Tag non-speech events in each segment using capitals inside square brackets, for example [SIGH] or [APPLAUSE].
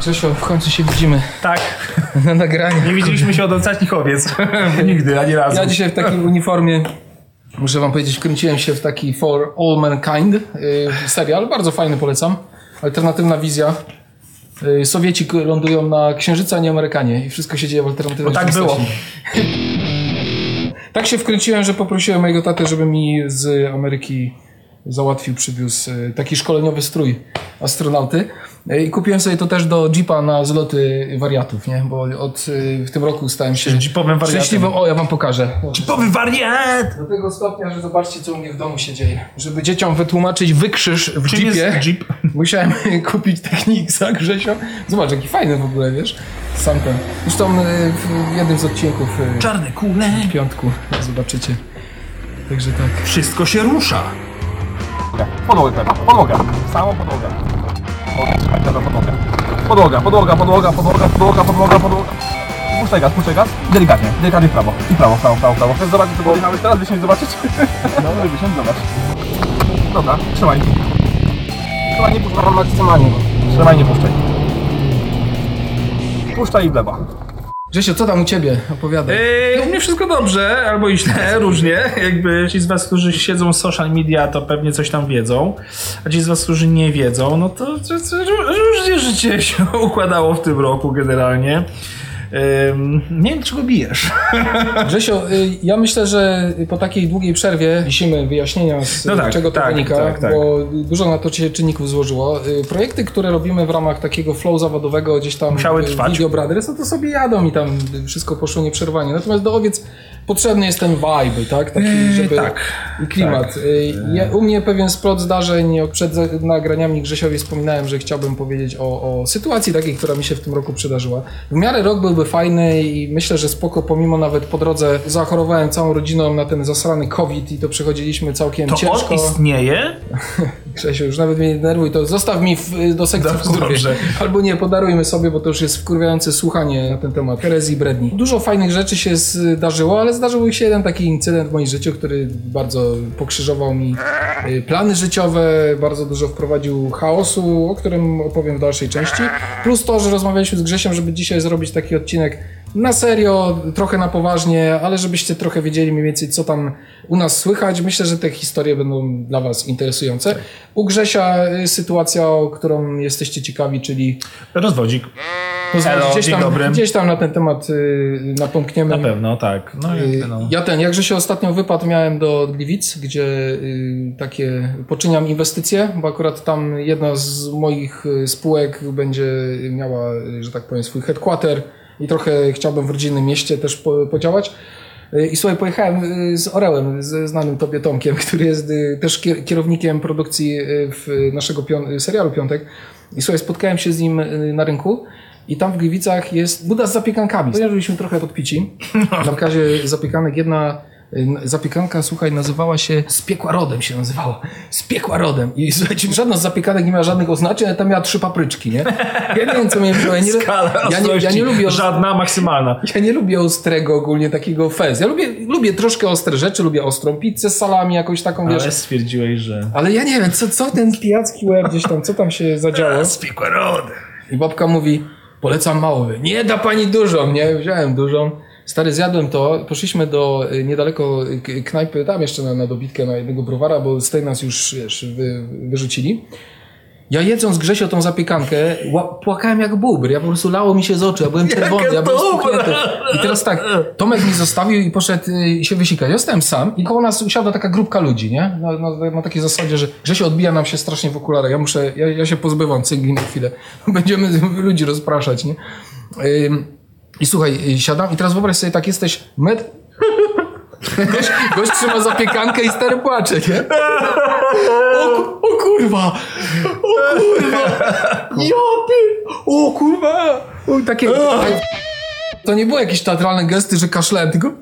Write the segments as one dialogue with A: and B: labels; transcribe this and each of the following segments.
A: Grzesio, w końcu się widzimy
B: Tak, [LAUGHS]
A: na nagraniu.
B: nie widzieliśmy się od ostatnich owiec. [LAUGHS] Nigdy, ani razu.
A: Ja dzisiaj w takim [LAUGHS] uniformie, muszę wam powiedzieć, wkręciłem się w taki For All Mankind y, serial, bardzo fajny, polecam. Alternatywna wizja. Y, Sowieci lądują na Księżycu, a nie Amerykanie i wszystko się dzieje w alternatywnej
B: Bo tak było.
A: Tak się wkręciłem, że poprosiłem mojego tatę, żeby mi z Ameryki załatwił, przywiózł y, taki szkoleniowy strój astronauty. Y, I kupiłem sobie to też do Jeepa na zloty wariatów, nie? Bo od, y, w tym roku stałem się
B: Jeepowym wariatem.
A: szczęśliwym. O, ja wam pokażę.
B: Typowy wariat!
A: Do tego stopnia, że zobaczcie, co u mnie w domu się dzieje. Żeby dzieciom wytłumaczyć wykrzyż w
B: Czym
A: Jeepie,
B: Jeep? [LAUGHS]
A: musiałem [LAUGHS] kupić Technicsa, Grzesio. Zobacz, jaki fajny w ogóle, wiesz? Sam ten. Zresztą w jednym z odcinków
B: Czarne kule.
A: w piątku zobaczycie. Także tak.
B: Wszystko się rusza.
C: Podłogę, podłoga. Samą podłogę. Podłogę, trzymaj Pepa, podłogę. Podłoga, podłoga, podłoga, podłoga, podłoga, podłoga, podłoga. Puszczaj gaz, puszczaj gaz. Delikatnie, delikatnie w prawo. I w prawo, w prawo, w prawo, w prawo. Chcesz zobaczyć, co było jechałeś teraz? Wysiąść zobaczyć? No, wysiąść, zobacz. Dobra, trzymaj. Trzymaj, nie puszczaj.
A: maksymalnie.
C: Trzymaj, nie puszczaj. Puszczaj i w lewo.
A: Grzesio, co tam u ciebie? Opowiadaj.
B: Eee, u mnie wszystko dobrze, albo i źle, różnie. Jakby ci z was, którzy siedzą w social media, to pewnie coś tam wiedzą. A ci z was, którzy nie wiedzą, no to, to, to różnie życie się układało w tym roku generalnie. Nie wiem, czego bijesz. [LAUGHS]
A: Grzesio, y, ja myślę, że po takiej długiej przerwie wisimy wyjaśnienia, z
B: No tak,
A: czego to
B: tak,
A: wynika,
B: tak, tak.
A: bo dużo na to się czynników złożyło. Y, Projekty, które robimy w ramach takiego flow zawodowego gdzieś tam
B: Musiały
A: y,
B: trwać.
A: Video Brothers, no to sobie jadą i tam wszystko poszło nieprzerwanie. Natomiast do owiec potrzebny jest ten vibe, tak? Taki,
B: Eee,
A: żeby...
B: tak,
A: I klimat. Y, Ja, u mnie pewien splot zdarzeń, przed nagraniami Grzesiowi wspominałem, że chciałbym powiedzieć o, o sytuacji takiej, która mi się w tym roku przydarzyła. W miarę rok byłby fajny i myślę, że spoko, pomimo nawet po drodze zachorowałem całą rodziną na ten zasrany COVID i to przechodziliśmy całkiem
B: To
A: ciężko.
B: on istnieje? [LAUGHS]
A: Grzesiu, już nawet mnie nie denerwuj, to zostaw mi w, do sekcji
B: Dobrze,
A: w kurwie. Albo nie, podarujmy sobie, bo to już jest wkurwiające słuchanie na ten temat herezji bredni. Dużo fajnych rzeczy się zdarzyło, ale zdarzył mi się jeden taki incydent w moim życiu, który bardzo pokrzyżował mi y, plany życiowe, bardzo dużo wprowadził chaosu, o którym opowiem w dalszej części. Plus to, że rozmawialiśmy z Grzesiem, żeby dzisiaj zrobić taki odcinek na serio, trochę na poważnie, ale żebyście trochę wiedzieli mniej więcej, co tam u nas słychać. Myślę, że te historie będą dla Was interesujące. U Grzesia y, sytuacja, o którą jesteście ciekawi, czyli
B: Rozwodzik. Hello,
A: gdzieś, tam,
B: dobry.
A: gdzieś tam na ten temat y, napomkniemy.
B: Na pewno, tak. No,
A: Y,
B: jakby no.
A: Ja ten, jak Grzesio ostatnio wypadł miałem do Gliwic, gdzie y, takie poczyniam inwestycje, bo akurat tam jedna z moich y, spółek będzie miała, że tak powiem, swój headquarter i trochę chciałbym w rodzinnym mieście też po, podziałać. I słuchaj, pojechałem y, z Orełem, ze znanym tobie Tomkiem, [LAUGHS] który jest y, też kier- kierownikiem produkcji y, w naszego pią- serialu Piątek. I słuchaj, spotkałem się z nim na rynku i tam w Gliwicach jest buda z zapiekankami. Ponieważ trochę podpici. [LAUGHS] Na pokazie zapiekanek jedna zapiekanka, słuchaj, nazywała się Spiekła Rodem się nazywała. Spiekła Rodem. I słuchajcie, żadna z zapiekanek nie miała żadnych oznaczeń, ale tam miała trzy papryczki, nie? Ja nie wiem, co wzięło. Ja nie,
B: Skala
A: ja nie, ja nie lubię
B: Żadna maksymalna.
A: ja nie lubię ostrego ogólnie takiego fez. Ja lubię, lubię troszkę ostre rzeczy, lubię ostrą pizzę z salami, jakąś taką, wiesz.
B: Ale
A: Ale,
B: stwierdziłeś, że...
A: ja nie wiem, co, co ten pijacki łeb gdzieś tam, co tam się zadziało. [LAUGHS]
B: Spiekła rody.
A: I babka mówi, polecam mały. Nie da pani dużą, nie? Wziąłem dużą. Stary, zjadłem to, poszliśmy do y, niedaleko y, knajpy, tam jeszcze na, na dobitkę, na jednego browara, bo z tej nas już, wiesz, wy, wyrzucili. Ja jedząc Grzesio tą zapiekankę, ła- płakałem jak bubr. Ja po prostu lało mi się z oczu, ja byłem [LAUGHS] czerwony, ja byłem
B: bubr!
A: spuchnięty. I teraz tak, Tomek mi zostawił i poszedł y, się wysikać. Ja Zostałem sam i koło nas usiadła taka grupka ludzi, nie? Na, na, na takiej zasadzie, że Grzesio odbija nam się strasznie w okularach. Ja muszę, ja, ja się pozbywam cygli na chwilę. [LAUGHS] Będziemy ludzi rozpraszać, nie? Ym, I słuchaj, y, siadam i teraz wyobraź sobie, tak jesteś metr... [LAUGHS] Gość, gość trzyma zapiekankę i stary płacze, nie? O, o kurwa! O kurwa! Ja ty! O kurwa! O, takie... To nie były jakieś teatralne gesty, że kaszlałem, tylko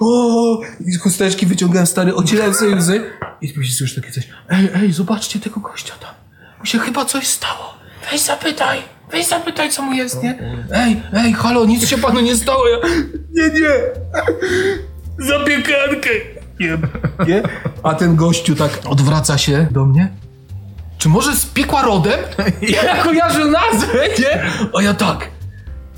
A: o, i z chusteczki wyciągałem stary, ocierałem sobie łzy i później takie coś, ej, ej, zobaczcie tego gościa tam, mu się chyba coś stało, weź zapytaj, weź zapytaj co mu jest, nie? Ej, ej, halo, nic się panu nie stało, ja, nie, nie, zapiekankę, nie, nie? A ten gościu tak odwraca się do mnie czy może z piekła rodem? [LAUGHS] Ja kojarzę nazwę, nie? A ja tak.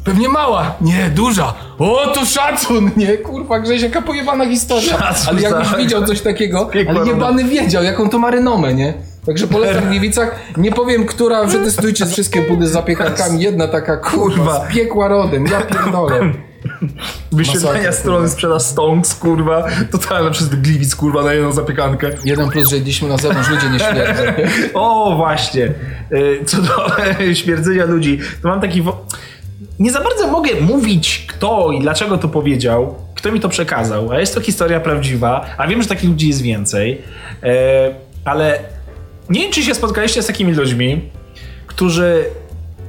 A: Pewnie mała. Nie, duża. O, to szacun, nie? Kurwa, Grześ, jaka pojebana historia.
B: Szacun,
A: ale jakbyś
B: tak.
A: widział coś takiego, ale jebany wiedział, jaką to ma renomę, nie? Także polecam w Gliwicach. Nie powiem, która, przetestujcie wszystkie budy z zapiekankami. Jedna taka, kurwa, z piekła rodem. Ja pierdolę.
B: Wyświetlenia strony
A: kurwa.
B: sprzeda Stonks, kurwa. Totalne przez Gliwic, kurwa, na jedną zapiekankę.
A: Jeden plus, że jedliśmy na zewnątrz, ludzie nie śmierdzą. [LAUGHS]
B: O, właśnie. Y, Co do [LAUGHS] śmierdzenia ludzi, to mam taki... Nie za bardzo mogę mówić, kto i dlaczego to powiedział, kto mi to przekazał, a jest to historia prawdziwa, a wiem, że takich ludzi jest więcej, E, ale nie wiem, czy się spotkaliście z takimi ludźmi, którzy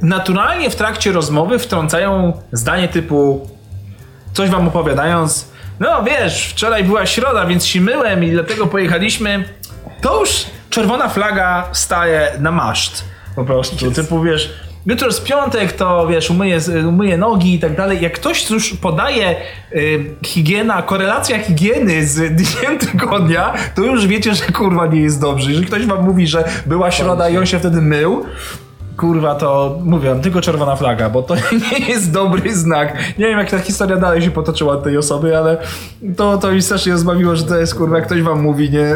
B: naturalnie w trakcie rozmowy wtrącają zdanie typu coś wam opowiadając, no wiesz, wczoraj była środa, więc się myłem i dlatego pojechaliśmy. To już czerwona flaga staje na maszt. Po prostu. Typu wiesz, jutro jest piątek, to wiesz, umyję, umyję nogi i tak dalej. Jak ktoś już podaje y, higiena, korelacja higieny z [LAUGHS] dniem tygodnia, to już wiecie, że kurwa nie jest dobrze. Jeżeli ktoś wam mówi, że była środa i on się wtedy mył, Kurwa, to mówię, tylko czerwona flaga, bo to [LAUGHS] nie jest dobry znak. Nie wiem, jak ta historia dalej się potoczyła tej osoby, ale to, to mi strasznie rozbawiło, że to jest kurwa, jak ktoś wam mówi, nie.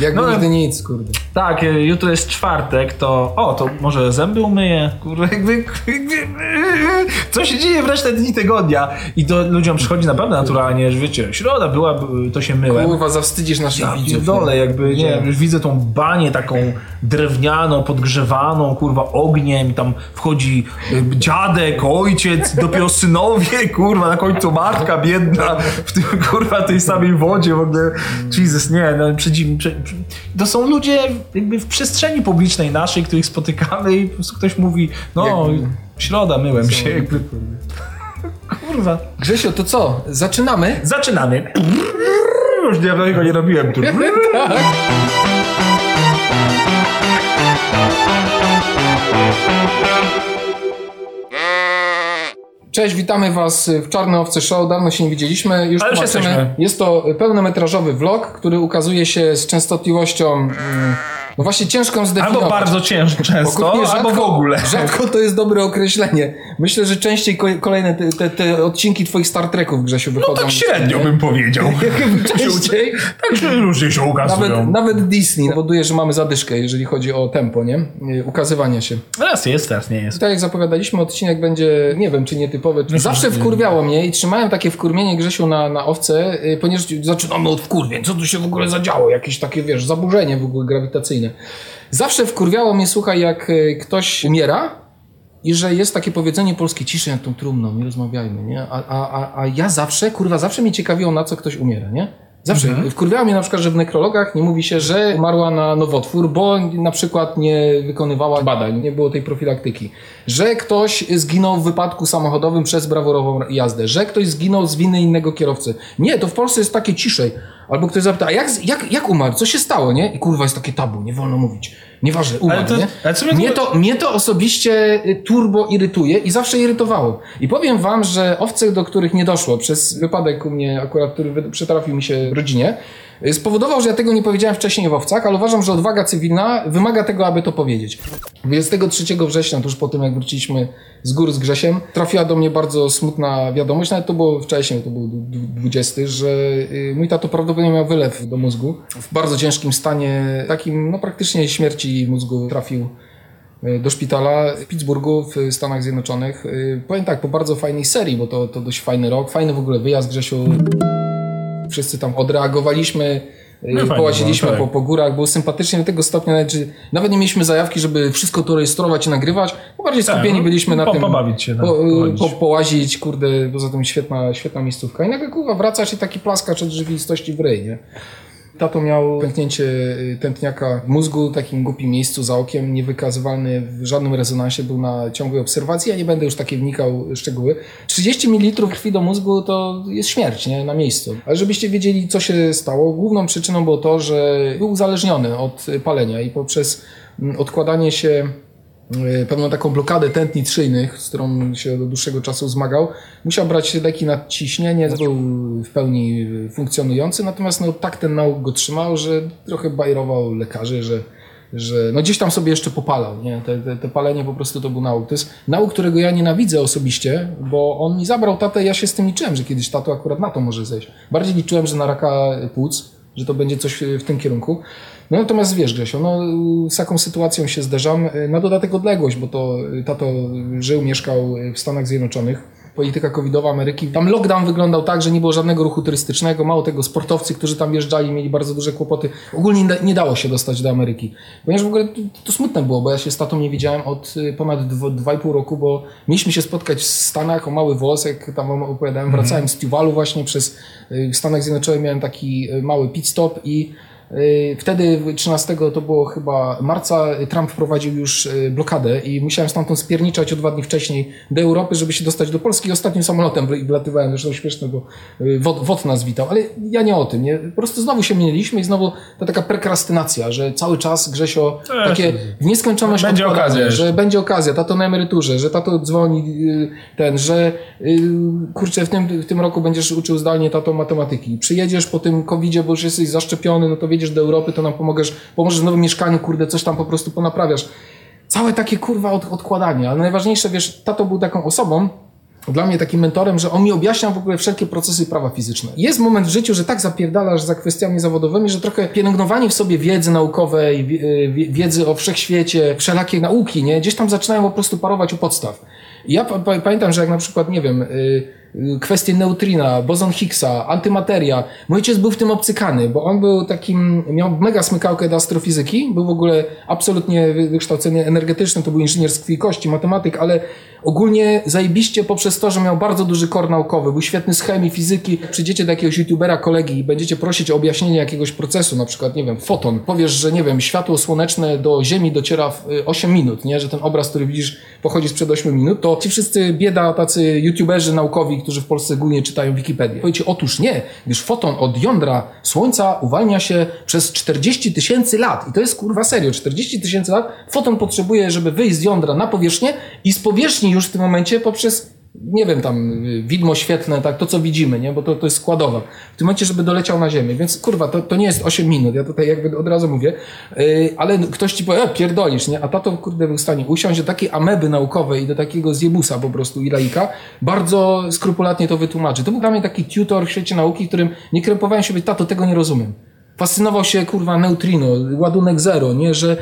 A: Jakby
B: No,
A: nigdy nic, kurde.
B: tak, y, jutro jest czwartek, to o, to może zęby umyję, kurwa, jakby, co się dzieje w resztę dni tygodnia i to ludziom przychodzi naprawdę naturalnie, że wiecie, środa była, to się myłem.
A: Kurwa, zawstydzisz naszych
B: Ja
A: widzów.
B: dole,
A: nie?
B: jakby, nie wiem, już widzę tą banię taką drewnianą, podgrzewaną, kurwa, ogniem i tam wchodzi dziadek, ojciec, dopiero synowie, [LAUGHS] kurwa, na końcu matka biedna w tym, [LAUGHS] kurwa, tej samej wodzie w ogóle. Jesus, nie, no, przedzim, prze, to są ludzie jakby w przestrzeni publicznej naszej, których spotykamy i po prostu ktoś mówi, no,
A: Jakby-
B: środa, myłem się, jakby, kurwa.
A: Grzesio, to co? Zaczynamy?
B: Zaczynamy. Już nie, tego nie robiłem. Tu. [LAUGHS]
A: tak. Cześć, witamy Was w Czarne Owce Show. Dawno się nie widzieliśmy. Już
B: Ale już jesteśmy.
A: Jest to pełnometrażowy vlog, który ukazuje się z częstotliwością, mm, no właśnie ciężką zdefiniować.
B: Albo bardzo ciężko, często,
A: Ogólnie
B: albo w ogóle.
A: Rzadko to jest dobre określenie. Myślę, że częściej ko- kolejne te, te, te odcinki Twoich Star Treków, Grzesiu, wychodzą.
B: Tak średnio bym powiedział. [LAUGHS]
A: Częściej.
B: Tak różnie się ukazują.
A: Nawet, nawet Disney powoduje, że mamy zadyszkę, jeżeli chodzi o tempo, nie? Y, Ukazywania się.
B: Raz jest, teraz nie jest.
A: Tak jak zapowiadaliśmy, odcinek będzie, nie wiem, czy nietypowy. Zawsze wkurwiało mnie i trzymałem takie wkurwienie Grzesiu na, na owce, y, ponieważ zaczynamy od wkurwień. Co tu się w ogóle zadziało? Jakieś takie, wiesz, zaburzenie w ogóle grawitacyjne. Zawsze wkurwiało mnie, słuchaj, jak y, ktoś umiera i że jest takie powiedzenie polskie, ciszej nad tą trumną, nie rozmawiajmy, nie? A, a, a, ja zawsze, kurwa, zawsze mnie ciekawiło, na co ktoś umiera, nie? Zawsze. Wkurwiało mnie na przykład, że w nekrologach nie mówi się, że umarła na nowotwór, bo na przykład nie wykonywała badań, nie było tej profilaktyki. Że ktoś zginął w wypadku samochodowym przez brawurową jazdę. Że ktoś zginął z winy innego kierowcy. Nie, to w Polsce jest takie ciszej. Albo ktoś zapyta, a jak, jak, jak umarł? Co się stało, nie? I kurwa jest takie tabu, nie wolno mówić. Nieważne, umarł,
B: Ale to-
A: nie?
B: ale co mnie to-
A: mnie to osobiście y, turbo irytuje i zawsze irytowało. I powiem wam, że owce, do których nie doszło przez wypadek u mnie akurat, który przytrafił mi się w rodzinie, spowodował, że ja tego nie powiedziałem wcześniej w owcach, ale uważam, że odwaga cywilna wymaga tego, aby to powiedzieć. 23 września, tuż po tym jak wróciliśmy z gór z Grzesiem, trafiła do mnie bardzo smutna wiadomość, nawet to było wcześniej, to był d- d- 20, że y, mój tato prawdopodobnie miał wylew do mózgu. W bardzo ciężkim stanie, takim no praktycznie śmierci mózgu trafił y, do szpitala w Pittsburghu w Stanach Zjednoczonych. Y, Powiem tak, po bardzo fajnej serii, bo to, to dość fajny rok, fajny w ogóle wyjazd Grzesiu. Wszyscy tam odreagowaliśmy, y,
B: No fajnie
A: połaziliśmy
B: było, tak.
A: po, po górach, było sympatycznie do tego stopnia, nawet, że nawet nie mieliśmy zajawki, żeby wszystko to rejestrować i nagrywać, bo bardziej
B: Tak,
A: skupieni
B: no,
A: byliśmy na
B: po-
A: tym.
B: pobawić się, tak,
A: po, y, po, połazić, kurde, poza tym świetna, świetna miejscówka. I nagle kurwa wracasz i taki plaskacz od rzeczywistości w ryj, nie? Tato miał pęknięcie y, tętniaka mózgu, w takim głupim miejscu za okiem, niewykazywalny w żadnym rezonansie, był na ciągłej obserwacji. Ja nie będę już takie wnikał szczegóły. 30 ml krwi do mózgu to jest śmierć, nie? Na miejscu. Ale żebyście wiedzieli, co się stało, główną przyczyną było to, że był uzależniony od palenia i poprzez mm, odkładanie się pewną taką blokadę tętnic szyjnych, z którą się do dłuższego czasu zmagał. Musiał brać leki na ciśnienie, był w pełni funkcjonujący, natomiast no, tak ten nauk go trzymał, że trochę bajerował lekarzy, że że no gdzieś tam sobie jeszcze popalał, nie? Te, te, te palenie po prostu to był nauk. To jest nauk, którego ja nienawidzę osobiście, bo on mi zabrał tatę, ja się z tym liczyłem, że kiedyś tato akurat na to może zejść. Bardziej liczyłem, że na raka płuc, że to będzie coś w tym kierunku. No natomiast wiesz Grzesio, no z taką sytuacją się zderzam. Na dodatek odległość, bo to tato żył, mieszkał w Stanach Zjednoczonych polityka covidowa Ameryki. Tam lockdown wyglądał tak, że nie było żadnego ruchu turystycznego, mało tego, sportowcy, którzy tam wjeżdżali, mieli bardzo duże kłopoty. Ogólnie nie, dało się dostać do Ameryki. Ponieważ w ogóle to, to smutne było, bo ja się z tatą nie widziałem od y, ponad 2,5 roku, bo mieliśmy się spotkać w Stanach o mały włos, jak tam opowiadałem, wracałem z Tuvalu właśnie przez y, w Stanach Zjednoczonych miałem taki y, mały pit stop i Y, wtedy 13 to było chyba marca, Trump wprowadził już y, blokadę i musiałem stamtąd spierniczać o dwa dni wcześniej do Europy, żeby się dostać do Polski. Ostatnim samolotem wlatywałem, zresztą śmieszne, bo y, WOT, WOT nas witał, ale ja nie o tym. Nie? Po prostu znowu się mieliśmy i znowu ta taka prekrastynacja, że cały czas Grzesio
B: Też.
A: takie w nieskończoność
B: Będzie okazja
A: że będzie okazja, tato na emeryturze, że tato dzwoni ten, że kurczę w tym, w tym roku będziesz uczył zdalnie tato matematyki. Przyjedziesz po tym covidzie, bo już jesteś zaszczepiony, no to wiedziesz do Europy, to nam pomożesz, pomożesz w nowym mieszkaniu, kurde, coś tam po prostu ponaprawiasz. Całe takie kurwa od, odkładanie, ale najważniejsze, wiesz, tato był taką osobą, dla mnie takim mentorem, że on mi objaśniał w ogóle wszelkie procesy prawa fizyczne. Jest moment w życiu, że tak zapierdalasz za kwestiami zawodowymi, że trochę pielęgnowanie w sobie wiedzy naukowej, wiedzy o wszechświecie, wszelakie nauki, nie? Gdzieś tam zaczynają po prostu parować u podstaw. I ja pamiętam, że jak na przykład, nie wiem, y, kwestie neutrina, bozon Higgsa, antymateria. Mój ojciec był w tym obcykany, bo on był takim, miał mega smykałkę do astrofizyki, był w ogóle absolutnie wykształcony energetyczny, to był inżynier z krwi kości, matematyk, ale ogólnie zajebiście poprzez to, że miał bardzo duży kor naukowy, był świetny z chemii, fizyki. Przyjdziecie do jakiegoś youtubera, kolegi i będziecie prosić o objaśnienie jakiegoś procesu, na przykład, nie wiem, foton. Powiesz, że nie wiem, światło słoneczne do Ziemi dociera w 8 y, minut, nie? Że ten obraz, który widzisz, pochodzi sprzed 8 minut, to ci wszyscy bieda, tacy youtuberzy naukowi, którzy w Polsce głównie czytają Wikipedię. Powiecie, otóż nie, gdyż foton od jądra Słońca uwalnia się przez 40 tysięcy lat. I to jest kurwa serio, 40 tysięcy lat foton potrzebuje, żeby wyjść z jądra na powierzchnię i z powierzchni już w tym momencie poprzez nie wiem, tam widmo świetne, tak, to co widzimy, nie, bo to, to jest składowa. W tym momencie, żeby doleciał na ziemię, więc kurwa, to, to nie jest 8 minut, ja tutaj jakby od razu mówię, yy, ale ktoś ci powie, e, pierdolisz, nie, a tato kurde był w stanie usiąść do takiej ameby naukowej i do takiego zjebusa po prostu i laika, bardzo skrupulatnie to wytłumaczy. To był dla mnie taki tutor w świecie nauki, którym nie krępowałem się być, tato, tego nie rozumiem. Fascynował się, kurwa, neutrino, ładunek zero, nie, że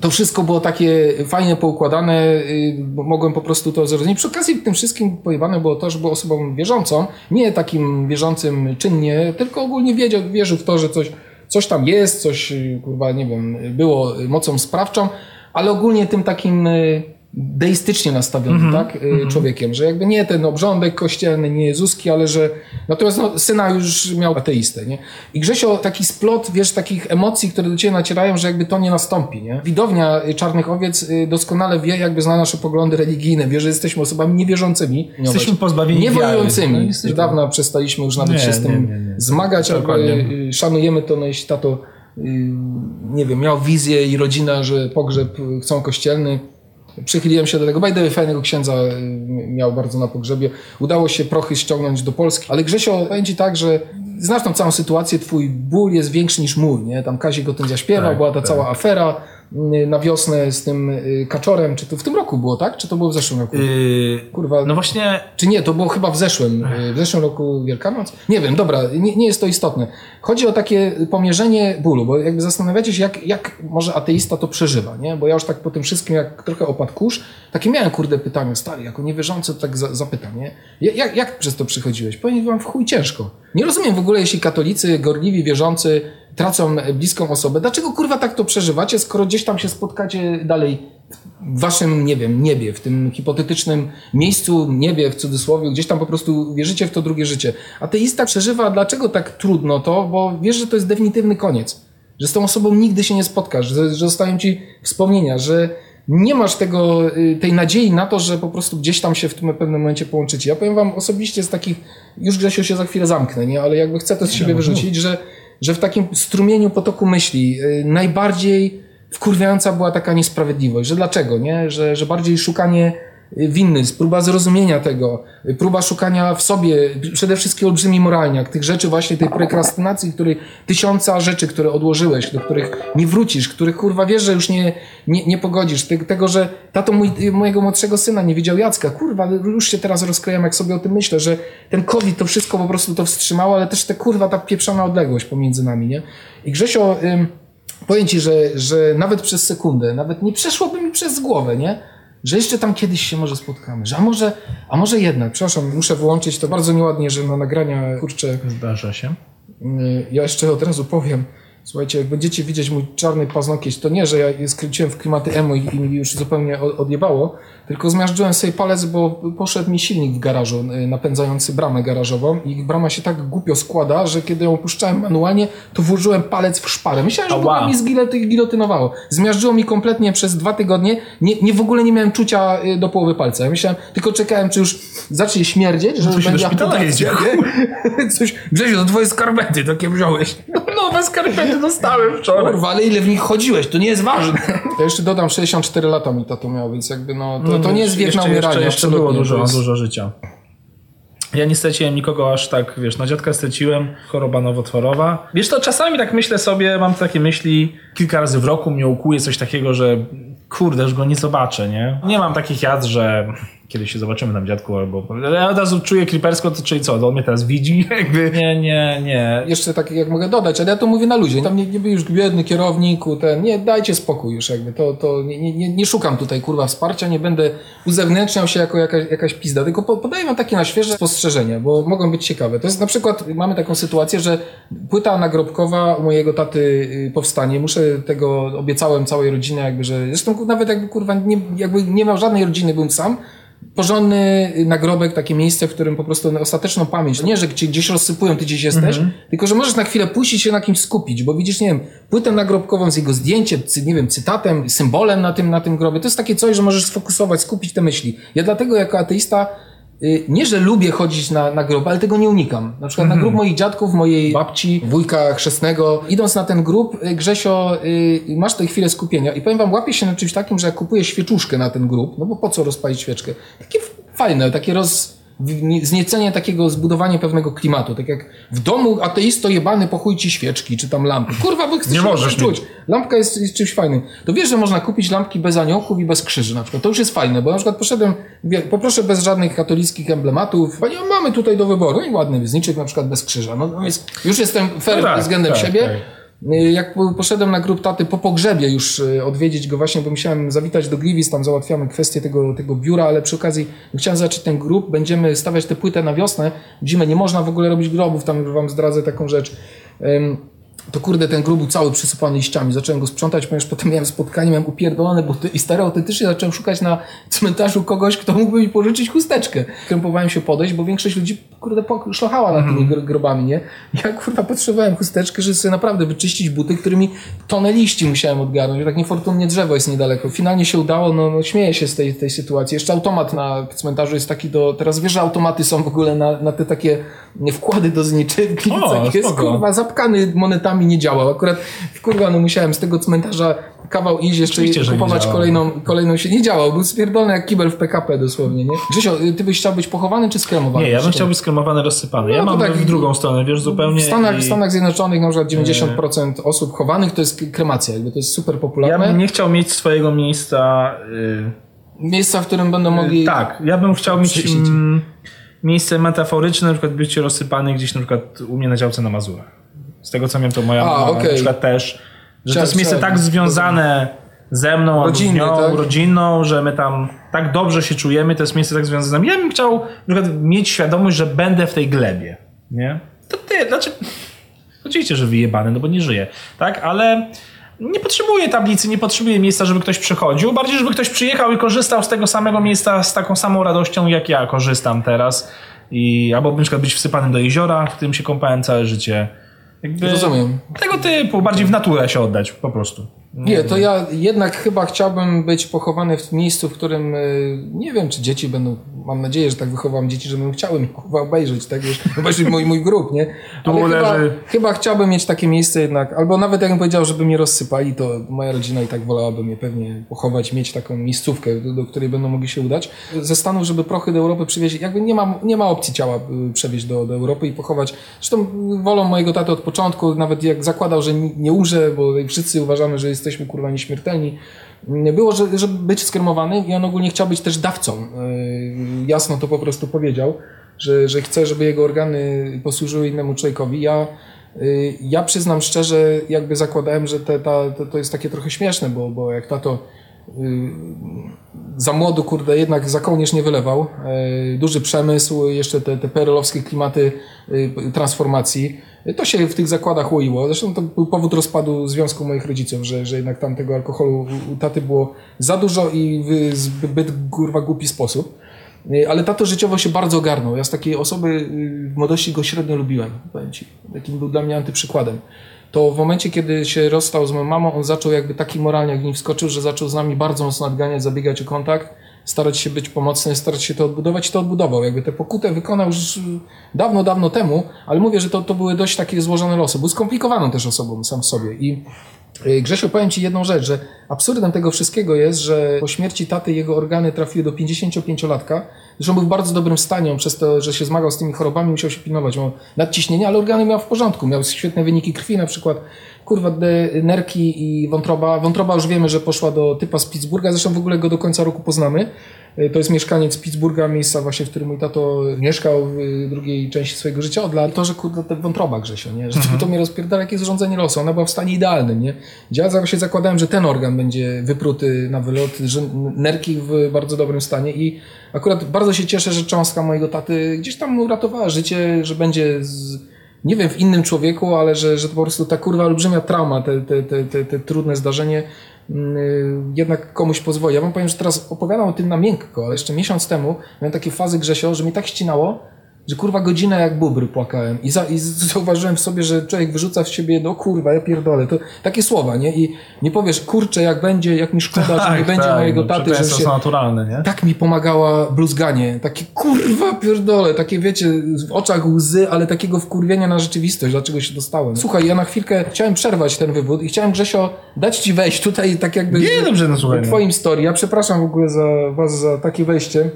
A: to wszystko było takie fajnie poukładane, y, mogłem po prostu to zrozumieć. Przy okazji tym wszystkim pojebane było to, że był osobą wierzącą, nie takim wierzącym czynnie, tylko ogólnie wiedział, wierzył w to, że coś, coś tam jest, coś, y, kurwa, nie wiem, było mocą sprawczą, ale ogólnie tym takim y, deistycznie nastawionym mm -hmm, tak, mm -hmm. człowiekiem, że jakby nie ten obrządek kościelny, nie Jezuski, ale że natomiast no, syna już miał ateistę, nie? I Grzesio taki splot, wiesz, takich emocji, które do ciebie nacierają, że jakby to nie nastąpi, nie? Widownia Czarnych Owiec y, doskonale wie, jakby zna nasze poglądy religijne, wie, że jesteśmy osobami niewierzącymi.
B: Jesteśmy pozbawieni
A: Niewojującymi. No, jesteśmy... Dawno przestaliśmy już nawet nie, się z tym nie, nie, zmagać, y, szanujemy to, no jeśli tato y, nie wiem, miał wizję i rodzina, że pogrzeb chcą kościelny, Przychyliłem się do tego. Bajdewy fajnego księdza y, miał bardzo na pogrzebie. Udało się prochy ściągnąć do Polski. Ale Grzesio, powiem ci tak, że znasz tą całą sytuację, twój ból jest większy niż mój, nie? Tam Kazik o tym zaśpiewał, tak, była ta tak. cała afera na wiosnę z tym y, kaczorem. Czy to w tym roku było, tak? Czy to było w zeszłym roku? Yy,
B: Kurwa. No właśnie.
A: Czy nie, to było chyba w zeszłym, w zeszłym roku Wielkanoc? Nie wiem, dobra, nie, nie jest to istotne. Chodzi o takie pomierzenie bólu, bo jakby zastanawiacie się, jak, jak może ateista to przeżywa, nie? Bo ja już tak po tym wszystkim, jak trochę opadł kurz, takie miałem, kurde, pytanie, stary, jako niewierzący, to tak za, zapytam, nie? Jak, jak przez to przychodziłeś? Powiem wam w chuj ciężko. Nie rozumiem w ogóle, jeśli katolicy, gorliwi, wierzący tracą bliską osobę, dlaczego kurwa tak to przeżywacie, skoro gdzieś tam się spotkacie dalej w waszym, nie wiem, niebie, w tym hipotetycznym miejscu, niebie w cudzysłowie, gdzieś tam po prostu wierzycie w to drugie życie. Ateista przeżywa, dlaczego tak trudno to, bo wiesz, że to jest definitywny koniec. Że z tą osobą nigdy się nie spotkasz, że, że zostają ci wspomnienia, że nie masz tego, y, tej nadziei na to, że po prostu gdzieś tam się w tym pewnym momencie połączycie. Ja powiem wam osobiście z takich, już Grzesiu się za chwilę zamknę, nie? ale jakby chcę to z siebie wyrzucić, że, że w takim strumieniu potoku myśli yy, najbardziej wkurwiająca była taka niesprawiedliwość, że dlaczego, nie? Że, że bardziej szukanie y, winny, próba zrozumienia tego, próba szukania w sobie przede wszystkim olbrzymi moralniak, tych rzeczy właśnie, tej prokrastynacji, której tysiąca rzeczy, które odłożyłeś, do których nie wrócisz, których kurwa wiesz, że już nie, nie, nie pogodzisz, Te- tego, że tato mój, mojego młodszego syna nie widział Jacka, kurwa, już się teraz rozkrojam, jak sobie o tym myślę, że ten COVID to wszystko po prostu to wstrzymało, ale też te kurwa, ta pieprzona odległość pomiędzy nami, nie? I Grzesio, ym, powiem ci, że, że nawet przez sekundę, nawet nie przeszłoby mi przez głowę, nie? Że jeszcze tam kiedyś się może spotkamy, że a może, a może jednak, przepraszam, muszę wyłączyć to bardzo nieładnie, że na nagrania, kurczę,
B: Zdarza się.
A: yy, ja jeszcze od razu powiem, słuchajcie, jak będziecie widzieć mój czarny paznokieć, to nie, że ja skręciłem w klimaty emo i, i mi już zupełnie odjebało, tylko zmiażdżyłem sobie palec, bo poszedł mi silnik w garażu yy, napędzający bramę garażową i brama się tak głupio składa, że kiedy ją puszczałem manualnie, to włożyłem palec w szparę. Myślałem, że chyba mi zgilety- gilotynowało. Zmiażdżyło mi kompletnie przez dwa tygodnie. Nie, nie w ogóle nie miałem czucia y, do połowy palca. Ja myślałem, tylko czekałem, czy już zacznie śmierdzieć, że
B: No to do
A: będzie? [LAUGHS] Coś, Grzesiu, to twoje skarpety takie wziąłeś.
B: Nowe skarpety dostałem wczoraj.
A: Kurwa, ale ile w nich chodziłeś, to nie jest ważne. Ja jeszcze dodam, 64 lata mi tato miał, więc jakby no, to, to nie jest wiek na
B: jeszcze,
A: umieranie.
B: Jeszcze, jeszcze było dużo,
A: jest-
B: dużo życia. Ja nie straciłem nikogo aż tak, wiesz, na dziadka straciłem, choroba nowotworowa. Wiesz to czasami tak myślę sobie, mam takie myśli, kilka razy w roku mnie ukuje coś takiego, że kurde, już go nie zobaczę, nie? Nie mam takich jazd, że kiedyś się zobaczymy tam dziadku, albo ja od razu czuję klipersko, to czyli co, on mnie teraz widzi? [LAUGHS] Jakby nie, nie, nie.
A: Jeszcze tak jak mogę dodać, ale ja to mówię na ludzie. Tam nie, nie był już biedny kierowniku, ten, nie, dajcie spokój już jakby. To, to nie, nie- nie, szukam tutaj kurwa wsparcia, nie będę uzewnętrzniał się jako jakaś, jakaś pizda, tylko po, podaję wam takie na świeże spostrzeżenia, bo mogą być ciekawe. To jest na przykład, mamy taką sytuację, że płyta nagrobkowa mojego taty y, powstanie. Muszę tego, obiecałem całej rodzinie jakby, że zresztą nawet jakby kurwa nie, jakby nie miał żadnej rodziny, byłem sam, porządny nagrobek, takie miejsce, w którym po prostu ostateczną pamięć, nie, że cię gdzieś rozsypują, ty gdzieś jesteś, tylko że możesz na chwilę puścić się na kimś skupić, bo widzisz, nie wiem, płytę nagrobkową z jego zdjęciem, nie wiem, cytatem, symbolem na tym, na tym grobie, to jest takie coś, że możesz sfokusować, skupić te myśli. Ja dlatego jako ateista nie, że lubię chodzić na, na grób, ale tego nie unikam. Na przykład na grób moich dziadków, mojej babci, wujka chrzestnego. Idąc na ten grób, y, Grzesio, y, masz tę chwilę skupienia i powiem wam, łapię się na czymś takim, że kupuję świeczuszkę na ten grób, no bo po co rozpalić świeczkę? Takie fajne, takie roz... Zniecenie takiego, zbudowanie pewnego klimatu. Tak jak w domu ateisto jebany po chuj ci świeczki, czy tam lampy. Kurwa, bo chcesz
B: Nie możesz
A: czuć. Lampka jest, jest czymś fajnym. To wiesz, że można kupić lampki bez aniołków i bez krzyży na przykład. To już jest fajne, bo na przykład poszedłem, poproszę bez żadnych katolickich emblematów. Panie, mamy tutaj do wyboru. No i ładny zniczek na przykład bez krzyża. No, no więc już jestem fair
B: No tak,
A: względem
B: tak,
A: siebie.
B: tak.
A: Y, Jak po- poszedłem na grób taty po pogrzebie już y, odwiedzić go właśnie, bo musiałem zawitać do Gliwic, tam załatwiamy kwestię tego, tego biura, ale przy okazji chciałem zobaczyć ten grób, będziemy stawiać tę płytę na wiosnę, w zimę nie można w ogóle robić grobów, tam wam zdradzę taką rzecz. To kurde, ten grób był cały przysypany liściami. Zacząłem go sprzątać, ponieważ potem miałem spotkanie, miałem upierdolone buty i stary autentycznie zacząłem szukać na cmentarzu kogoś, kto mógłby mi pożyczyć chusteczkę. Krępowałem się podejść, bo większość ludzi, kurde, szlochała nad tymi gr- grobami, nie? Ja, kurwa, potrzebowałem chusteczkę, żeby sobie naprawdę wyczyścić buty, którymi tonę liści musiałem odgarnąć. Tak niefortunnie drzewo jest niedaleko. Finalnie się udało, no, no śmieję się z tej, tej sytuacji. Jeszcze automat na cmentarzu jest taki do... Teraz wiesz, że automaty są w ogóle na, na te takie wkłady do zniczy. [LAUGHS] Jest,
B: spoko.
A: kurwa, zapkany monetami nie działał. Akurat kurwa, no musiałem z tego cmentarza kawał iść, jeszcze
B: Oczywiście,
A: kupować kolejną, kolejną się nie działał. Był spierdolony jak kibel w PKP dosłownie, nie? Grzesio, ty byś chciał być pochowany czy skremowany?
B: Nie, ja bym chciał być skremowany, rozsypany. Ja
A: No to
B: mam
A: tak
B: w drugą stronę, wiesz, zupełnie.
A: W Stanach,
B: i-
A: w Stanach Zjednoczonych na przykład 90% osób chowanych to jest kremacja, jakby to jest super
B: Ja
A: popularne.
B: bym nie chciał mieć swojego miejsca. y,
A: Miejsca, w którym będą mogli...
B: Tak, ja bym chciał mieć mm, miejsce metaforyczne, na przykład być rozsypany gdzieś na przykład u mnie na działce na Mazurach. Z tego co wiem, to moja
A: A,
B: mama
A: okej.
B: na przykład też. Że to jest miejsce tak związane ze mną,
A: Rodzinnie,
B: albo z nią,
A: tak?
B: rodzinną, że my tam tak dobrze się czujemy, to jest miejsce tak związane z nami. Ja bym chciał na przykład mieć świadomość, że będę w tej glebie. Nie? To ty, znaczy... Oczywiście, że wyjebany, no bo nie żyje. Tak, ale nie potrzebuję tablicy, nie potrzebuję miejsca, żeby ktoś przychodził. Bardziej, żeby ktoś przyjechał i korzystał z tego samego miejsca z taką samą radością, jak ja korzystam teraz. I, albo na przykład być wsypanym do jeziora, w którym się kąpałem całe życie. Jakby
A: Rozumiem.
B: Tego typu, bardziej w naturę się oddać, po prostu.
A: Nie, to ja jednak chyba chciałbym być pochowany w miejscu, w którym y, nie wiem, czy dzieci będą mam nadzieję, że tak wychowam dzieci, żebym chciały mnie kurwa obejrzeć, tak wiesz, obejrzeć mój, mój grób, nie?
B: Tu
A: Ale chyba, chyba chciałbym mieć takie miejsce jednak, albo nawet jakbym powiedział, żeby mnie rozsypali, to moja rodzina i tak wolałaby mnie pewnie pochować, mieć taką miejscówkę, do, do której będą mogli się udać. Ze Stanów, żeby prochy do Europy przywieźć, jakby nie ma, nie ma opcji ciała y, przewieźć do, do Europy i pochować. Zresztą wolą mojego taty od początku, nawet jak zakładał, że ni- nie umrze, bo wszyscy uważamy, że jesteśmy kurwa nieśmiertelni, było, że, żeby być skremowany i on ogólnie chciał być też dawcą. Y, Jasno to po prostu powiedział, że, że chce, żeby jego organy posłużyły innemu człowiekowi. Ja, y, ja przyznam szczerze, jakby zakładałem, że te, ta, to, to jest takie trochę śmieszne, bo, bo jak tato za młodu, kurde, jednak za kołnierz nie wylewał. Y, Duży przemysł, jeszcze te, te perelowskie klimaty y, transformacji. Y, To się w tych zakładach łoiło. Zresztą to był powód rozpadu związku moich rodziców, że, że jednak tam tego alkoholu u- taty było za dużo i w zbyt kurwa głupi sposób. Y, Ale tato życiowo się bardzo ogarnął. Ja z takiej osoby y, w młodości go średnio lubiłem, powiem ci. Takim był dla mnie antyprzykładem. To w momencie, kiedy się rozstał z moją mamą, on zaczął jakby taki moralnie jak nim wskoczył, że zaczął z nami bardzo mocno nadganiać, zabiegać o kontakt, starać się być pomocny, starać się to odbudować i to odbudował. Jakby tę pokutę wykonał już dawno, dawno temu, ale mówię, że to, to były dość takie złożone losy. Był skomplikowaną też osobą sam w sobie i y, Grzesiu, powiem Ci jedną rzecz, że absurdem tego wszystkiego jest, że po śmierci taty jego organy trafiły do 55-latka. Zresztą był w bardzo dobrym stanie, on przez to, że się zmagał z tymi chorobami, musiał się pilnować. Miał nadciśnienie, ale organy miał w porządku. Miał świetne wyniki krwi, na przykład kurwa nerki i wątroba. Wątroba już wiemy, że poszła do typa z Pittsburgha, zresztą w ogóle go do końca roku poznamy. Y, To jest mieszkaniec Pittsburgha, miejsca właśnie, w którym mój tato mieszkał w y, drugiej części swojego życia od lat. To, że kurde, te wątroba Grzesio, nie? Że to mnie rozpierdala jakieś zrządzenie losu. Ona była w stanie idealnym, nie? Ja zawsze zakładałem, że ten organ będzie wypruty na wylot, że nerki w bardzo dobrym stanie i akurat bardzo się cieszę, że cząstka mojego taty gdzieś tam uratowała życie, że będzie z, nie wiem, w innym człowieku, ale że, że to po prostu ta kurwa olbrzymia trauma, te, te, te, te, trudne zdarzenie jednak komuś pozwoli. Ja wam powiem, że teraz opowiadam o tym na miękko, ale jeszcze miesiąc temu miałem takie fazy Grzesio, że mi tak ścinało, że kurwa godzinę jak bubry płakałem i, za, i zauważyłem w sobie, że człowiek wyrzuca w siebie, no kurwa, ja pierdolę, to takie słowa, nie? I nie powiesz, kurczę, jak będzie, jak mi szkoda, że nie będzie mojego
B: no,
A: taty, że się...
B: naturalne, nie?
A: Tak mi pomagała bluzganie, takie kurwa pierdole, takie wiecie, w oczach łzy, ale takiego wkurwienia na rzeczywistość, dlaczego się dostałem. Słuchaj, ja na chwilkę chciałem przerwać ten wywód i chciałem Grzesio dać ci wejść tutaj tak jakby...
B: Nie, dobrze, no słuchaj,
A: W
B: no.
A: twoim story. Ja przepraszam w ogóle za was za takie wejście.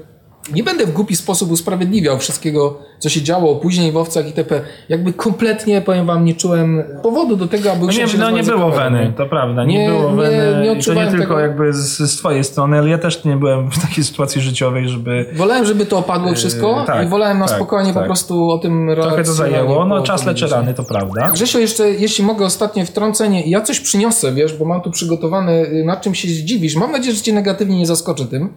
A: Nie będę w głupi sposób usprawiedliwiał wszystkiego, co się działo później w owcach itp. Jakby kompletnie, powiem wam, nie czułem powodu do tego, aby
B: No nie,
A: i
B: no nie było weny,
A: nie?
B: to prawda, nie,
A: Nie-
B: było
A: nie-
B: weny.
A: nie
B: I to nie tylko
A: tego.
B: jakby z, z twojej strony, ale ja też nie byłem w takiej sytuacji życiowej, żeby...
A: Wolałem, żeby to opadło wszystko
B: Yy, tak,
A: i wolałem na
B: tak,
A: spokojnie po
B: tak.
A: prostu o tym
B: Trochę to zajęło, no
A: po-
B: czas leczy rany, to prawda.
A: Grzesio, jeszcze jeśli mogę ostatnie wtrącenie, ja coś przyniosę, wiesz, bo mam tu przygotowane, y, nad czym się zdziwisz. Mam nadzieję, że cię negatywnie nie zaskoczę tym.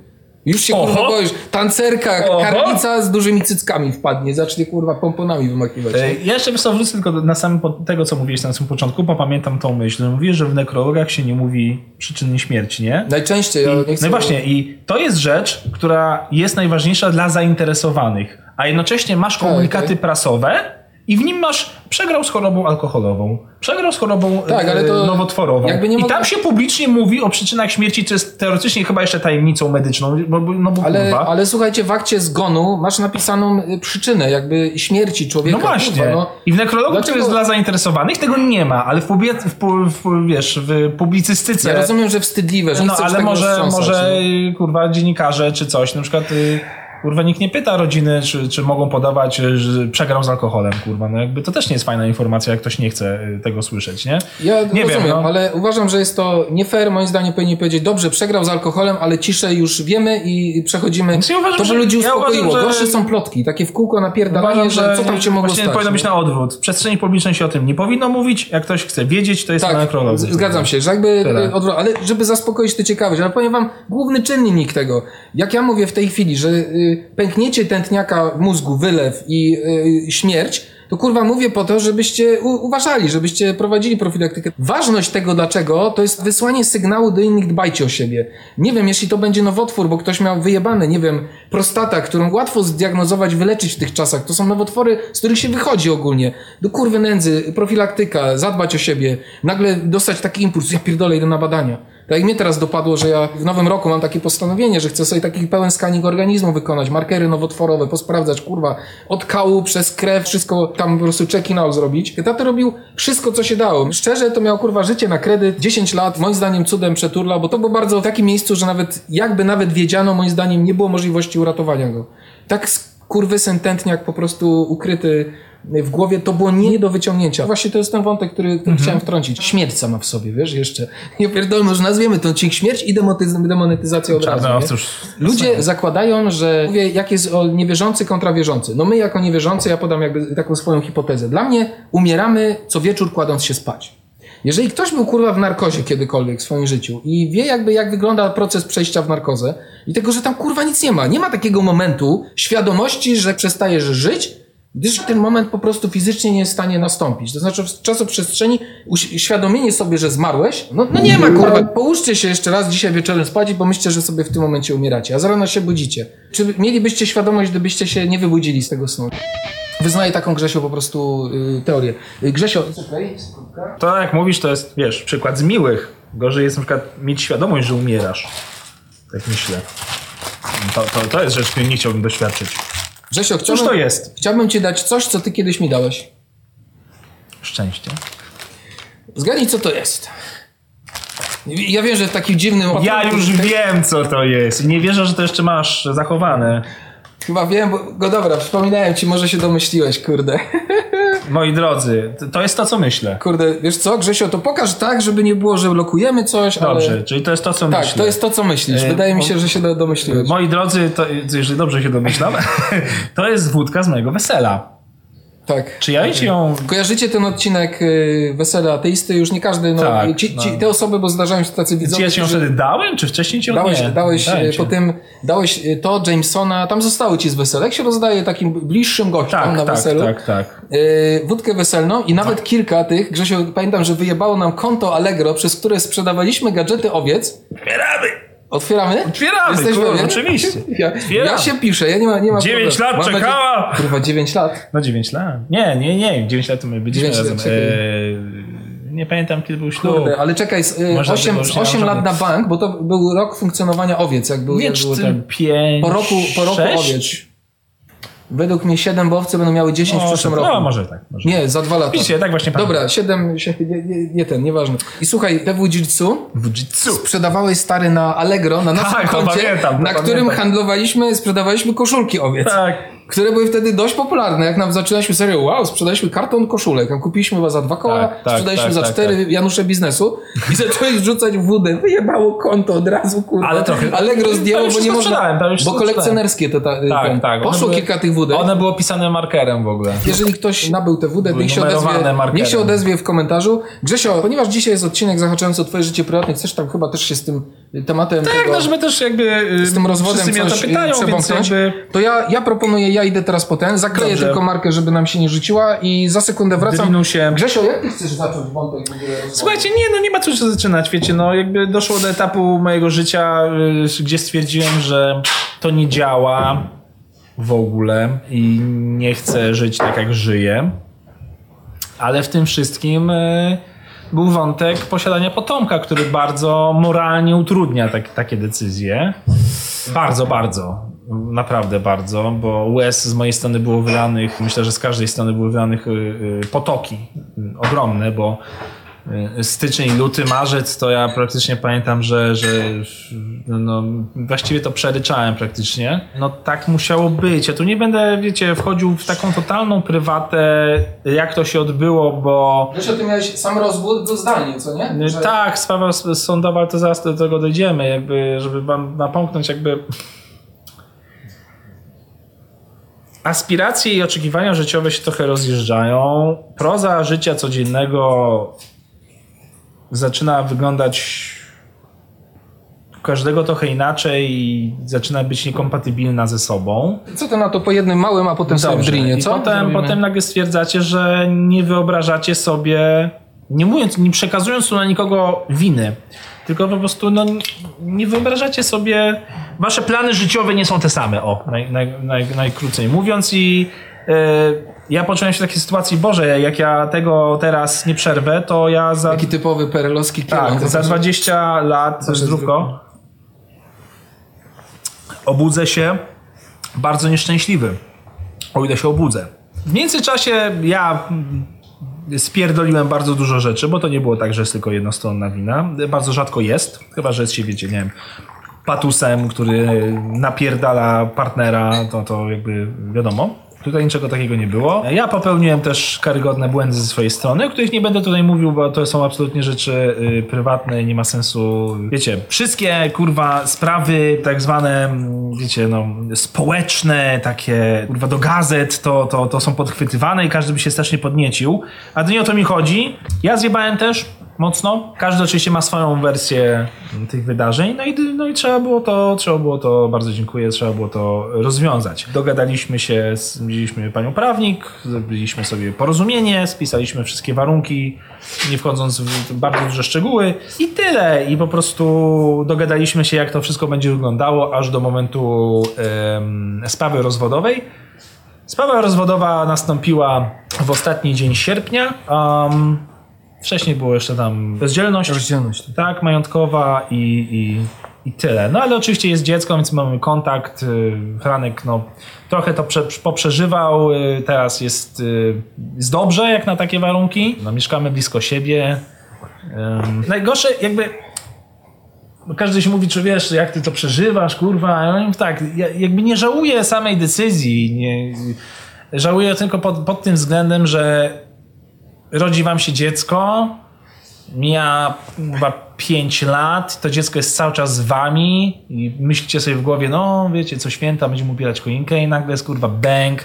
A: Już się
B: Oho.
A: kurwa boisz. Tancerka,
B: Oho.
A: karnica z dużymi cyckami wpadnie, zacznie kurwa pomponami wymakiwać.
B: E, Ja jeszcze co, wrócę tylko na samym tego, co mówiłeś na samym początku, bo pamiętam tą myśl. Mówisz, że w nekrologach się nie mówi przyczyny śmierci, nie?
A: Najczęściej, ja nie chcę...
B: No i właśnie, i to jest rzecz, która jest najważniejsza dla zainteresowanych, a jednocześnie masz komunikaty
A: okej.
B: prasowe i w nim masz przegrał z chorobą alkoholową, przegrał z chorobą
A: Tak, ale
B: e,
A: to
B: nowotworową.
A: jakby nie
B: I
A: mogę-
B: tam się publicznie mówi o przyczynach śmierci, co jest teoretycznie chyba jeszcze tajemnicą medyczną, bo, no bo
A: Ale,
B: kurwa.
A: ale słuchajcie, w akcie zgonu masz napisaną y, przyczynę jakby śmierci człowieka.
B: No właśnie.
A: Kurwa, no.
B: I w nekrologu,
A: Dlaczego-
B: który jest dla zainteresowanych, tego nie ma, ale w, publi- w, w, wiesz, w publicystyce...
A: Ja rozumiem, że wstydliwe, że nie
B: No
A: chcesz
B: ale może, może kurwa dziennikarze czy coś, na przykład y, kurwa nikt nie pyta rodziny, czy, czy mogą podawać, y, że przegrał z alkoholem, kurwa, no jakby to też nie jest fajna informacja, jak ktoś nie chce y, tego słyszeć, nie?
A: Ja
B: nie
A: rozumiem,
B: wiem, no.
A: ale uważam, że jest to nie fair. Moim zdaniem powinni powiedzieć, dobrze, przegrał z alkoholem, ale ciszej już wiemy i przechodzimy.
B: Ja uważam,
A: to by
B: że-
A: ludzi
B: ja
A: uspokoiło.
B: uważam, że-
A: Gorsze są plotki, takie w kółko napierdalanie, że co tam się mogło
B: właśnie
A: stać.
B: powinno być na odwrót. W przestrzeni publicznej się o tym nie powinno mówić, jak ktoś chce wiedzieć, to jest na
A: Tak, z- zgadzam się, że jakby,
B: Tyle.
A: y, odwró- ale żeby zaspokoić tę ciekawość, ale powiem wam, główny czynnik tego, jak ja mówię w tej chwili, że pęknięcie tętniaka mózgu, wylew i y, śmierć, to kurwa mówię po to, żebyście uważali, żebyście prowadzili profilaktykę. Ważność tego dlaczego, to jest wysłanie sygnału do innych, dbajcie o siebie. Nie wiem, jeśli to będzie nowotwór, bo ktoś miał wyjebane, nie wiem, prostata, którą łatwo zdiagnozować, wyleczyć w tych czasach. To są nowotwory, z których się wychodzi ogólnie. Do kurwy nędzy, profilaktyka, zadbać o siebie. Nagle dostać taki impuls, ja pierdolę, idę na badania. Tak jak mnie teraz dopadło, że ja w nowym roku mam takie postanowienie, że chcę sobie taki pełen scanning organizmu wykonać, markery nowotworowe, posprawdzać, kurwa, od kału przez krew, wszystko tam po prostu check-in out zrobić. Tato robił wszystko, co się dało. Szczerze, to miał, kurwa, życie na kredyt, 10 lat, moim zdaniem cudem przeturlał, bo to było bardzo w takim miejscu, że nawet, jakby nawet wiedziano, moim zdaniem, nie było możliwości uratowania go. Tak kurwy sententniak po prostu ukryty w głowie, to było nie do wyciągnięcia. Właśnie to jest ten wątek, który, który chciałem wtrącić. Śmierć sama w sobie, wiesz, jeszcze. Nie pierdolę, może nazwiemy to odcinek śmierć i demonetyzacja od razu.
B: No, cóż,
A: Ludzie zakładają, że mówię, jak jest o niewierzący kontra wierzący. No my jako niewierzący, ja podam jakby taką swoją hipotezę. Dla mnie umieramy co wieczór kładąc się spać. Jeżeli ktoś był kurwa w narkozie kiedykolwiek w swoim życiu i wie jakby jak wygląda proces przejścia w narkozę i tego, że tam kurwa nic nie ma. Nie ma takiego momentu świadomości, że przestajesz żyć, gdyż ten moment po prostu fizycznie nie jest w stanie nastąpić. To znaczy w czasoprzestrzeni uświadomienie sobie, że zmarłeś, no, no nie ma kurwa. Połóżcie się jeszcze raz dzisiaj wieczorem spać i pomyślcie, że sobie w tym momencie umieracie, a z rana się budzicie. Czy mielibyście świadomość, gdybyście się nie wybudzili z tego snu? Wyznaję taką Grzesiu po prostu y, teorię. Y, Grzesio.
B: To jak mówisz, to jest, wiesz, przykład z miłych. Gorzej jest na przykład mieć świadomość, że umierasz. Tak myślę. To, to, to jest rzecz, której nie chciałbym doświadczyć.
A: Grzesio,
B: Cóż
A: chciałbym,
B: to jest?
A: chciałbym ci dać coś, co ty kiedyś mi dałeś.
B: Szczęście.
A: Zgadnij, co to jest. Ja wiem, że w takim dziwnym...
B: Ja już wiem, co to jest. Nie wierzę, że to jeszcze masz zachowane.
A: Chyba wiem, bo go dobra, przypominałem ci, może się domyśliłeś, kurde. [LAUGHS]
B: Moi drodzy, to- jest to, co myślę.
A: Kurde, wiesz co, Grzesio, to pokaż tak, żeby nie było, że blokujemy coś,
B: Dobrze,
A: ale...
B: czyli to jest to, co
A: Tak,
B: myślę.
A: to jest to, co myślisz.
B: E,
A: Wydaje mi się, że się do- domyśliłeś.
B: Moi drodzy, to, jeżeli dobrze się domyślam, [LAUGHS] to jest wódka z mojego wesela.
A: Tak.
B: Czy ja ci ją...
A: Kojarzycie ten odcinek y, Wesele Ateisty? Już nie każdy, no,
B: Tak,
A: ci, ci,
B: no.
A: te osoby, bo zdarzają się tacy
B: Czy
A: widzowie,
B: ja ci ją
A: którzy-
B: wtedy dałem, czy wcześniej ci ją
A: Dałeś,
B: nie?
A: dałeś
B: Dałem ci.
A: po tym, dałeś e, to Jamesona, tam zostały ci z wesela. Jak się rozdaje takim bliższym gościom
B: Tak,
A: na
B: tak,
A: weselu.
B: tak, tak.
A: e, wódkę weselną i nawet kilka tych, Grzesio, pamiętam, że wyjebało nam konto Allegro, przez które sprzedawaliśmy gadżety owiec.
B: Otwieramy!
A: Otwieramy?
B: Otwieramy,
A: Jesteś
B: kurwa, oczywiście.
A: Ja, ja się piszę, ja nie ma, nie ma
B: 9
A: problemu.
B: lat
A: Mam
B: czekała!
A: Nadzieję, kurwa, 9 lat.
B: No 9 lat. Nie, nie, nie. 9 lat to my byliśmy
A: lat,
B: razem.
A: czekaj.
B: Eee, nie pamiętam, kiedy był ślub.
A: Kurde, ale czekaj, e,
B: Można
A: 8,
B: było już nie mam
A: 8 lat na bank, bo to był rok funkcjonowania owiec, jak był,
B: Nie,
A: jak był ten.
B: 5,
A: Po roku, po roku owiec. Według mnie 7, bo owce będą miały 10 w przyszłym roku.
B: No, może tak. Może.
A: Nie, za dwa lata.
B: Widzicie, tak właśnie pamiętam.
A: Dobra, 7, się- nie, nie, nie ten, nieważne. I słuchaj, PW Jitsu
B: Fujitsu.
A: sprzedawałeś stary na Allegro, na [LAUGHS] naszym
B: Tak, to
A: koncie,
B: pamiętam,
A: na którym
B: pamiętam.
A: handlowaliśmy, sprzedawaliśmy koszulki owiec.
B: Tak.
A: Które były wtedy dość popularne. Jak nam zaczynaliśmy serię, wow, sprzedaliśmy karton koszulek. A kupiliśmy chyba za dwa koła,
B: Tak, tak,
A: sprzedaliśmy
B: tak,
A: za
B: tak,
A: cztery Janusze biznesu i zacząłeś wrzucać wódę. Wyjebało konto od razu, kurwa.
B: Ale trochę-
A: Allegro
B: Tam
A: zdjęło, bo nie można.
B: tam
A: bo kolekcjonerskie to ta,
B: Tak,
A: ten.
B: tak.
A: Poszło
B: były-
A: kilka tych wódek.
B: One było pisane markerem w ogóle.
A: Jeżeli ktoś nabył tę wódę, niech się, odezwie,
B: markerem.
A: niech się odezwie w komentarzu. Grzesio, ponieważ dzisiaj jest odcinek zahaczający o twoje życie prywatne, chcesz tam chyba też się z tym tematem
B: Tak,
A: tego,
B: no żeby też jakby... y,
A: z tym rozwodem
B: o to
A: coś
B: pytają,
A: przebąknąć,
B: jakby...
A: to ja, ja proponuję, ja idę teraz po ten, zakleję
B: Dobrze.
A: tylko markę, żeby nam się nie rzuciła i za sekundę wracam.
B: Się.
A: Grzesio, jak ty chcesz zacząć wątek?
B: Słuchajcie, nie, no nie ma co się zaczynać, wiecie, no jakby doszło do etapu mojego życia, y, gdzie stwierdziłem, że to nie działa w ogóle i nie chcę żyć tak, jak żyję. Ale w tym wszystkim y, był wątek posiadania potomka, który bardzo moralnie utrudnia tak, takie decyzje. Bardzo, bardzo. Naprawdę bardzo, bo łez z mojej strony było wylanych, myślę, że z każdej strony były wylanych y, y, potoki y, ogromne, bo styczeń, luty, marzec to ja praktycznie pamiętam, że, że no, no, właściwie to przeryczałem praktycznie. No tak musiało być. Ja tu nie będę, wiecie, wchodził w taką totalną prywatę, jak to się odbyło, bo
A: Grzesio, ty miałeś sam rozwód, był zdalnie, co nie? Że-
B: tak, sprawa sądowa, to zaraz do tego dojdziemy, jakby, żeby wam napomknąć, jakby. Aspiracje i oczekiwania życiowe się trochę rozjeżdżają. Proza życia codziennego zaczyna wyglądać każdego trochę inaczej i zaczyna być niekompatybilna ze sobą.
A: Co to na to po jednym małym, a potem sobie drinie,
B: I
A: co?
B: potem,
A: Zrobimy?
B: potem nagle stwierdzacie, że nie wyobrażacie sobie, nie mówiąc, nie przekazując tu na nikogo winy, tylko po prostu no, nie wyobrażacie sobie, wasze plany życiowe nie są te same, o, naj, naj, naj, najkrócej mówiąc i e, ja poczułem się w takiej sytuacji, Boże, jak ja tego teraz nie przerwę, to ja za,
A: Taki typowy perelowski kierunek.
B: tak, za 20 lat, zdrówko, obudzę się bardzo nieszczęśliwy. O ile się obudzę. W międzyczasie ja mm, spierdoliłem bardzo dużo rzeczy, bo to nie było tak, że jest tylko jednostronna wina. Bardzo rzadko jest, chyba że jest się, wiecie, nie wiem, patusem, który napierdala partnera, to, to jakby wiadomo. Tutaj niczego takiego nie było. Ja popełniłem też karygodne błędy ze swojej strony, o których nie będę tutaj mówił, bo to są absolutnie rzeczy y, prywatne i nie ma sensu. Wiecie, wszystkie kurwa sprawy tak zwane, mm, wiecie, no, społeczne, takie kurwa do gazet, to, to, to są podchwytywane i każdy by się strasznie podniecił. A to nie o to mi chodzi. Ja zjebałem też mocno. Każdy oczywiście ma swoją wersję tych wydarzeń, no i, no i trzeba było to, trzeba było to, bardzo dziękuję, trzeba było to rozwiązać. Dogadaliśmy się, widzieliśmy panią prawnik, zrobiliśmy sobie porozumienie, spisaliśmy wszystkie warunki, nie wchodząc w bardzo duże szczegóły i tyle. I po prostu dogadaliśmy się, jak to wszystko będzie wyglądało, aż do momentu em, sprawy rozwodowej. Sprawa rozwodowa nastąpiła w ostatni dzień sierpnia. Um, wcześniej było jeszcze tam bezdzielność.
A: Rozdzielność.
B: Tak, majątkowa i, i, i tyle. No ale oczywiście jest dziecko, więc mamy kontakt. Y, Franek no, trochę to prze, poprzeżywał, y, teraz jest, y, jest dobrze jak na takie warunki. No, mieszkamy blisko siebie. Ym, Najgorsze jakby każdy się mówi, czy wiesz, jak ty to przeżywasz, kurwa. Ja mówię, tak, ja jakby nie żałuję samej decyzji. Nie, żałuję tylko pod, pod tym względem, że rodzi wam się dziecko, mija chyba 5 lat, to dziecko jest cały czas z wami i myślicie sobie w głowie, no wiecie, co święta, będziemy ubierać choinkę i nagle jest kurwa bang.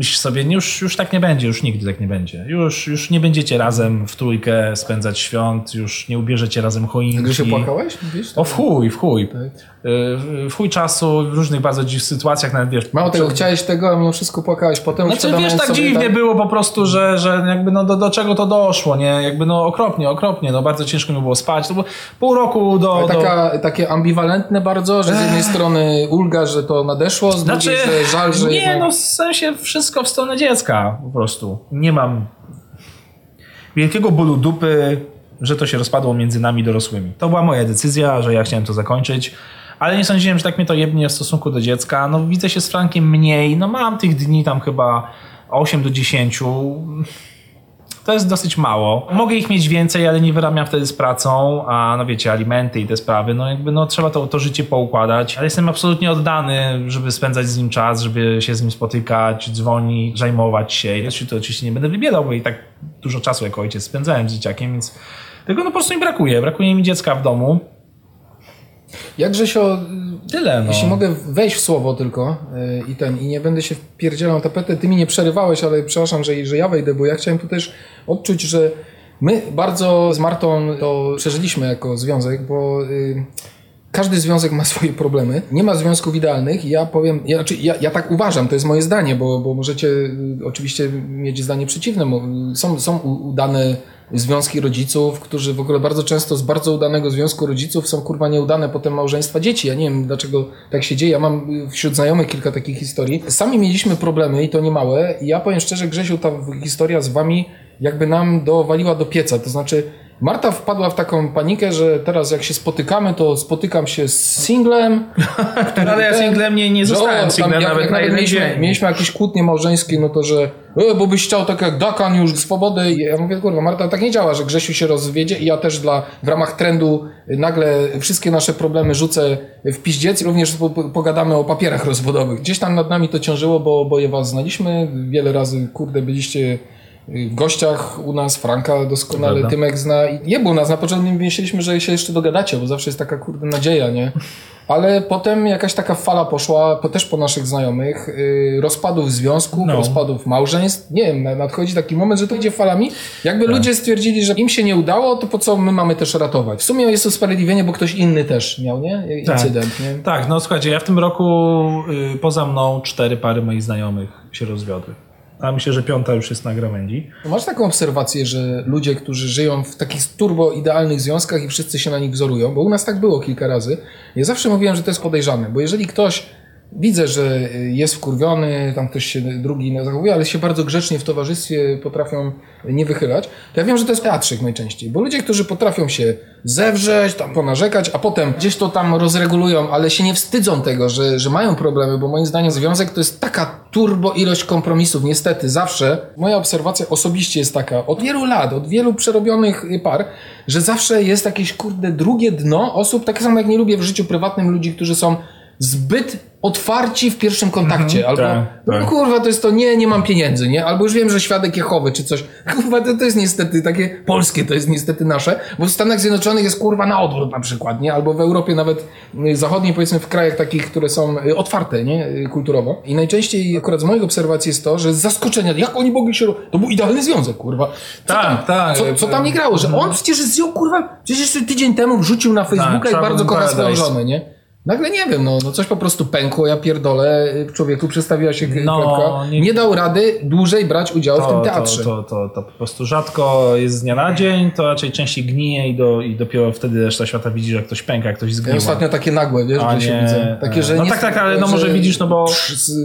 B: Myślisz sobie, już, już tak nie będzie, już nigdy tak nie będzie. Już, już nie będziecie razem w trójkę spędzać świąt, już nie ubierzecie razem choinki.
A: Gdy się płakałeś? Mówisz?
B: O w chuj, w chuj.
A: Tak.
B: Y, W chuj czasu, w różnych bardzo dziwnych sytuacjach, nawet wiesz...
A: Mało tego,
B: przed-
A: chciałeś tego, a mimo wszystko płakałeś. Potem
B: znaczy, wiesz, tak dziwnie było po prostu, że, że jakby no do, do czego to doszło, nie? Jakby no okropnie, okropnie, no bardzo ciężko mi było spać. To było pół roku do...
A: Ale
B: do...
A: Taka, takie ambiwalentne bardzo, że z jednej strony ulga, że to nadeszło, z
B: Znaczy,
A: drugiej, że żal, że
B: nie,
A: jednak...
B: no w sensie wszystko w stronę dziecka po prostu. Nie mam wielkiego bólu dupy, że to się rozpadło między nami dorosłymi. To była moja decyzja, że ja chciałem to zakończyć. Ale nie sądziłem, że tak mnie to jebnie w stosunku do dziecka. No widzę się z Frankiem mniej. No mam tych dni tam chyba 8 do 10. To jest dosyć mało. Mogę ich mieć więcej, ale nie wyrabiam wtedy z pracą, a no wiecie, alimenty i te sprawy, no jakby no trzeba to, to życie poukładać. Ale jestem absolutnie oddany, żeby spędzać z nim czas, żeby się z nim spotykać, dzwonić, zajmować się. I to oczywiście nie będę wybierał, bo i tak dużo czasu jako ojciec spędzałem z dzieciakiem, więc tego no po prostu mi brakuje. Brakuje mi dziecka w domu.
A: Jakże się...
B: Tyle, no.
A: Jeśli mogę wejść w słowo tylko yy, i ten, i nie będę się wpierdzielał na tapetę, ty mi nie przerywałeś, ale przepraszam, że, że ja wejdę, bo ja chciałem tu też odczuć, że my bardzo z Martą to przeżyliśmy jako związek, bo yy, każdy związek ma [LAUGHS] swoje problemy. Nie ma związków idealnych. Ja powiem, ja, znaczy, ja, ja tak uważam, to jest moje zdanie, bo, bo możecie y, oczywiście mieć zdanie przeciwne. Są, są udane związki rodziców, którzy w ogóle bardzo często z bardzo udanego związku rodziców są kurwa nieudane potem małżeństwa dzieci. Ja nie wiem dlaczego tak się dzieje. Ja mam y, wśród znajomych kilka takich historii. Sami mieliśmy problemy i to nie małe. I ja powiem szczerze, Grzesiu, ta historia z wami jakby nam dowaliła do pieca. To znaczy Marta wpadła w taką panikę, że teraz jak się spotykamy, to spotykam się z singlem. [LAUGHS]
B: Ale ja singlem nie, nie zostałem singlem nawet
A: jak
B: na jeden
A: mieliśmy,
B: dzień.
A: mieliśmy jakieś kłótnie małżeńskie, no to że e, bo byś chciał tak jak Dakan już swobody. I ja mówię, kurwa, Marta, tak nie działa, że Grzesiu się rozwiedzie i ja też dla, w ramach trendu nagle wszystkie nasze problemy rzucę w piździec i również po, po- pogadamy o papierach rozwodowych. Gdzieś tam nad nami to ciążyło, bo oboje was znaliśmy. Wiele razy, kurde, byliście gościach u nas, Franka doskonale,
B: prawda.
A: Tymek zna nie był nas, na początku myśleliśmy, że się jeszcze dogadacie, bo zawsze jest taka kurde nadzieja, nie? [LAUGHS] Ale potem jakaś taka fala poszła, po, też po naszych znajomych, yy, rozpadów związków,
B: No.
A: rozpadów małżeństw. Nie wiem, na- nadchodzi taki moment, że to idzie falami. Jakby
B: Tak.
A: ludzie stwierdzili, że im się nie udało, to po co my mamy też ratować? W sumie jest to usprawiedliwienie, bo ktoś inny też miał, nie? Incydent, nie?
B: Tak, no słuchajcie, ja w tym roku y, poza mną cztery pary moich znajomych się rozwiodły. A myślę, że piąta już jest na grawędzi.
A: Masz taką obserwację, że ludzie, którzy żyją w takich turbo idealnych związkach i wszyscy się na nich wzorują, bo u nas tak było kilka razy. Ja zawsze mówiłem, że to jest podejrzane, bo jeżeli ktoś widzę, że jest wkurwiony, tam ktoś się drugi zachowuje, ale się bardzo grzecznie w towarzystwie potrafią nie wychylać, to ja wiem, że to jest teatrzyk najczęściej, bo ludzie, którzy potrafią się zewrzeć, tam ponarzekać, a potem gdzieś to tam rozregulują, ale się nie wstydzą tego, że, że mają problemy, bo moim zdaniem związek to jest taka turbo ilość kompromisów, niestety zawsze. Moja obserwacja osobiście jest taka, od wielu lat, od wielu przerobionych par, że zawsze jest jakieś kurde drugie dno osób, takie samo jak nie lubię w życiu prywatnym ludzi, którzy są zbyt otwarci w pierwszym kontakcie, albo
B: tak,
A: no
B: tak.
A: kurwa, to jest to nie, nie mam pieniędzy, nie? Albo już wiem, że świadek Jehowy czy coś. Kurwa, to, to jest niestety takie polskie, to jest niestety nasze, bo w Stanach Zjednoczonych jest kurwa na odwrót na przykład, nie? Albo w Europie nawet y, zachodniej, powiedzmy w krajach takich, które są y, otwarte, nie? Y, Kulturowo. I najczęściej akurat z moich obserwacji jest to, że z zaskoczenia, jak oni mogli się... To był idealny związek, kurwa. Co
B: Tak,
A: tam,
B: tak.
A: Co, co tam nie grało, że on przecież zjął, kurwa, przecież jeszcze tydzień temu wrzucił na Facebooka i
B: Trouble
A: bardzo kocha swoją żonę, nie? Nagle nie wiem, no, no coś po prostu pękło, ja pierdolę, y, człowieku przestawiła się
B: No,
A: kropka.
B: nie-
A: Nie... dał rady dłużej brać udziału w tym
B: To,
A: teatrze.
B: to, to, to, to po prostu rzadko jest z dnia na dzień, to raczej częściej gnije i, do, i dopiero wtedy reszta świata widzi, że jak ktoś pęka, jak ktoś
A: Ja
B: zgniła.
A: ostatnio takie nagłe, wiesz,
B: A
A: że się
B: nie,
A: widzę. Takie, że
B: no
A: nie
B: tak, tak, ale no
A: że-
B: może widzisz, no bo,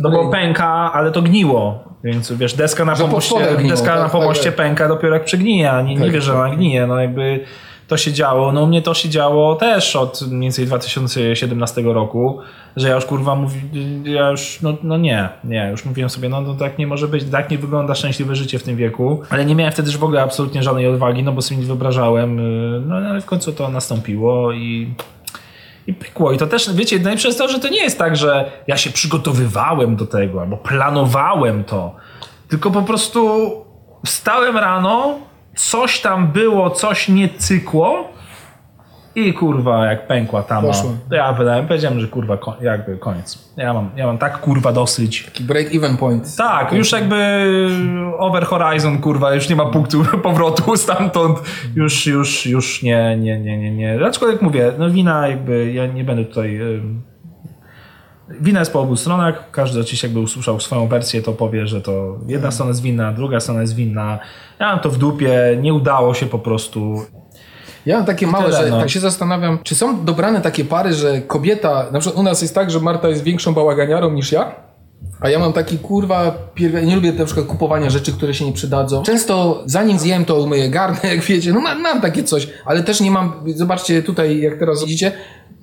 B: no bo pęka, ale to gniło. Więc wiesz, deska na pomoście, deska
A: tak,
B: na
A: tak,
B: pomoście
A: tak.
B: pęka dopiero jak przegnije, a nie, nie
A: Tak.
B: wiesz, że ona gnije. No jakby to się działo. No u mnie to się działo też od mniej więcej 2017 roku, że ja już kurwa mówi, ja już, no, no nie, nie, już mówiłem sobie, no, no tak nie może być, tak nie wygląda szczęśliwe życie w tym wieku, ale nie miałem wtedy już w ogóle absolutnie żadnej odwagi, no bo sobie nie wyobrażałem, y, no ale w końcu to nastąpiło i i pykło. I to też, wiecie, jest to, że to nie jest tak, że ja się przygotowywałem do tego, albo planowałem to. Tylko po prostu wstałem rano, coś tam było, coś nie cykło i kurwa, jak pękła tama,
A: Poszło.
B: to ja wydałem, powiedziałem, że kurwa, ko- jakby koniec. Ja mam, ja mam tak kurwa dosyć.
A: Taki break-even point.
B: Tak, już jakby over horizon, kurwa, już nie ma punktu [LAUGHS] powrotu stamtąd, już, już, już nie, nie, nie, nie, nie. Aczkolwiek mówię, no wina jakby, ja nie będę tutaj... Wina jest po obu stronach, każdy oczywiście jakby usłyszał swoją wersję, to powie, że to jedna strona jest winna, druga strona jest winna. Ja mam to w dupie, nie udało się po prostu.
A: Ja mam takie małe,
B: tyle,
A: że
B: no.
A: tak się zastanawiam, czy są dobrane takie pary, że kobieta, na przykład u nas jest tak, że Marta jest większą bałaganiarą niż ja, a ja mam taki kurwa, nie lubię na przykład kupowania rzeczy, które się nie przydadzą. Często zanim zjem to umyję garnek, [LAUGHS] wiecie, no mam, mam takie coś, ale też nie mam, zobaczcie tutaj jak teraz widzicie,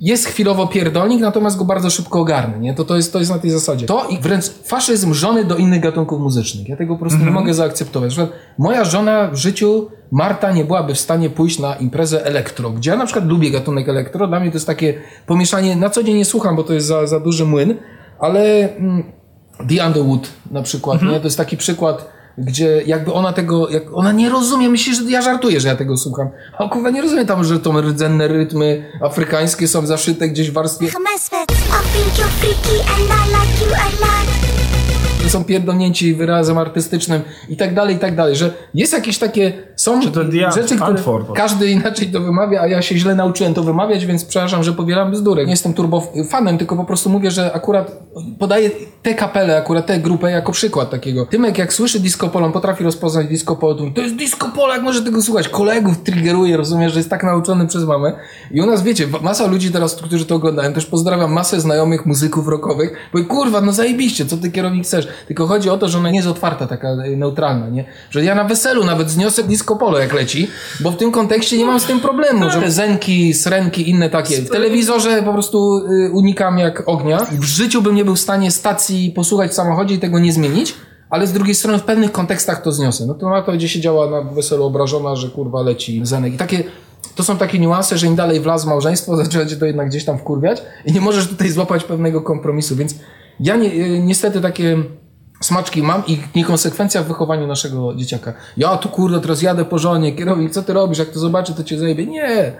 A: jest chwilowo pierdolnik, natomiast go bardzo szybko ogarnę, nie? To, to, jest, to jest na tej zasadzie. To i wręcz faszyzm żony do innych gatunków muzycznych. Ja tego po prostu nie mogę zaakceptować. Na przykład moja żona w życiu, Marta, nie byłaby w stanie pójść na imprezę elektro, gdzie ja na przykład lubię gatunek elektro. Dla mnie to jest takie pomieszanie, na co dzień nie słucham, bo to jest za, za duży młyn, ale mm, The Underwood na przykład, nie? To jest taki przykład, gdzie jakby ona tego, jak ona nie rozumie, myśli, że ja żartuję, że ja tego słucham. A kurwa nie rozumie tam, że to rdzenne rytmy afrykańskie są zaszyte gdzieś w warstwie są pierdolnięci wyrazem artystycznym i tak dalej, i tak dalej, że jest jakieś takie, są
B: dia-
A: rzeczy, które
B: Antwort.
A: każdy inaczej to wymawia, a ja się źle nauczyłem to wymawiać, więc przepraszam, że powielam bzdurę. Nie jestem turbo fanem, tylko po prostu mówię, że akurat podaję tę kapelę, akurat tę grupę jako przykład takiego. Tymek jak słyszy disco polo, on potrafi rozpoznać disco polo, to mówi, to jest disco polo, jak może tego słuchać? Kolegów triggeruje, rozumiesz, że jest tak nauczony przez mamę. I u nas, wiecie, masa ludzi teraz, którzy to oglądają, też pozdrawiam masę znajomych muzyków rockowych, bo kurwa, no zajebiście, co ty kierownik chcesz? Tylko chodzi o to, że ona nie jest otwarta, taka y, neutralna, nie? Że ja na weselu nawet zniosę disco polo jak leci, bo w tym kontekście nie mam z tym problemu, że zenki, srenki, inne takie. W telewizorze po prostu y, unikam jak ognia. W życiu bym nie był w stanie stacji posłuchać w samochodzie i tego nie zmienić, ale z drugiej strony w pewnych kontekstach to zniosę. No to ma to, gdzie siedziała na weselu obrażona, że kurwa leci zenek. I takie, to są takie niuanse, że im dalej w las małżeństwo, [LAUGHS] zaczyna cię to jednak gdzieś tam wkurwiać i nie możesz tutaj złapać pewnego kompromisu, więc ja nie, y, niestety takie smaczki mam i niekonsekwencja w wychowaniu naszego dzieciaka. Ja tu kurde, teraz jadę po żonie, kierownik, co ty robisz, jak to zobaczy, to cię zajebie. Nie!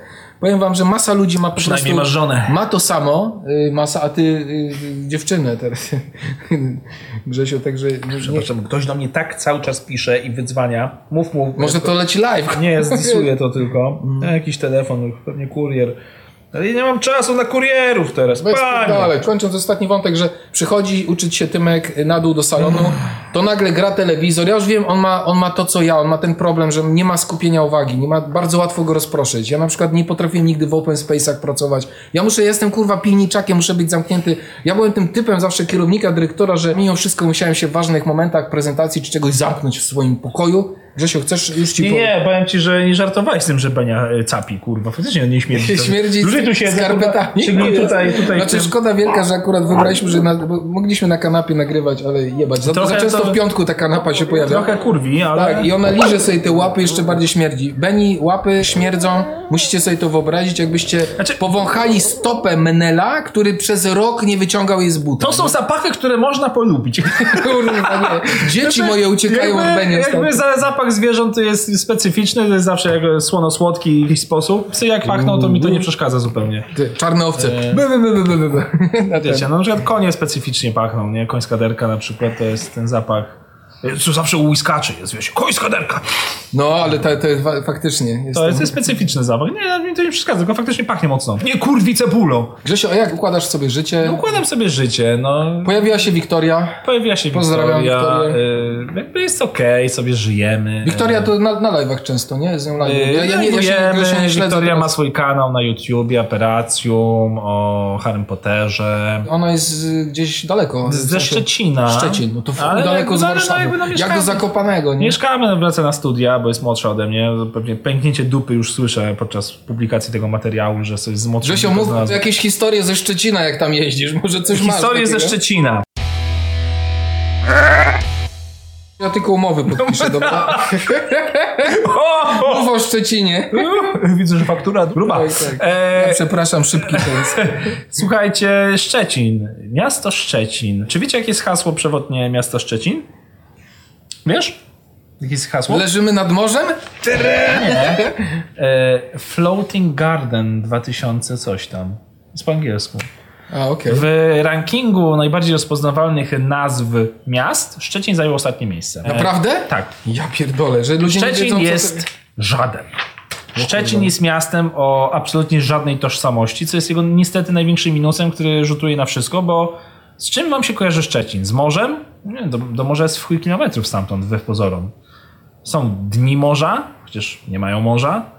A: Powiem wam, że masa ludzi ma po
B: Przynajmniej
A: prostu...
B: masz żonę.
A: Ma to samo, y, masa, a ty y, y, dziewczynę teraz. [LAUGHS] Grzesio, także... Nie, nie,
B: Przepraszam, ktoś do mnie tak cały czas pisze i wydzwania. Mów, mów.
A: może to leci live.
B: Nie, [LAUGHS] zdisuję to tylko. Jakiś telefon, pewnie kurier. Ale ja nie mam czasu na kurierów teraz.
A: Bez
B: Panie.
A: dalej. Kończąc ostatni wątek, że przychodzi uczyć się Tymek na dół do salonu, to nagle gra telewizor. Ja już wiem, on ma, on ma to co ja, on ma ten problem, że nie ma skupienia uwagi, nie ma, bardzo łatwo go rozproszyć. Ja na przykład nie potrafię nigdy w open space'ach pracować. Ja muszę, jestem kurwa pilniczakiem, muszę być zamknięty. Ja byłem tym typem zawsze kierownika, dyrektora, że mimo wszystko musiałem się w ważnych momentach prezentacji czy czegoś zamknąć w swoim pokoju. Grzesio, chcesz już ci
B: Nie,
A: powiem.
B: nie, powiem ci, że nie żartowałeś z tym, że Benia y, capi, kurwa. Faktycznie on nie śmierdzi.
A: Śmierdzi
B: Dłużej tu siedzę,
A: skarpetami.
B: Czyli tutaj, tutaj.
A: Znaczy szkoda wielka, że akurat wybraliśmy, że na, mogliśmy na kanapie nagrywać, ale jebać. Za,
B: Trochę
A: za często
B: to-
A: w piątku ta kanapa się pojawia.
B: Trochę kurwi, ale...
A: Tak, i ona liże sobie te łapy, jeszcze bardziej śmierdzi. Beni, łapy śmierdzą, musicie sobie to wyobrazić, jakbyście
B: Znaczy-
A: powąchali stopę Menela, który przez rok nie wyciągał jej z buta.
B: To są zapachy, które można polubić. [LAUGHS]
A: Kurwa, nie. Dzieci
B: Znaczy,
A: moje uciekają
B: jakby,
A: od Beni
B: Jakby za, zapach zwierząt to jest specyficzny, to jest zawsze jak słono-słodki w jakiś sposób. Psy jak pachną, to mi to nie przeszkadza zupełnie.
A: Ty, czarne owce. By, by, by, by, by, by.
B: Wiecie, no na przykład konie specyficznie pachną, nie? Koń skaderka na przykład to jest ten zapach. Co zawsze u łyskaczy jest, wiesz, koń skaderka.
A: No, ale to, to jest fa- faktycznie. Jest
B: To jest, to jest specyficzny zapach. Nie, mi to nie przeszkadza, tylko faktycznie pachnie mocno. Nie kurwi cebulą.
A: Grzesio, a jak układasz sobie życie?
B: Układam sobie życie, no.
A: Pojawiła się Wiktoria.
B: Pojawiła się
A: Pozdrawiam
B: Wiktoria. Y, jakby jest okej, sobie żyjemy.
A: Wiktoria to na, na live'ach często, nie? Z nią live. Ja, ja, nie, ja, się, ja się nie śledzę.
B: Wiktoria ma
A: teraz.
B: swój kanał na YouTubie, Aperacjum, o Harry Potterze.
A: Ona jest y, gdzieś daleko. W
B: Ze
A: sensie-
B: Szczecina.
A: Szczecin, no to w,
B: Ale
A: daleko
B: jakby,
A: z
B: no,
A: Warszawy.
B: Jakby, no,
A: Jak do Zakopanego, nie?
B: Mieszkamy, wraca na studia, bo jest młodsza ode mnie. Pewnie pęknięcie dupy już słyszę podczas publikacji tego materiału, że coś z młodszym
A: Grzesio, mów jakieś historie ze Szczecina, jak tam jeździsz. Może coś masz
B: Historię ze? Szczecina.
A: Ja tylko umowy podpiszę, dobra? [LAUGHS] Mów o Szczecinie. [LAUGHS]
B: Widzę, że faktura gruba.
A: Tak.
B: E,
A: Ja przepraszam, szybki jest. [LAUGHS]
B: Słuchajcie, Szczecin. Miasto Szczecin. Czy wiecie, jakie jest hasło przewodnie miasta Szczecin? Wiesz? Jakie jest hasło?
A: Leżymy nad morzem?
B: E, Floating Garden 2000 coś tam. Jest po angielsku.
A: A, okej.
B: W rankingu najbardziej rozpoznawalnych nazw miast Szczecin zajął ostatnie miejsce. E,
A: Naprawdę?
B: tak.
A: Ja pierdolę, że ludzie nie
B: Szczecin
A: wiedzą,
B: jest
A: to...
B: żaden. Szczecin jest miastem o absolutnie żadnej tożsamości, co jest jego niestety największym minusem, który rzutuje na wszystko, bo z czym wam się kojarzy Szczecin? Z morzem? Nie, do, do morza jest w chuj kilometrów stamtąd, wbrew pozorom. Są dni morza, chociaż nie mają morza.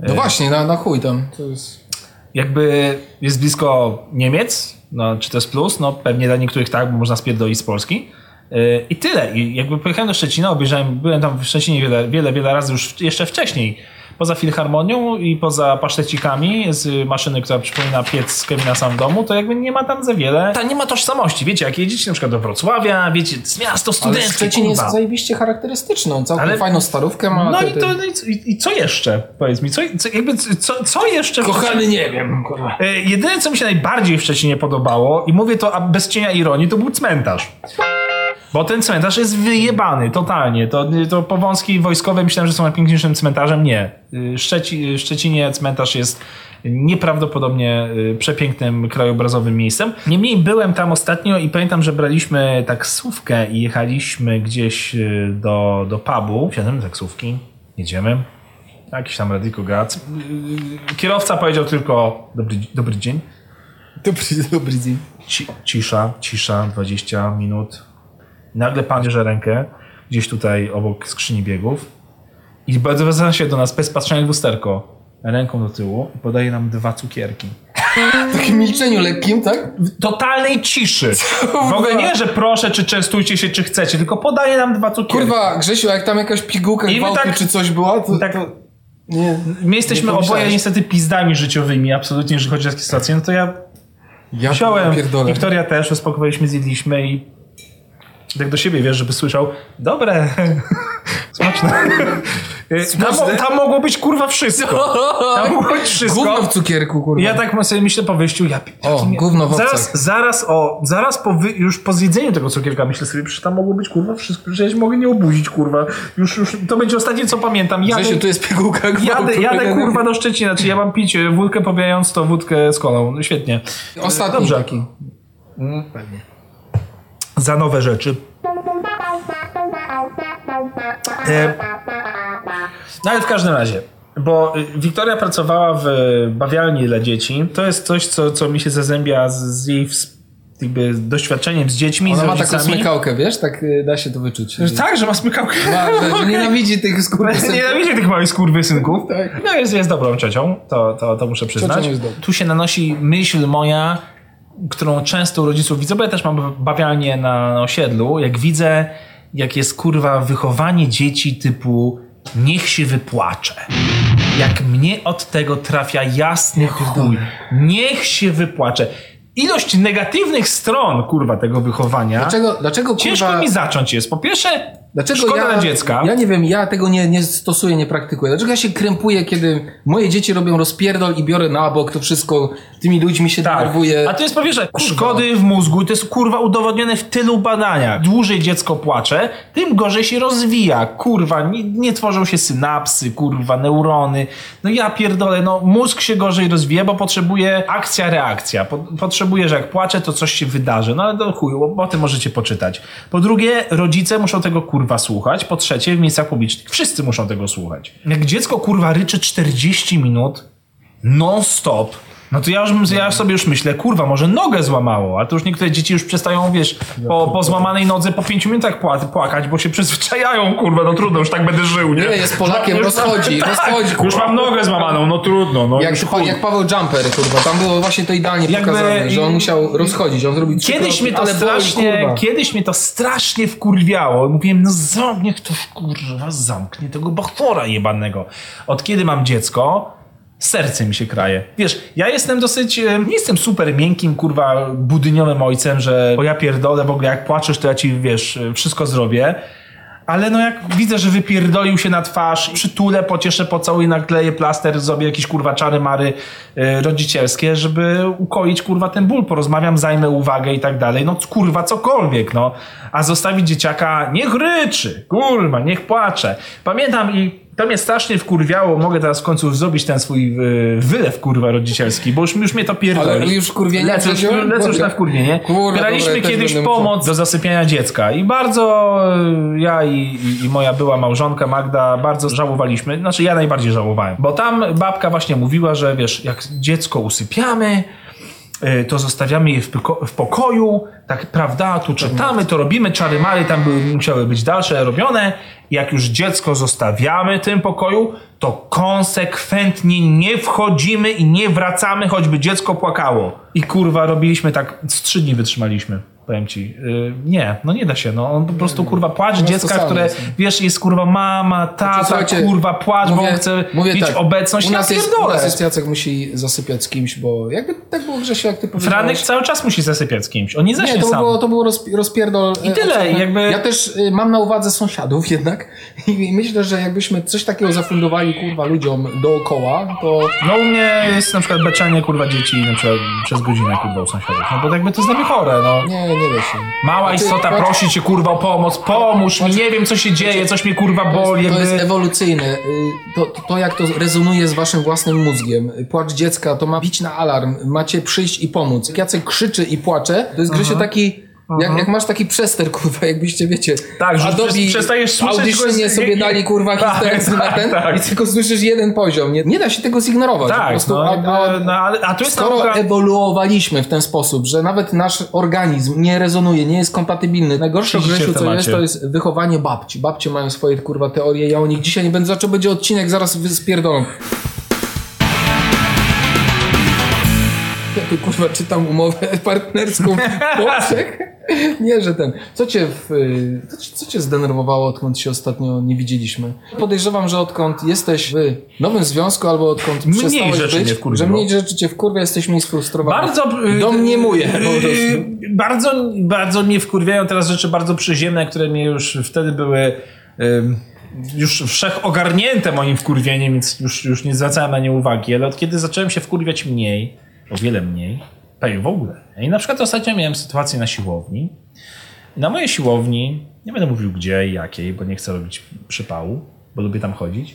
A: No właśnie, na, na chuj tam. To jest...
B: Jakby jest blisko Niemiec, no, czy to jest plus? No pewnie dla niektórych tak, bo można spierdolić z Polski. Yy, I tyle. I jakby pojechałem do Szczecina, obejrzałem, byłem tam w Szczecinie wiele, wiele, wiele razy już jeszcze wcześniej. Poza filharmonią i poza pasztecikami z maszyny, która przypomina piec z Kevina sam w domu, to jakby nie ma tam za wiele. Ta nie ma tożsamości. Wiecie, jak jedziecie na przykład do Wrocławia, wiecie, jest miasto
A: Ale
B: studenckie,
A: Szczecin
B: kurwa.
A: jest zajebiście charakterystyczny. On całkiem
B: Ale-
A: fajną starówkę ma.
B: No i, to, no i, co- i, co jeszcze? Powiedz mi, co, co, jakby, co, co jeszcze...
A: Kochany, nie wiem. kurwa.
B: E, Jedyne, co mi się najbardziej w Szczecinie podobało, i mówię to bez cienia ironii, to był cmentarz. Bo ten cmentarz jest wyjebany, totalnie. To, to powązki wojskowe myślałem, że są najpiękniejszym cmentarzem. Nie. Y, Szczeci, Szczecinie cmentarz jest nieprawdopodobnie y, przepięknym krajobrazowym miejscem. Niemniej byłem tam ostatnio i pamiętam, że braliśmy taksówkę i jechaliśmy gdzieś y, do, do pubu. Wsiadłem do taksówki, jedziemy. Jakiś tam radyko gra. C- y, Kierowca powiedział tylko dobry, dobry dzień.
A: Dobry, dobry dzień.
B: Ci, cisza, cisza, 20 minut. Nagle pan bierze rękę gdzieś tutaj obok skrzyni biegów i zwraca się do nas bez patrzenia w lusterko ręką do tyłu i podaje nam dwa cukierki.
A: W takim milczeniu lekkim, tak?
B: W totalnej ciszy. W ogóle nie, że proszę, czy częstujcie się, czy chcecie, tylko podaje nam dwa cukierki.
A: Kurwa, Grzesiu, jak tam jakaś pigułka gwałtu
B: tak-
A: czy coś była, to...
B: tak-
A: to... Nie.
B: My jesteśmy
A: Nie
B: oboje niestety pizdami życiowymi, absolutnie, jeżeli chodzi o takie sytuacje. No to ja
A: Ja
B: wziąłem. Wiktoria też, uspokojiliśmy, zjedliśmy i Tak do siebie, wiesz, żeby słyszał, dobre, [LAUGHS] smaczne. [LAUGHS] Tam, tam mogło być kurwa wszystko. [LAUGHS] Tam mogło być wszystko.
A: Gówno w cukierku, kurwa.
B: Ja tak sobie myślę po wyjściu, ja pi-
A: O, gówno w
B: zaraz, zaraz, o, zaraz po wy, już po zjedzeniu tego cukierka myślę sobie, przecież tam mogło być kurwa wszystko, że ja się mogę nie obudzić, kurwa. Już, już, to będzie ostatnie, co pamiętam. Jadę,
A: Grzesiu, tu jest pigułka gwałtu.
B: jadę, jadę kurwa do Szczecina, czy ja mam pić e, wódkę pobijając to wódkę z kolą. No, Świetnie.
A: Ostatni
B: Dobrze.
A: taki.
B: Za nowe rzeczy. E, no ale w każdym razie, bo y, Wiktoria pracowała w y, bawialni dla dzieci. To jest coś, co, co mi się zazębia z, z jej jakby doświadczeniem z dziećmi,
A: Ona
B: z
A: ma taką smykałkę, wiesz? Tak y, da się to wyczuć.
B: Tak, że ma smykałkę.
A: Ma, że, że [LAUGHS] nienawidzi tych skurwysynów.
B: Nienawidzi tych małych skurwysynków.
A: Tak.
B: No jest, jest dobrą ciocią, to, to, to muszę przyznać. Tu się nanosi myśl moja, którą często u rodziców widzę, bo ja też mam bawialnię na, na osiedlu. Jak widzę, jak jest kurwa wychowanie dzieci typu niech się wypłacze. Jak mnie od tego trafia jasny chuj. Niech się wypłacze. Ilość negatywnych stron, kurwa, tego wychowania.
A: Dlaczego, dlaczego kurwa...
B: Ciężko mi zacząć jest. Po pierwsze,
A: Dlaczego
B: szkoda
A: ja,
B: dziecka.
A: Ja nie wiem, ja tego nie, nie stosuję, nie praktykuję. Dlaczego ja się krępuję, kiedy moje dzieci robią rozpierdol i biorę na bok to wszystko, tymi ludźmi się denerwuję.
B: Tak. A to jest po pierwsze szkody w mózgu, to jest kurwa udowodnione w tylu badaniach. Dłużej dziecko płacze, tym gorzej się rozwija. Kurwa, nie, nie tworzą się synapsy, kurwa, neurony. No ja pierdolę, no mózg się gorzej rozwija, bo potrzebuje akcja, reakcja. Po, potrzebuje, że jak płacze, to coś się wydarzy. No ale to chuj, bo o tym możecie poczytać. Po drugie, rodzice muszą tego kurwa słuchać. Po trzecie, w miejscach publicznych wszyscy muszą tego słuchać. Jak dziecko kurwa ryczy 40 minut, non-stop, no to ja, już, ja sobie już myślę, kurwa, może nogę złamało, a to już niektóre dzieci już przestają, wiesz, po, po złamanej nodze po pięciu minutach pła, płakać, bo się przyzwyczajają, kurwa, no trudno, już tak będę żył, nie?
A: Nie, jest Polakiem,
B: Już-
A: rozchodzi, [LAUGHS] rozchodzi, kurwa.
B: Już mam nogę złamaną, no trudno, no
A: jak,
B: już
A: jak Paweł Jumper, kurwa, tam było właśnie to idealnie
B: Jakby-
A: pokazane, że on musiał rozchodzić, on zrobił trzy
B: Kiedyś
A: kroki,
B: mnie to
A: boli,
B: strasznie,
A: kurwa.
B: kiedyś mnie to strasznie wkurwiało. Mówiłem, no zam, niech ktoś kurwa zamknie tego bachora jebanego. Od kiedy mam dziecko, serce mi się kraje. Wiesz, ja jestem dosyć, e, nie jestem super miękkim, kurwa, budyniowym ojcem, że o ja pierdolę, w ogóle jak płaczesz, to ja ci, wiesz, e, wszystko zrobię. Ale no jak widzę, że wypierdolił się na twarz, przytulę, pocieszę, pocałuję, nakleję plaster, zrobię jakieś kurwa czary mary e, rodzicielskie, żeby ukoić kurwa ten ból, porozmawiam, zajmę uwagę i tak dalej. No kurwa cokolwiek, no. A zostawić dzieciaka, niech ryczy, kurwa, niech płacze. Pamiętam i to mnie strasznie wkurwiało, mogę teraz w końcu zrobić ten swój e, wylew kurwa rodzicielski, bo już, już mnie to pierdoli.
A: Ale już wkurwienie
B: Lecę już, lecę już na wkurwienie.
A: Kurwa,
B: Braliśmy
A: dobra,
B: kiedyś pomoc
A: musiał.
B: do zasypiania dziecka i bardzo e, ja i, i, i moja była małżonka Magda bardzo żałowaliśmy, znaczy ja najbardziej żałowałem, bo tam babka właśnie mówiła, że wiesz, jak dziecko usypiamy, to zostawiamy je w, poko- w pokoju, tak prawda, tu czytamy, to robimy, czary mary tam musiały być dalsze robione. Jak już dziecko zostawiamy w tym pokoju, to konsekwentnie nie wchodzimy i nie wracamy, choćby dziecko płakało. I kurwa, robiliśmy tak, z trzy dni wytrzymaliśmy. Powiem ci, Yy, nie, no nie da się, no on po prostu kurwa płacz
A: to
B: dziecka, które,
A: jest.
B: wiesz, jest kurwa mama, tata,
A: Słuchajcie,
B: kurwa płacz, bo on chce mieć
A: tak,
B: obecność,
A: U nas,
B: ja
A: jest, u nas jest Jacek musi zasypiać z kimś, bo jakby tak było Grzesiu, jak ty powiedziałeś.
B: Franek cały czas musi zasypiać z kimś, on nie zaśnie
A: Nie, to
B: sam.
A: było, to było rozp- rozpierdol.
B: I tyle, jakby-
A: Ja też y, mam na uwadze sąsiadów jednak [LAUGHS] i myślę, że jakbyśmy coś takiego zafundowali kurwa ludziom dookoła, to
B: No u mnie jest na przykład beczenie kurwa dzieci na przykład przez godzinę kurwa u sąsiadów. No bo jakby to jest dla mnie chore, no.
A: nie, nie da się.
B: Mała
A: Znaczy,
B: istota
A: patrz-
B: prosi cię kurwa o pomoc, pomóż mi, nie wiem co się dzieje, coś mnie kurwa
A: To
B: boli,
A: jest, to
B: jakby...
A: jest ewolucyjne. Y, To, to, to jak to rezonuje z waszym własnym mózgiem. Płacz dziecka to ma bić na alarm. Macie przyjść i pomóc. Jak Jacek krzyczy i płacze, to jest Grzesiu taki... Jak, jak masz taki przester, kurwa, jakbyście wiecie.
B: Tak, że
A: Adobe
B: przes- przestajesz słyszeć,
A: Auditionie sobie dali, kurwa,
B: Tak,
A: historycy na ten
B: tak.
A: i tylko słyszysz jeden poziom. Nie, nie da się tego zignorować. po
B: Tak,
A: prostu,
B: no,
A: a, a,
B: no, a tu jest
A: Skoro
B: nauka...
A: ewoluowaliśmy w ten sposób, że nawet nasz organizm nie rezonuje, nie jest kompatybilny. Najgorsze Grzesiu, co jest, to jest wychowanie babci. Babcie mają swoje kurwa teorie, ja o nich dzisiaj nie będę zaczął, będzie odcinek, zaraz spierdolą. Kurwa czytam umowę [LAUGHS] partnerską Polsce. Nie, że ten. Co cię, w, y, co, ci- co cię zdenerwowało, odkąd się ostatnio nie widzieliśmy? Podejrzewam, że odkąd jesteś w nowym związku, albo odkąd
B: Mniej
A: przestałeś
B: rzeczy
A: być,
B: mnie
A: że mniej rzeczy cię wkurwia, jesteś mniej sfrustrowany.
B: Bardzo. y,
A: Domniemuję po
B: y,
A: prostu.
B: Bardzo, bardzo mnie wkurwiają teraz rzeczy bardzo przyziemne, które mnie już wtedy były. ym, już wszechogarnięte moim wkurwieniem, więc już, już nie zwracałem na nie uwagi, ale od kiedy zacząłem się wkurwiać mniej, o wiele mniej, prawie w ogóle. I na przykład ostatnio miałem sytuację na siłowni. Na mojej siłowni, nie będę mówił gdzie i jakiej, bo nie chcę robić przypału, bo lubię tam chodzić.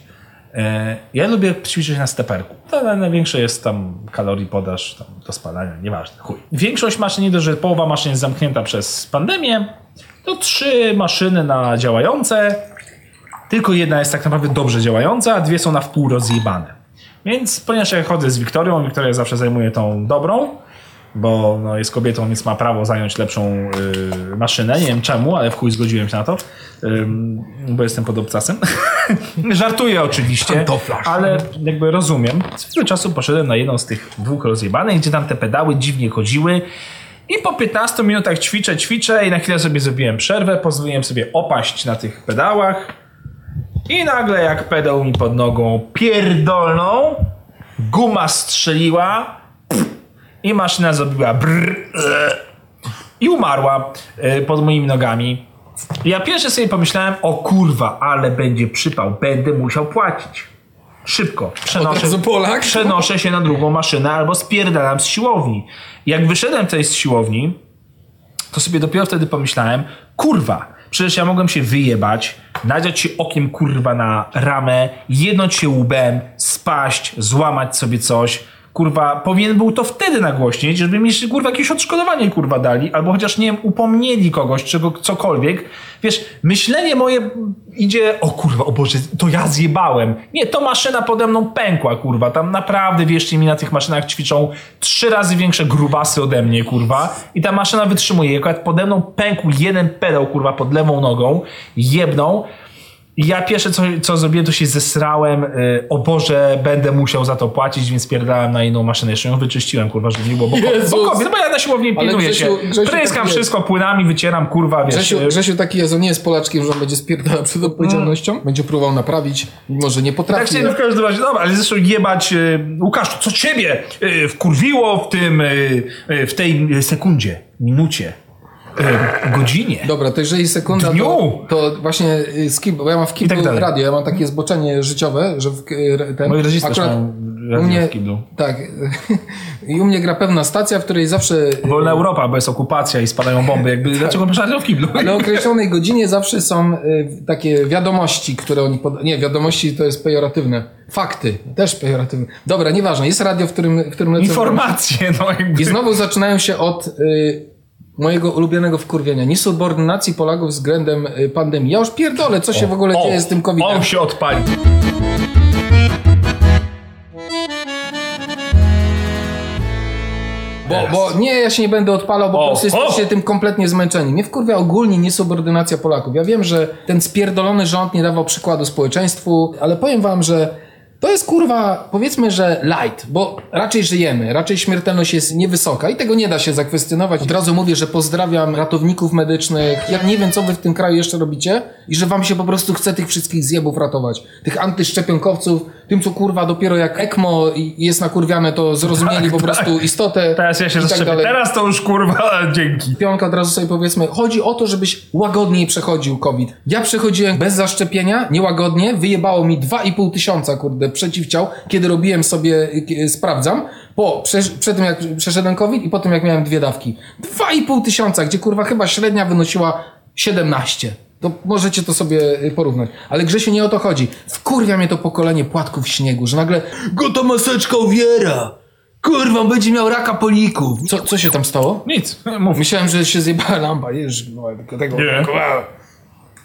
B: E, Ja lubię ćwiczyć na steperku. To na- największe jest tam kalorii podaż tam do spalania, nieważne, chuj. Większość maszyn, nie dość, że połowa maszyn jest zamknięta przez pandemię, to trzy maszyny na działające, tylko jedna jest tak naprawdę dobrze działająca, a dwie są na wpół rozjebane. Więc ponieważ ja chodzę z Wiktorią, Wiktoria zawsze zajmuje tą dobrą, bo no, jest kobietą, więc ma prawo zająć lepszą y, maszynę. Nie wiem czemu, ale w chuj zgodziłem się na to, bo jestem pod obcasem. [LAUGHS] Żartuję oczywiście, ale jakby rozumiem. Swego czasu poszedłem na jedną z tych dwóch rozjebanych, gdzie tam te pedały dziwnie chodziły. I po 15 minutach ćwiczę, ćwiczę i na chwilę sobie zrobiłem przerwę, pozwoliłem sobie opaść na tych pedałach. I nagle jak pedał mi pod nogą pierdolną, guma strzeliła i maszyna zrobiła brrr, e, i umarła e, pod moimi nogami. Ja pierwsze sobie pomyślałem, o kurwa, ale będzie przypał, będę musiał płacić. Szybko. Przenoszę,
A: Polak?
B: przenoszę się na drugą maszynę albo spierdalam z siłowni. Jak wyszedłem tutaj z siłowni, to sobie dopiero wtedy pomyślałem, kurwa, przecież ja mogłem się wyjebać, nadziać się okiem kurwa na ramę, jednąć się łbem, spaść, złamać sobie coś. Kurwa, powinien był to wtedy nagłośnić, żeby mi jeszcze, kurwa jakieś odszkodowanie kurwa dali, albo chociaż nie wiem, upomnieli kogoś, czego, cokolwiek. Wiesz, myślenie moje idzie, o kurwa, o Boże, to ja zjebałem. Nie, to maszyna pode mną pękła, kurwa. Tam naprawdę, wierzcie mi, na tych maszynach ćwiczą trzy razy większe grubasy ode mnie, kurwa. I ta maszyna wytrzymuje. Jak pode mną pękł jeden pedał, kurwa, pod lewą nogą, jebną. I ja pierwsze, co, co zrobiłem, to się zesrałem. Y, o Boże, będę musiał za to płacić, więc pierdałem na inną maszynę. Jeszcze ją wyczyściłem, kurwa, żeby nie było. Bo,
A: Jezus.
B: bo kobiet, bo ja na siłowni pilnuję
A: Grzesiu-
B: się.
A: Grzesiu,
B: Pryskam
A: tak jest.
B: wszystko płynami, wycieram, kurwa, wiesz.
A: Grzesiu,
B: y,
A: Grzesiu taki jest, on nie jest Polaczkiem, że on będzie spierdalał przed odpowiedzialnością. Będzie próbował naprawić, mimo że nie
B: Tak
A: potrafi.
B: się w każdym razie, dobra, ale zresztą jebać, y, Łukaszu, co ciebie y, wkurwiło w tym, y, y, w tej sekundzie, minucie, godzinie.
A: Dobra, to jeżeli sekunda,
B: Dniu.
A: to, to właśnie y, skip, bo ja mam w kiblu
B: tak
A: radio, ja mam takie zboczenie życiowe, że w, y, ten,
B: Moi rodzice radio
A: u mnie. Tak. [LAUGHS] I u mnie gra pewna stacja, w której zawsze
B: Wolna Europa, bo jest okupacja i spadają bomby, jakby, dlaczego masz radio w kiblu?
A: Ale o [LAUGHS] określonej godzinie zawsze są y, takie wiadomości, które oni pod... Nie, wiadomości to jest pejoratywne. Fakty, też pejoratywne. Dobra, nieważne. Jest radio, w którym, w którym.
B: Informacje, no jakby.
A: I znowu zaczynają się od y, mojego ulubionego wkurwienia. Niesubordynacji Polaków względem y, pandemii. Ja już pierdolę, co się w ogóle dzieje z tym COVID-em.
B: On się odpali.
A: Bo, bo nie, ja się nie będę odpalał, bo
B: O,
A: po prostu jesteście
B: o!
A: tym kompletnie zmęczeni. Mnie wkurwia ogólnie niesubordynacja Polaków. Ja wiem, że ten spierdolony rząd nie dawał przykładu społeczeństwu, ale powiem wam, że to jest kurwa, powiedzmy, że light, bo raczej żyjemy, raczej śmiertelność jest niewysoka i tego nie da się zakwestionować. Od razu mówię, że pozdrawiam ratowników medycznych. Ja nie wiem, co wy w tym kraju jeszcze robicie i że wam się po prostu chce tych wszystkich zjebów ratować. Tych antyszczepionkowców, tym co kurwa dopiero jak ECMO jest nakurwiane, to zrozumieli po prostu istotę.
B: Teraz ja się
A: tak
B: zaszczepię. Teraz to już kurwa, [LAUGHS] dzięki.
A: Pionka od razu sobie powiedzmy, chodzi o to, żebyś łagodniej przechodził COVID. Ja przechodziłem bez zaszczepienia, niełagodnie, wyjebało mi 2,5 tysiąca, kurde, przeciwciał, kiedy robiłem sobie, y, sprawdzam, po, prze, przed tym jak przeszedłem COVID i potem jak miałem dwie dawki. 2,5 tysiąca, gdzie kurwa chyba średnia wynosiła 17. To możecie to sobie porównać. Ale Grzesiu nie o to chodzi. Wkurwia mnie to pokolenie płatków śniegu, że nagle go ta maseczka uwiera. Kurwa, będzie miał raka polików. Co, co się tam stało?
B: Nic, mów.
A: Myślałem, że się zjebała lampa, już no, tylko tego.
B: Nie.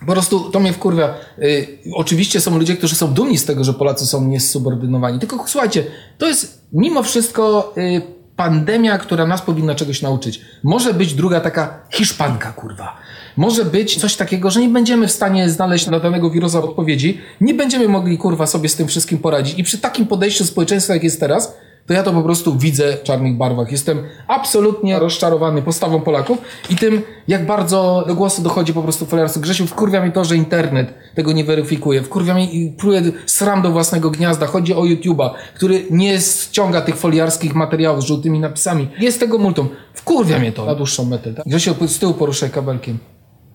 A: Po prostu to mnie wkurwia. Y, oczywiście są ludzie, którzy są dumni z tego, że Polacy są niesubordynowani. Tylko słuchajcie, to jest mimo wszystko y, pandemia, która nas powinna czegoś nauczyć. Może być druga taka Hiszpanka, kurwa. Może być coś takiego, że nie będziemy w stanie znaleźć na danego wirusa odpowiedzi. Nie będziemy mogli, kurwa, sobie z tym wszystkim poradzić. I przy takim podejściu społeczeństwa, jak jest teraz, to ja to po prostu widzę w czarnych barwach. Jestem absolutnie rozczarowany postawą Polaków i tym, jak bardzo do głosu dochodzi po prostu foliarstwo. Grzesiu, wkurwia mi to, że internet tego nie weryfikuje. Wkurwia mi i pluje sram do własnego gniazda. Chodzi o YouTube'a, który nie ściąga tych foliarskich materiałów z żółtymi napisami. Jest tego multum. Wkurwia mnie to na dłuższą metę. Tak? Grzesiu, z tyłu poruszaj kabelkiem.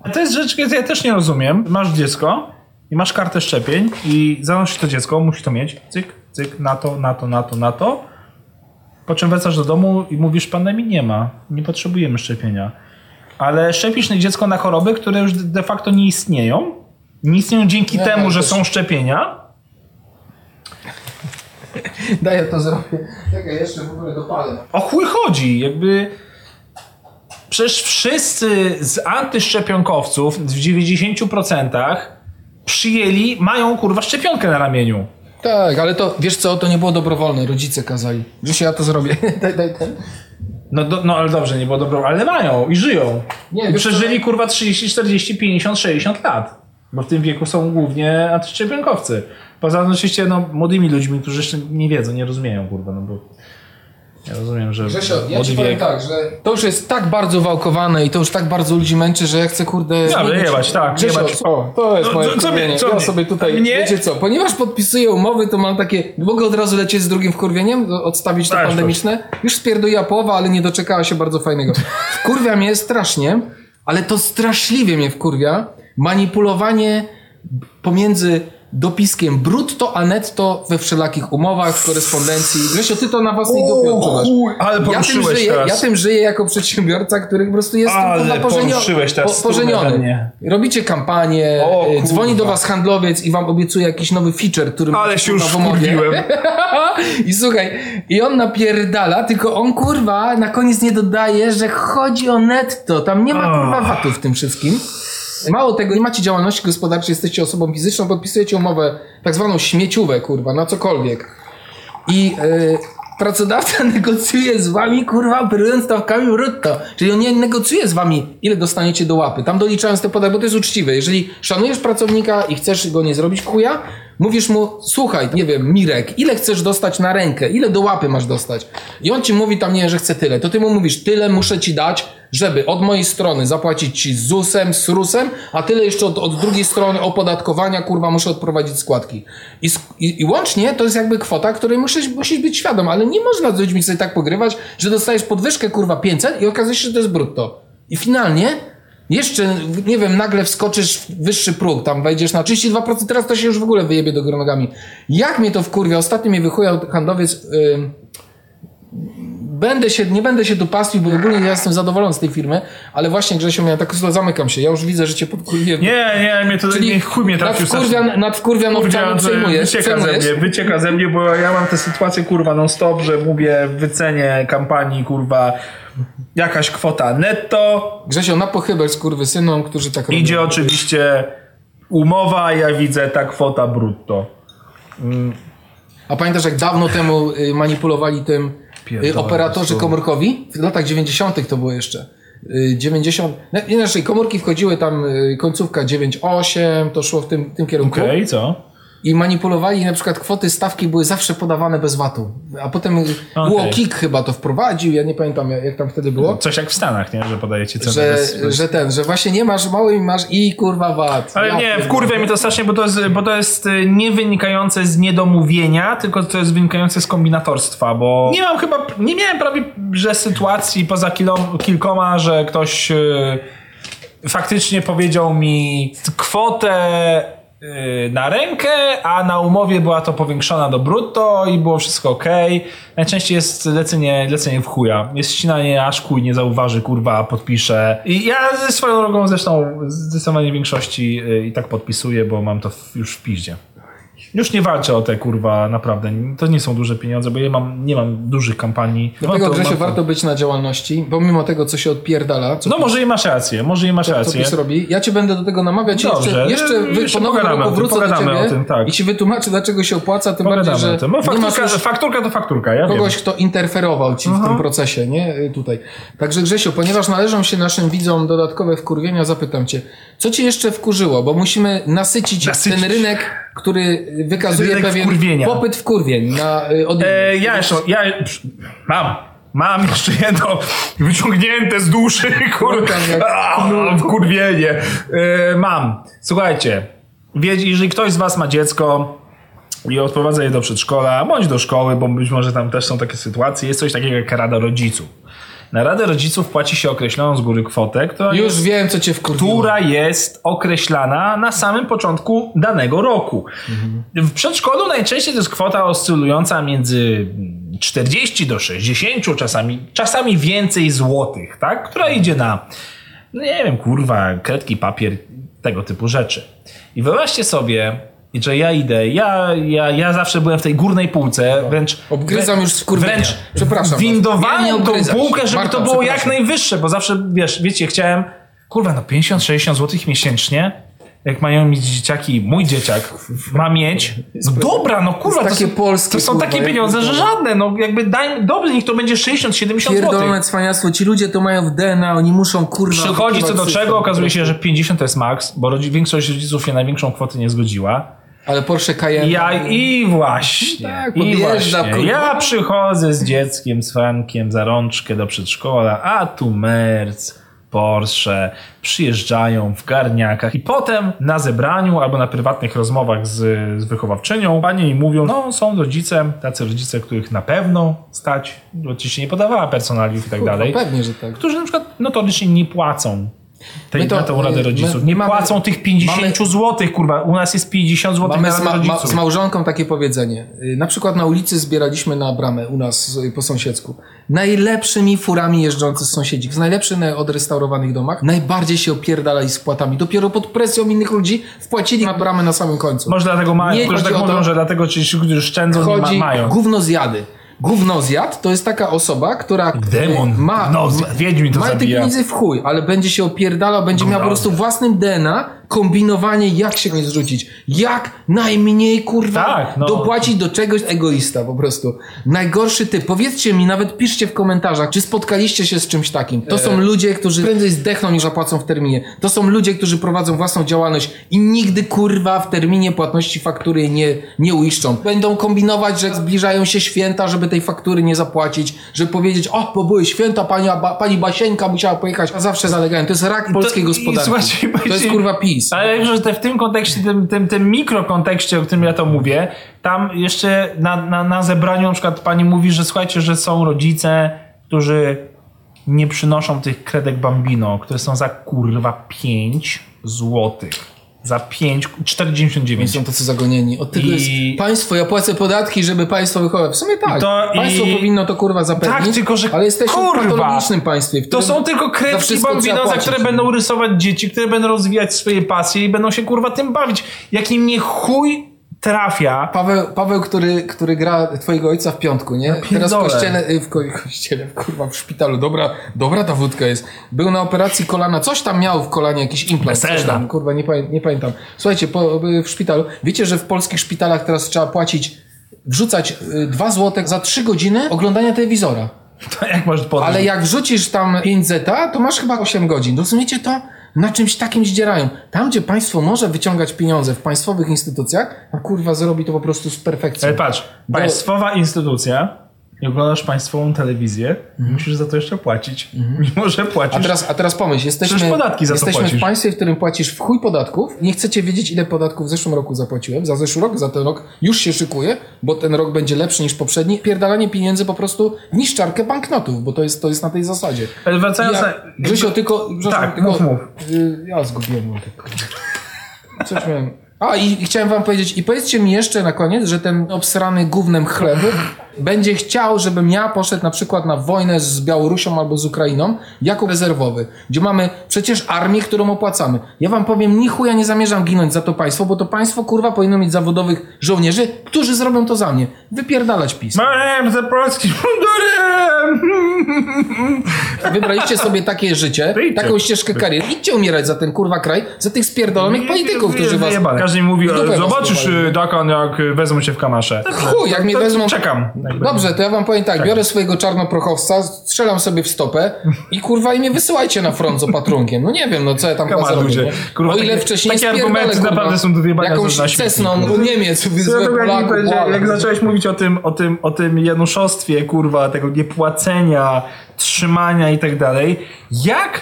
B: A to jest rzecz, której ja też nie rozumiem. Masz dziecko i masz kartę szczepień i zanosisz to dziecko, musi to mieć. Cyk, cyk, na to, na to, na to, na to. Po czym wracasz do domu i mówisz, pandemii nie ma, nie potrzebujemy szczepienia. Ale szczepisz dziecko na choroby, które już de facto nie istnieją. Nie istnieją dzięki
A: Nie,
B: temu,
A: ale
B: że są szczepienia. [LAUGHS]
A: Daję to zrobię. Czekaj, jeszcze w ogóle dopalę.
B: O chuj chodzi, jakby... Przecież wszyscy z antyszczepionkowców w 90% przyjęli, mają kurwa szczepionkę na ramieniu.
A: Tak, ale to, wiesz co, to nie było dobrowolne, rodzice kazali. Grzesiu, ja to zrobię. [LAUGHS] daj, daj ten.
B: No, do, no ale dobrze, nie było dobro, ale mają i żyją.
A: Nie,
B: I przeżyli kurwa 30, 40, 50, 60 lat. Bo w tym wieku są głównie antyszczepionkowcy. Poza tym oczywiście no, młodymi ludźmi, którzy jeszcze nie wiedzą, nie rozumieją kurwa, no bo ja rozumiem, że
A: Grzesio, ja
B: młody
A: ci powiem tak, że to już jest tak bardzo wałkowane i to już tak bardzo ludzi męczy, że ja chcę kurde... Zmienić-
B: jebać, tak,
A: Grzesio,
B: jebać.
A: o, to jest
B: No,
A: moje
B: co- co
A: wkurwienie.
B: mnie- co
A: Ja sobie tutaj,
B: Mnie?
A: wiecie co, ponieważ podpisuję umowy, to mam takie, mogę od razu lecieć z drugim wkurwieniem, odstawić to
B: Dajesz
A: pandemiczne. Już spierduja połowa, ale nie doczekała się bardzo fajnego. Wkurwia mnie strasznie, ale to straszliwie mnie wkurwia, manipulowanie pomiędzy dopiskiem brutto a netto we wszelakich umowach, korespondencji. Grzesio, ty to na własnej dupie odczuwasz.
B: ale
A: ja tym,
B: poruszyłeś
A: żyję,
B: teraz.
A: ja tym żyję jako przedsiębiorca, który po prostu jest
B: Ale poruszyłeś teraz
A: po, pożeniony. Robicie kampanię,
B: O,
A: e, dzwoni do was handlowiec i wam obiecuje jakiś nowy feature, który
B: Ale się już wkurwiłem. [LAUGHS]
A: I słuchaj, i on napierdala, tylko on kurwa na koniec nie dodaje, że chodzi o netto. Tam nie ma kurwa VAT-u w tym wszystkim. Mało tego, nie macie działalności gospodarczej, jesteście osobą fizyczną, podpisujecie umowę, tak zwaną śmieciówę, kurwa, na cokolwiek. I yy, pracodawca [LAUGHS] negocjuje z wami, kurwa, operując stawkami brutto. Czyli on nie negocjuje z wami, ile dostaniecie do łapy. Tam doliczając te podatki, bo to jest uczciwe. Jeżeli szanujesz pracownika i chcesz go nie zrobić w chuja, mówisz mu, słuchaj, nie wiem, Mirek, ile chcesz dostać na rękę, ile do łapy masz dostać? I on ci mówi tam, nie, że chce tyle. To ty mu mówisz, tyle muszę ci dać, żeby od mojej strony zapłacić ci ZUS-em, z RUS-em, a tyle jeszcze od, od drugiej strony opodatkowania, kurwa, muszę odprowadzić składki. I, i, I łącznie to jest jakby kwota, której musisz, musisz być świadom, ale nie można z ludźmi sobie tak pogrywać, że dostajesz podwyżkę, kurwa, 500 i okazuje się, że to jest brutto. I finalnie jeszcze, nie wiem, nagle wskoczysz w wyższy próg, tam wejdziesz na 32%, teraz to się już w ogóle wyjebie do góry nogami. Jak mnie to wkurwia? Ostatnio mnie wychujał handlowiec... Yy, będę się, nie będę się tu pastwił, bo ogólnie ja jestem zadowolony z tej firmy, ale właśnie Grzesiu, ja tak zamykam się, ja już widzę, że cię podkurwiłem.
B: Nie, nie, mnie to nie, chuj mnie trafił
A: nadwkurwia, nadwkurwianowczami przejmujesz,
B: Wycieka ze
A: przejmujesz.
B: mnie, wycieka ze mnie, bo ja mam tę sytuację kurwa non stop, że mówię w wycenie kampanii kurwa jakaś kwota netto,
A: Grzesio, na pochybel z kurwysynom, którzy tak robią.
B: idzie oczywiście umowa, ja widzę ta kwota brutto.
A: A pamiętasz, jak dawno temu y, manipulowali tym y,
B: Pierdolę,
A: operatorzy
B: to-
A: komórkowi? W latach 90. to było jeszcze. Y, 90. no, Inaczej, komórki wchodziły tam, y, końcówka 9,8, to szło w tym, tym kierunku.
B: Okej, co?
A: I manipulowali, na przykład kwoty stawki były zawsze podawane bez VAT-u. A potem okay. Kik chyba to wprowadził, ja nie pamiętam jak, tam wtedy było.
B: Coś jak w Stanach, nie? Że podajecie cenę
A: Że,
B: bez, bez...
A: że ten, że właśnie nie masz mały masz i kurwa VAT.
B: Ale
A: Ja
B: nie, wkurwia mi to strasznie, bo to, jest, bo to jest y, nie wynikające z niedomówienia, tylko to jest wynikające z kombinatorstwa, bo nie mam chyba, nie miałem prawie, że sytuacji poza kilom, kilkoma, że ktoś y, faktycznie powiedział mi kwotę na rękę, a na umowie była to powiększona do brutto i było wszystko ok. Najczęściej jest lecenie, lecenie w chuja. Jest ścinanie, aż kuj nie zauważy, kurwa, podpiszę. I ja ze swoją drogą zresztą zdecydowanie większości y, i tak podpisuję, bo mam to już w piździe. Już nie walczę o te kurwa, naprawdę. To nie są duże pieniądze, bo ja mam, nie mam dużych kampanii.
A: Dlatego,
B: to-
A: Grzesiu,
B: mam to-
A: warto być na działalności, pomimo tego, co się odpierdala, co
B: No może i masz rację, może i masz
A: co
B: rację.
A: PiS robi. Ja cię będę do tego namawiać
B: Dobrze,
A: jeszcze, jeszcze, wy,
B: jeszcze
A: po nowym
B: pogadamy
A: wrócę do
B: pogadamy
A: ciebie
B: o tym, tak.
A: i ci wytłumaczę, dlaczego się opłaca, tym
B: Pogadamy
A: bardziej, że
B: tym. No,
A: nie
B: fakturka,
A: już
B: fakturka to fakturka, ja
A: kogoś,
B: wiem.
A: kto interferował ci w tym procesie, nie? Y, Tutaj. Także Grzesiu, ponieważ należą się naszym widzom dodatkowe wkurwienia, zapytam cię, co cię jeszcze wkurzyło? Bo musimy nasycić,
B: Nasycić.
A: ten rynek który wykazuje
B: Rynek
A: pewien
B: wkurwienia.
A: popyt wkurwień na y, od
B: E, ja jeszcze, ja mam. Mam jeszcze jedno wyciągnięte z duszy, [LAUGHS] kurwa,
A: jak
B: wkurwienie. E, mam. Słuchajcie, jeżeli ktoś z was ma dziecko i odprowadza je do przedszkola, bądź do szkoły, bo być może tam też są takie sytuacje, jest coś takiego jak Rada Rodziców. Na Radę Rodziców płaci się określoną z góry kwotę, która
A: Już
B: jest
A: wiem, co cię wkurwiło.
B: która jest określana na samym początku danego roku. W przedszkolu najczęściej to jest kwota oscylująca między 40 do 60, czasami, czasami więcej złotych, tak? która idzie na, no nie wiem, kurwa, kredki, papier, tego typu rzeczy. I wyobraźcie sobie, że ja idę, ja, ja, ja zawsze byłem w tej górnej półce, wręcz...
A: Obgryzam już wkurwienia.
B: Wręcz
A: Przepraszam
B: windowałem tą półkę, żeby
A: Marta,
B: to było jak najwyższe, bo zawsze, wiesz, wiecie, chciałem, kurwa, no 50-60 zł miesięcznie, jak mają mieć dzieciaki, mój dzieciak ma mieć, no dobra, no kurwa, to,
A: takie
B: są,
A: polskie,
B: to są takie pieniądze, że żadne, no jakby daj, dobrze, niech to będzie 60-70 zł.
A: Pierdolone cwaniactwo. Ci ludzie to mają w DNA, oni muszą kurwa...
B: Przychodzi co do czego, okazuje się, że 50 to jest maks, bo większość rodziców się na większą kwotę nie zgodziła.
A: Ale Porsche Cayenne...
B: Ja i właśnie.
A: Tak,
B: I właśnie.
A: kurwa.
B: Ja przychodzę z dzieckiem, z Frankiem za rączkę do przedszkola, a tu Merc, Porsche, przyjeżdżają w garniakach i potem na zebraniu albo na prywatnych rozmowach z, z wychowawczynią panie mi mówią, no są rodzice, tacy rodzice, których na pewno stać, oczywiście nie podawała personaliów i tak dalej,
A: Pewnie, że tak.
B: którzy na przykład notorycznie nie płacą tej,
A: My to-
B: na tą Radę
A: my-
B: Rodziców. Nie
A: mamy-
B: płacą tych 50 zł, kurwa. U nas jest 50 zł
A: Mamy
B: na
A: z,
B: Radę
A: ma, z małżonką takie powiedzenie. Y, Na przykład na ulicy zbieraliśmy na bramę u nas y, po sąsiedzku. Najlepszymi furami jeżdżący z sąsiedzi, w najlepszych na- odrestaurowanych domach, najbardziej się opierdalali z płatami. Dopiero pod presją innych ludzi wpłacili na bramę na samym końcu.
B: Może dlatego mają,
A: Nie
B: tak mówią,
A: to-
B: że dlatego ci, którzy szczędzą, nie
A: Chodzi
B: ma, mają.
A: gówno zjady. Gówno zjad to jest taka osoba, która
B: Demon.
A: ma,
B: No,
A: ma
B: Wiedźmin to
A: ma tych
B: zabija.
A: pieniędzy w chuj, ale będzie się opierdalał, będzie miał po prostu własnym DNA kombinowanie, jak się nie zrzucić. Jak najmniej, kurwa,
B: Tak, no.
A: dopłacić do czegoś egoista po prostu. Najgorszy typ. Powiedzcie mi, nawet piszcie w komentarzach, czy spotkaliście się z czymś takim. To
B: E.
A: są ludzie, którzy prędzej zdechną niż zapłacą w terminie. To są ludzie, którzy prowadzą własną działalność i nigdy, kurwa, w terminie płatności faktury nie, nie uiszczą. Będą kombinować, że zbliżają się święta, żeby tej faktury nie zapłacić, żeby powiedzieć, o, bo były święta, pani, ba, pani Basieńka musiała pojechać, a zawsze zalegają. To jest rak polskiej
B: i
A: gospodarki.
B: słuchajcie,
A: to jest, kurwa,
B: Ale że te, w tym kontekście, tym, tym, tym mikrokontekście, o którym ja to mówię, tam jeszcze na, na, na zebraniu na przykład pani mówi, że słuchajcie, że są rodzice, którzy nie przynoszą tych kredek bambino, które są za kurwa 5 złotych. Za 5, 4,99.
A: Są tacy zagonieni. Od tego
B: I-
A: jest państwo, ja płacę podatki, żeby państwo wychować. W sumie tak.
B: To
A: państwo
B: i-
A: powinno to kurwa zapewnić.
B: Tak, tylko że
A: ale jesteśmy
B: kurwa,
A: w patologicznym państwie. w
B: To są tylko kredki
A: wszystko
B: bambino,
A: trzeba
B: za
A: płacić.
B: które będą rysować dzieci, które będą rozwijać swoje pasje i będą się kurwa tym bawić. Jak im nie chuj trafia,
A: Paweł, Paweł który, który gra twojego ojca w piątku, nie? Teraz w
B: pierdolę.
A: kościele, y, w ko- kościele, kurwa, w szpitalu. Dobra, dobra ta wódka jest. Był na operacji kolana, coś tam miał w kolanie, jakiś implant, coś tam, kurwa, nie, pamię- nie pamiętam. Słuchajcie, po, y, w szpitalu, wiecie, że w polskich szpitalach teraz trzeba płacić, wrzucać 2 zł za 3 godziny oglądania telewizora. [LAUGHS]
B: to jak możesz podnieść?
A: Ale jak wrzucisz tam 5 zeta, to masz chyba 8 godzin. Rozumiecie to? Na czymś takim zdzierają. Tam, gdzie państwo może wyciągać pieniądze w państwowych instytucjach, a kurwa zrobi to po prostu z perfekcją.
B: Ale patrz,
A: Bo-
B: państwowa instytucja i oglądasz państwową telewizję, musisz za to jeszcze płacić. [LAUGHS] Mimo, że płacisz.
A: A teraz, a teraz pomyśl, jesteśmy,
B: podatki za to
A: jesteśmy w
B: płacisz.
A: państwie, w którym płacisz w chuj podatków. Nie chcecie wiedzieć, ile podatków w zeszłym roku zapłaciłem. Za zeszły rok, za ten rok już się szykuję, bo ten rok będzie lepszy niż poprzedni. Pierdalanie pieniędzy po prostu w niszczarkę banknotów, bo to jest, to jest na tej zasadzie.
B: Ale wracając
A: Ja,
B: na...
A: Grzesio, tylko...
B: Tak,
A: tylko,
B: mów, mów.
A: y, Ja zgubiłem wątek. Coś miałem... A i chciałem wam powiedzieć, i powiedzcie mi jeszcze na koniec, że ten obsrany gównem chleb będzie chciał, żebym ja poszedł na przykład na wojnę z Białorusią albo z Ukrainą jako rezerwowy, gdzie mamy przecież armię, którą opłacamy. Ja wam powiem, ni chuja nie zamierzam ginąć za to państwo, bo to państwo kurwa powinno mieć zawodowych żołnierzy, którzy zrobią to za mnie. Wypierdalać PiS.
B: Marem za polskim mundurem!
A: Wybraliście sobie takie życie, taką ścieżkę kariery. Idźcie umierać za ten kurwa kraj, za tych spierdolonych polityków, którzy was.
B: Każdy mi mówi,
A: dupę
B: e, zobaczysz e, Dakan, jak e, wezmą cię w kamasze.
A: Chuj, jak mnie wezmą...
B: Czekam.
A: Dobrze, to ja wam powiem tak, biorę swojego czarnoprochowca, strzelam sobie w stopę i kurwa i mnie wysyłajcie na front z opatrunkiem. No nie wiem, no co ja tam
B: ludzie. Kurwa,
A: o ile
B: takie-
A: wcześniej
B: takie argumenty
A: kurwa,
B: naprawdę są do wyjebania
A: Jakąś cesną
B: kurwa.
A: Niemiec
B: Ja
A: wyzwę
B: to jak,
A: Polaków,
B: jak zacząłeś mówić o tym, o tym, o tym Januszostwie, kurwa, tego niepłacenia, trzymania i tak dalej, jak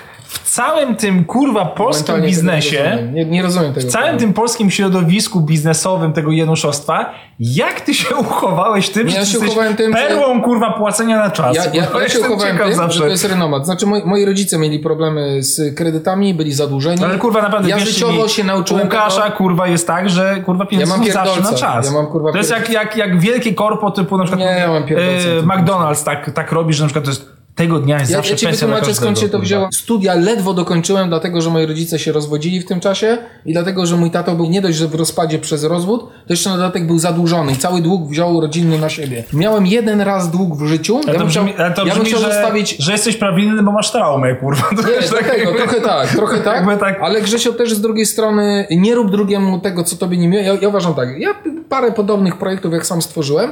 B: całym tym, kurwa, polskim
A: tego nie
B: biznesie,
A: rozumiem. Nie, nie rozumiem tego.
B: w całym tym polskim środowisku biznesowym tego Januszostwa, jak ty się [LAUGHS] uchowałeś tym, że
A: ja
B: ty
A: się uchowałem tym, że-
B: perłą, kurwa, płacenia na czas?
A: Ja, ja,
B: Kurwa,
A: ja się uchowałem tym,
B: zawsze.
A: że to jest renomat. Znaczy moi, moi rodzice mieli problemy z kredytami, byli zadłużeni.
B: Ale kurwa, naprawdę
A: Ja życiowo
B: mi,
A: się nauczyłem
B: Łukasza,
A: tego-
B: kurwa, jest tak, że kurwa pieniądze
A: Ja
B: zawsze na czas.
A: Ja mam, kurwa,
B: to jest jak, jak, jak wielkie korpo typu na przykład
A: Nie, ja mam
B: e, McDonald's tak, tak robi, że na przykład to jest tego dnia jest
A: Ja,
B: zawsze
A: ja ci
B: pensja
A: wytłumaczę skąd się to wzięło. Studia ledwo dokończyłem, dlatego że moi rodzice się rozwodzili w tym czasie i dlatego, że mój tato był nie dość, że w rozpadzie przez rozwód, to jeszcze na dodatek był zadłużony i cały dług wziął rodzinny na siebie. Miałem jeden raz dług w życiu.
B: Ale
A: ja
B: to
A: bym
B: brzmi,
A: chciał,
B: to
A: ja
B: brzmi że,
A: zostawić
B: że jesteś prawilny, bo masz traumę, kurwa. To
A: Nie,
B: tak
A: dlatego,
B: jakby-
A: trochę tak, trochę [LAUGHS] tak,
B: tak-
A: ale Grzesio też z drugiej strony nie rób drugiemu tego, co tobie nie miło. Ja, ja uważam tak, ja parę podobnych projektów, jak sam stworzyłem,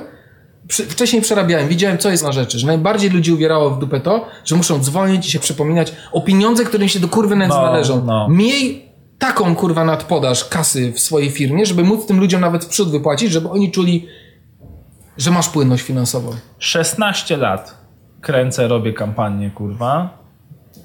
A: przy, wcześniej przerabiałem, widziałem, co jest na rzeczy, że najbardziej ludzi uwierało w dupę to, że muszą dzwonić i się przypominać o pieniądze, które im się do kurwy nędzy
B: No,
A: należą.
B: no.
A: Miej taką kurwa nadpodaż kasy w swojej firmie, żeby móc tym ludziom nawet w przód wypłacić, żeby oni czuli, że masz płynność finansową.
B: 16 lat kręcę, robię kampanię, kurwa.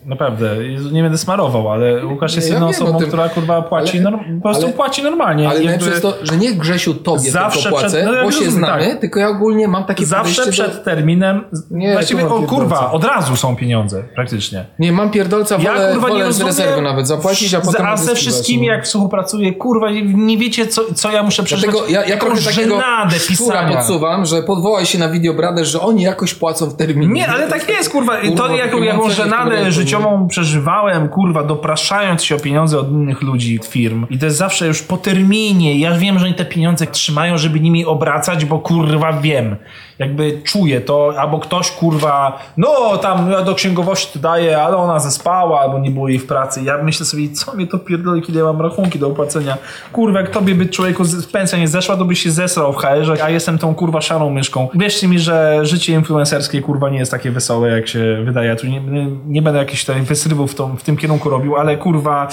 B: Naprawdę, nie będę smarował, ale Łukasz jest
A: Ja
B: jedną osobą, która kurwa płaci,
A: Ale-
B: norm, po prostu
A: ale-
B: płaci normalnie.
A: Ale
B: Jakby
A: jest to, że nie Grzesiu tobie
B: Zawsze
A: tylko płacę,
B: przed- no ja
A: bo się
B: rozumiem,
A: znamy,
B: tak.
A: tylko ja ogólnie mam takie
B: Zawsze przed
A: do...
B: terminem.
A: Nie,
B: właściwie, o kurwa, od razu są pieniądze, praktycznie.
A: Nie, mam pierdolca,
B: Ja
A: wolę,
B: kurwa nie
A: wolę z
B: rozumiem.
A: rezerwy nawet zapłacić, a potem
B: A ze wszystkimi,
A: no.
B: jak współpracuję, kurwa, nie wiecie, co, co ja muszę przeżywać.
A: Dlatego ja, ja takiego szczura
B: pisania.
A: podsuwam, że podwołaj się na Video Brothers, że oni jakoś płacą w terminie.
B: Nie, ale tak jest, kurwa. I
A: Kurwa,
B: to jaką, jaką
A: w
B: żenadę
A: człowieku,
B: życiową przeżywałem, kurwa, dopraszając się o pieniądze od innych ludzi, firm. I to jest zawsze już po terminie. Ja wiem, że oni te pieniądze trzymają, żeby nimi obracać, bo kurwa wiem. Jakby czuję to, albo ktoś kurwa, no tam ja do księgowości daję, ale ona zespała, albo nie było jej w pracy. Ja myślę sobie, co mnie to pierdoli, kiedy ja mam rachunki do opłacenia. Kurwa, jak tobie by człowieku z- pensja nie zeszła, to byś się zesrał w HR-ze, a jestem tą kurwa szarą myszką. Wierzcie mi, że życie influencerskie kurwa nie jest takie wesołe, jak się wydaje. Ja tu nie, nie, nie będę jakichś tutaj wysrywów w, tą, w tym kierunku robił, ale kurwa...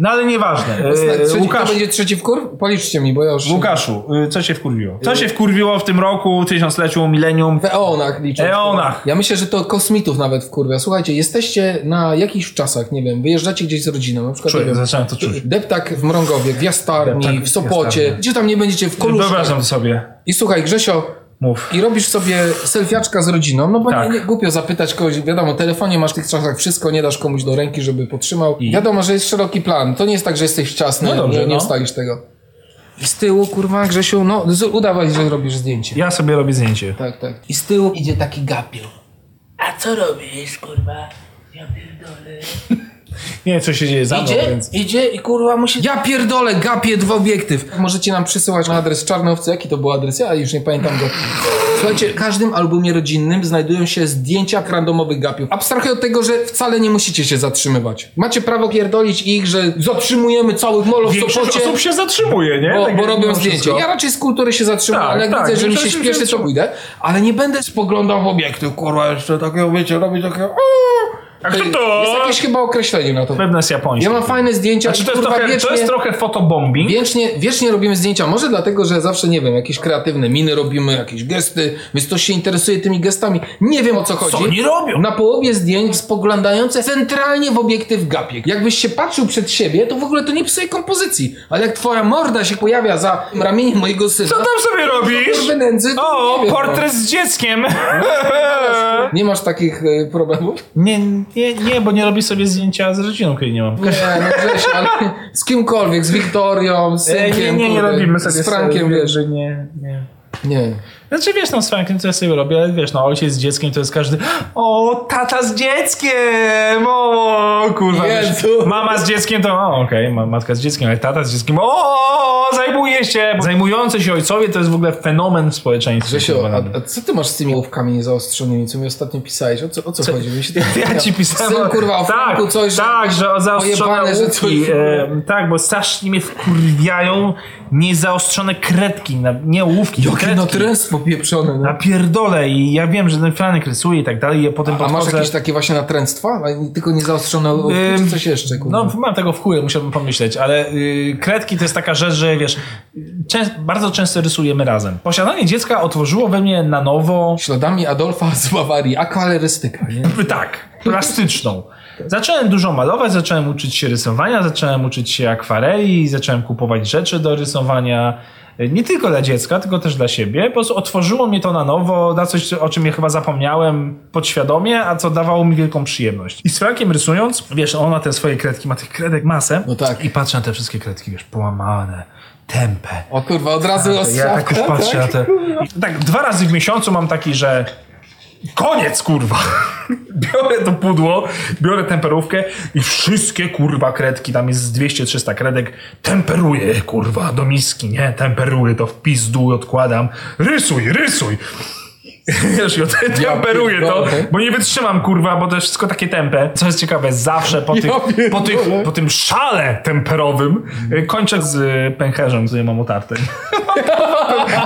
B: No ale nieważne.
A: Tak,
B: E,
A: trzeci,
B: Łukasz,
A: to będzie trzeci wkur? Policzcie mi, bo ja już...
B: Łukaszu, y, co się wkurwiło? Co się wkurwiło w tym roku, tysiącleciu, milenium?
A: W eonach liczę.
B: Eonach.
A: Ja myślę, że to kosmitów nawet wkurwia. Słuchajcie, jesteście na jakichś czasach, nie wiem, wyjeżdżacie gdzieś z rodziną, na przykład,
B: Czuję,
A: wiem,
B: zacząłem to czuć.
A: Deptak w Mrągowie, w Jastarni,
B: Deptak
A: w Sopocie, gdzie tam nie będziecie, w Koluszkach.
B: Wyobrażam sobie.
A: I słuchaj, Grzesio,
B: Mów.
A: i robisz sobie selfiaczka z rodziną, no bo
B: Tak.
A: nie, nie głupio zapytać kogoś, wiadomo, telefonie masz w tych czasach wszystko, nie dasz komuś do ręki, żeby potrzymał.
B: I?
A: Wiadomo, że jest szeroki plan, to nie jest tak, że jesteś wczasny,
B: No dobrze,
A: nie, nie
B: no.
A: ustalisz tego. I z tyłu, kurwa, Grzesiu, no udawaj, że robisz zdjęcie.
B: Ja sobie robię zdjęcie.
A: Tak, tak. I z tyłu idzie taki gapiel.
D: A co robisz, kurwa? Ja pierdolę.
B: Nie wiem, co się dzieje za mną,
A: Idzie,
B: więc...
A: idzie i kurwa musi... Ja pierdolę, gapie dwa obiektyw. Możecie nam przysyłać na adres czarnowcy. Jaki to był adres? Ja już nie pamiętam go. Słuchajcie, w każdym albumie rodzinnym znajdują się zdjęcia randomowych gapiów. Abstrahuję od tego, że wcale nie musicie się zatrzymywać. Macie prawo pierdolić ich, że zatrzymujemy całych molo w
B: Większość
A: Sopocie.
B: osób się zatrzymuje, nie?
A: Bo,
B: Tak
A: bo
B: jak
A: robią
B: mimo
A: zdjęcie.
B: wszystko.
A: Ja raczej z kultury się zatrzymuję,
B: Tak,
A: ale jak
B: tak,
A: widzę, że mi się
B: większość się
A: śpieszy, to
B: zatrzyma.
A: pójdę. Ale nie będę spoglądał w obiektyw, kurwa, jeszcze takiego, wiecie, robić takiego...
B: A kto to?
A: Jest jakieś chyba określenie na to.
B: Pewne jest japońskie.
A: Ja mam fajne zdjęcia,
B: Znaczy, to, jest
A: kurwa,
B: trochę,
A: wiecznie,
B: to jest trochę fotobombing.
A: wiecznie, wiecznie robimy zdjęcia. Może dlatego, że zawsze, nie wiem, jakieś kreatywne miny robimy, jakieś gesty, więc ktoś się interesuje tymi gestami. Nie wiem o co chodzi.
B: Co oni robią?
A: Na połowie zdjęć spoglądające centralnie w obiektyw gapiek. Jakbyś się patrzył przed siebie, to w ogóle to nie psuje kompozycji. Ale jak twoja morda się pojawia za ramieniem mojego syna,
B: Co tam sobie robisz?
A: nędzy, to
B: O,
A: wiem,
B: portret z dzieckiem.
A: no. Nie masz takich y, problemów?
B: Nie, nie, nie, bo nie robię sobie zdjęcia z rodziną, której nie mam.
A: Nie, no Grześ, ale z kimkolwiek, z Wiktorią, z
B: E,
A: synkiem,
B: nie, nie, nie robimy sobie
A: z Frankiem,
B: sobie,
A: wiesz.
B: że nie, nie.
A: Nie.
B: Znaczy wiesz, no z Frankiem to ja sobie robię, ale wiesz, no ojciec z dzieckiem to jest każdy o, tata z dzieckiem, o, kurwa. wiesz,
A: Jezu.
B: Mama z dzieckiem to, o, okej, ma- matka z dzieckiem, ale tata z dzieckiem, o, zajmuje się. Zajmujący się ojcowie to jest w ogóle fenomen w społeczeństwie.
A: Grzesiu,
B: kurwa,
A: a, a co ty masz z tymi ołówkami niezaostrzonymi, co mi ostatnio pisałeś? O co, o co, chodzi? Mi się [LAUGHS]
B: Ja ci pisałem.
A: Syn, kurwa, o
B: tak,
A: Franku coś, że
B: tak, że zaostrzone
A: coś-
B: E, tak, bo strasznie mnie wkurwiają niezaostrzone kredki, na, nie ołówki,
A: Jakie
B: kredki.
A: natręstwo pieprzone.
B: Na
A: No.
B: pierdolę i ja wiem, że ten Franek rysuje i tak dalej, ja potem
A: A masz
B: podchodzę...
A: jakieś takie właśnie natręctwa? A nie- Tylko niezaostrzone ołówki, czy
B: Ym,
A: coś jeszcze? Kurwa?
B: No, mam tego w chuju, musiałbym pomyśleć, ale y, kredki to jest taka rzecz, że wiesz, bardzo często rysujemy razem. Posiadanie dziecka otworzyło we mnie na nowo
A: Śladami Adolfa z Bawarii. Akwarerystyka, nie? [LAUGHS]
B: Tak, plastyczną. Zacząłem dużo malować, zacząłem uczyć się rysowania, zacząłem uczyć się akwareli, zacząłem kupować rzeczy do rysowania. Nie tylko dla dziecka, tylko też dla siebie. Po prostu otworzyło mnie to na nowo, na coś, o czym ja chyba zapomniałem podświadomie, a co dawało mi wielką przyjemność. I z Frankiem rysując, wiesz, on ma te swoje kredki, ma tych kredek masę.
A: No tak.
B: I patrzę na te wszystkie kredki, wiesz, połamane, tępe.
A: O kurwa, od razu
B: Ja
A: ostrzał.
B: tak już patrzę na te... Tak dwa razy w miesiącu mam taki, że koniec, kurwa. [LAUGHS] Biorę to pudło, biorę temperówkę i wszystkie, kurwa, kredki, tam jest z 200-300 kredek, temperuję, kurwa, do miski, nie? Temperuję to w pizdu, odkładam. Rysuj, rysuj! [LAUGHS] Wiesz, ja te- temperuję to, bo nie wytrzymam, kurwa, bo to jest wszystko takie tempe. Co jest ciekawe, zawsze po, tych, po, tych, po tym szale temperowym y, kończę z y, pęcherzem, który mam utarty.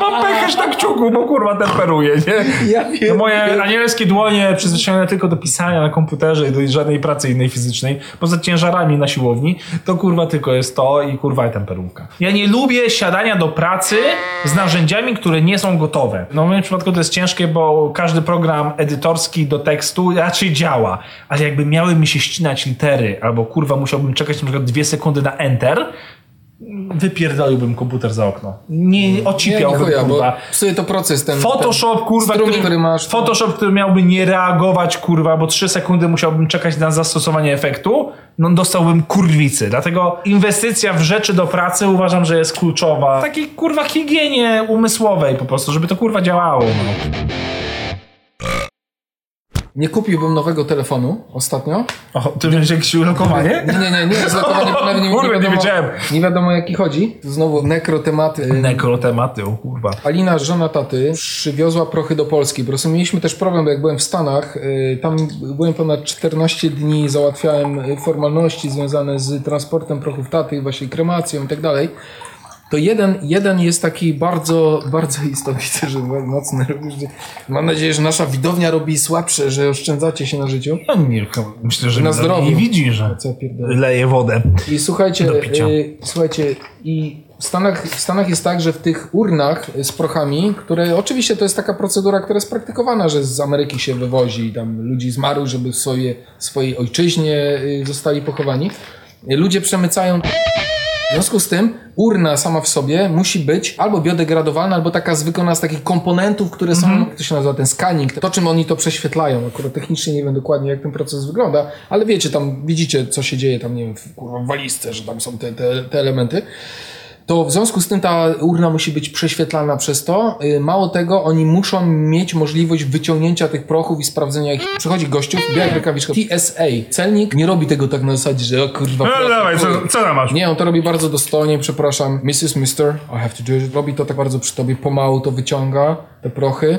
B: Mam pęcherz na kciuku, bo kurwa temperuje, nie?
A: Ja
B: No
A: wiem.
B: moje anielskie dłonie przyzwyczajone tylko do pisania na komputerze i do żadnej pracy innej fizycznej, poza ciężarami na siłowni, to kurwa tylko jest to i kurwa temperówka. Ja nie lubię siadania do pracy z narzędziami, które nie są gotowe. No w moim przypadku to jest ciężkie, bo każdy program edytorski do tekstu raczej działa, ale jakby miały mi się ścinać litery, albo kurwa musiałbym czekać na przykład dwie sekundy na enter, wypierdoliłbym komputer za okno. Nie
A: Nie, nie
B: ocipiałbym,
A: chuja,
B: kurwa.
A: psuje to proces ten.
B: Photoshop, kurwa,
A: strumień,
B: który,
A: który masz.
B: Photoshop, który miałby nie reagować, kurwa, bo 3 sekundy musiałbym czekać na zastosowanie efektu, no dostałbym kurwicy. Dlatego inwestycja w rzeczy do pracy uważam, że jest kluczowa. W takiej, kurwa, higienie umysłowej po prostu, żeby to, kurwa, działało. No.
A: Nie kupiłbym nowego telefonu ostatnio.
B: O, ty będziesz jakieś ulokowanie?
A: Nie, nie, nie, nie, zlokowanie, [LAUGHS] bo nawet nie, nie,
B: Kurwa, nie
A: wiadomo,
B: wiedziałem.
A: nie wiadomo jaki chodzi. Znowu nekrotematy.
B: Nekrotematy, o kurwa.
A: Alina, żona taty, przywiozła prochy do Polski. Po prostu mieliśmy też problem, bo jak byłem w Stanach, y, tam byłem ponad 14 dni, załatwiałem formalności związane z transportem prochów taty, właśnie kremacją i tak dalej. To jeden, jeden jest taki bardzo, bardzo istotny, [LAUGHS] że mocny robisz. Mam nadzieję, że nasza widownia robi słabsze, że oszczędzacie się na życiu.
B: No nie, myślę, że
A: Na zdrowiu.
B: nie widzi, że leje wodę.
A: I słuchajcie, y, słuchajcie, i w Stanach, w Stanach jest tak, że w tych urnach z prochami, które oczywiście to jest taka procedura, która jest praktykowana, że z Ameryki się wywozi tam ludzi zmarłych, żeby w sobie, swojej ojczyźnie y, zostali pochowani. Ludzie przemycają. W związku z tym urna sama w sobie musi być albo biodegradowalna, albo taka wykonana z takich komponentów, które są,
B: Mhm.
A: to się nazywa ten scanning, to czym oni to prześwietlają. Akurat technicznie nie wiem dokładnie jak ten proces wygląda, ale wiecie, tam widzicie co się dzieje tam, nie wiem, w, kurwa, w walizce, że tam są te, te, te elementy. To w związku z tym ta urna musi być prześwietlana przez to. Y, Mało tego, oni muszą mieć możliwość wyciągnięcia tych prochów i sprawdzenia ich. Przychodzi gościów, białek rękawiczka, TSA. Celnik nie robi tego tak na zasadzie, że o kurwa.
B: No dawaj, co, co tam masz?
A: Nie, on to robi bardzo dostojnie, przepraszam. Mrs. Mister, I have to do it. Robi to tak bardzo przy tobie, pomału to wyciąga, te prochy,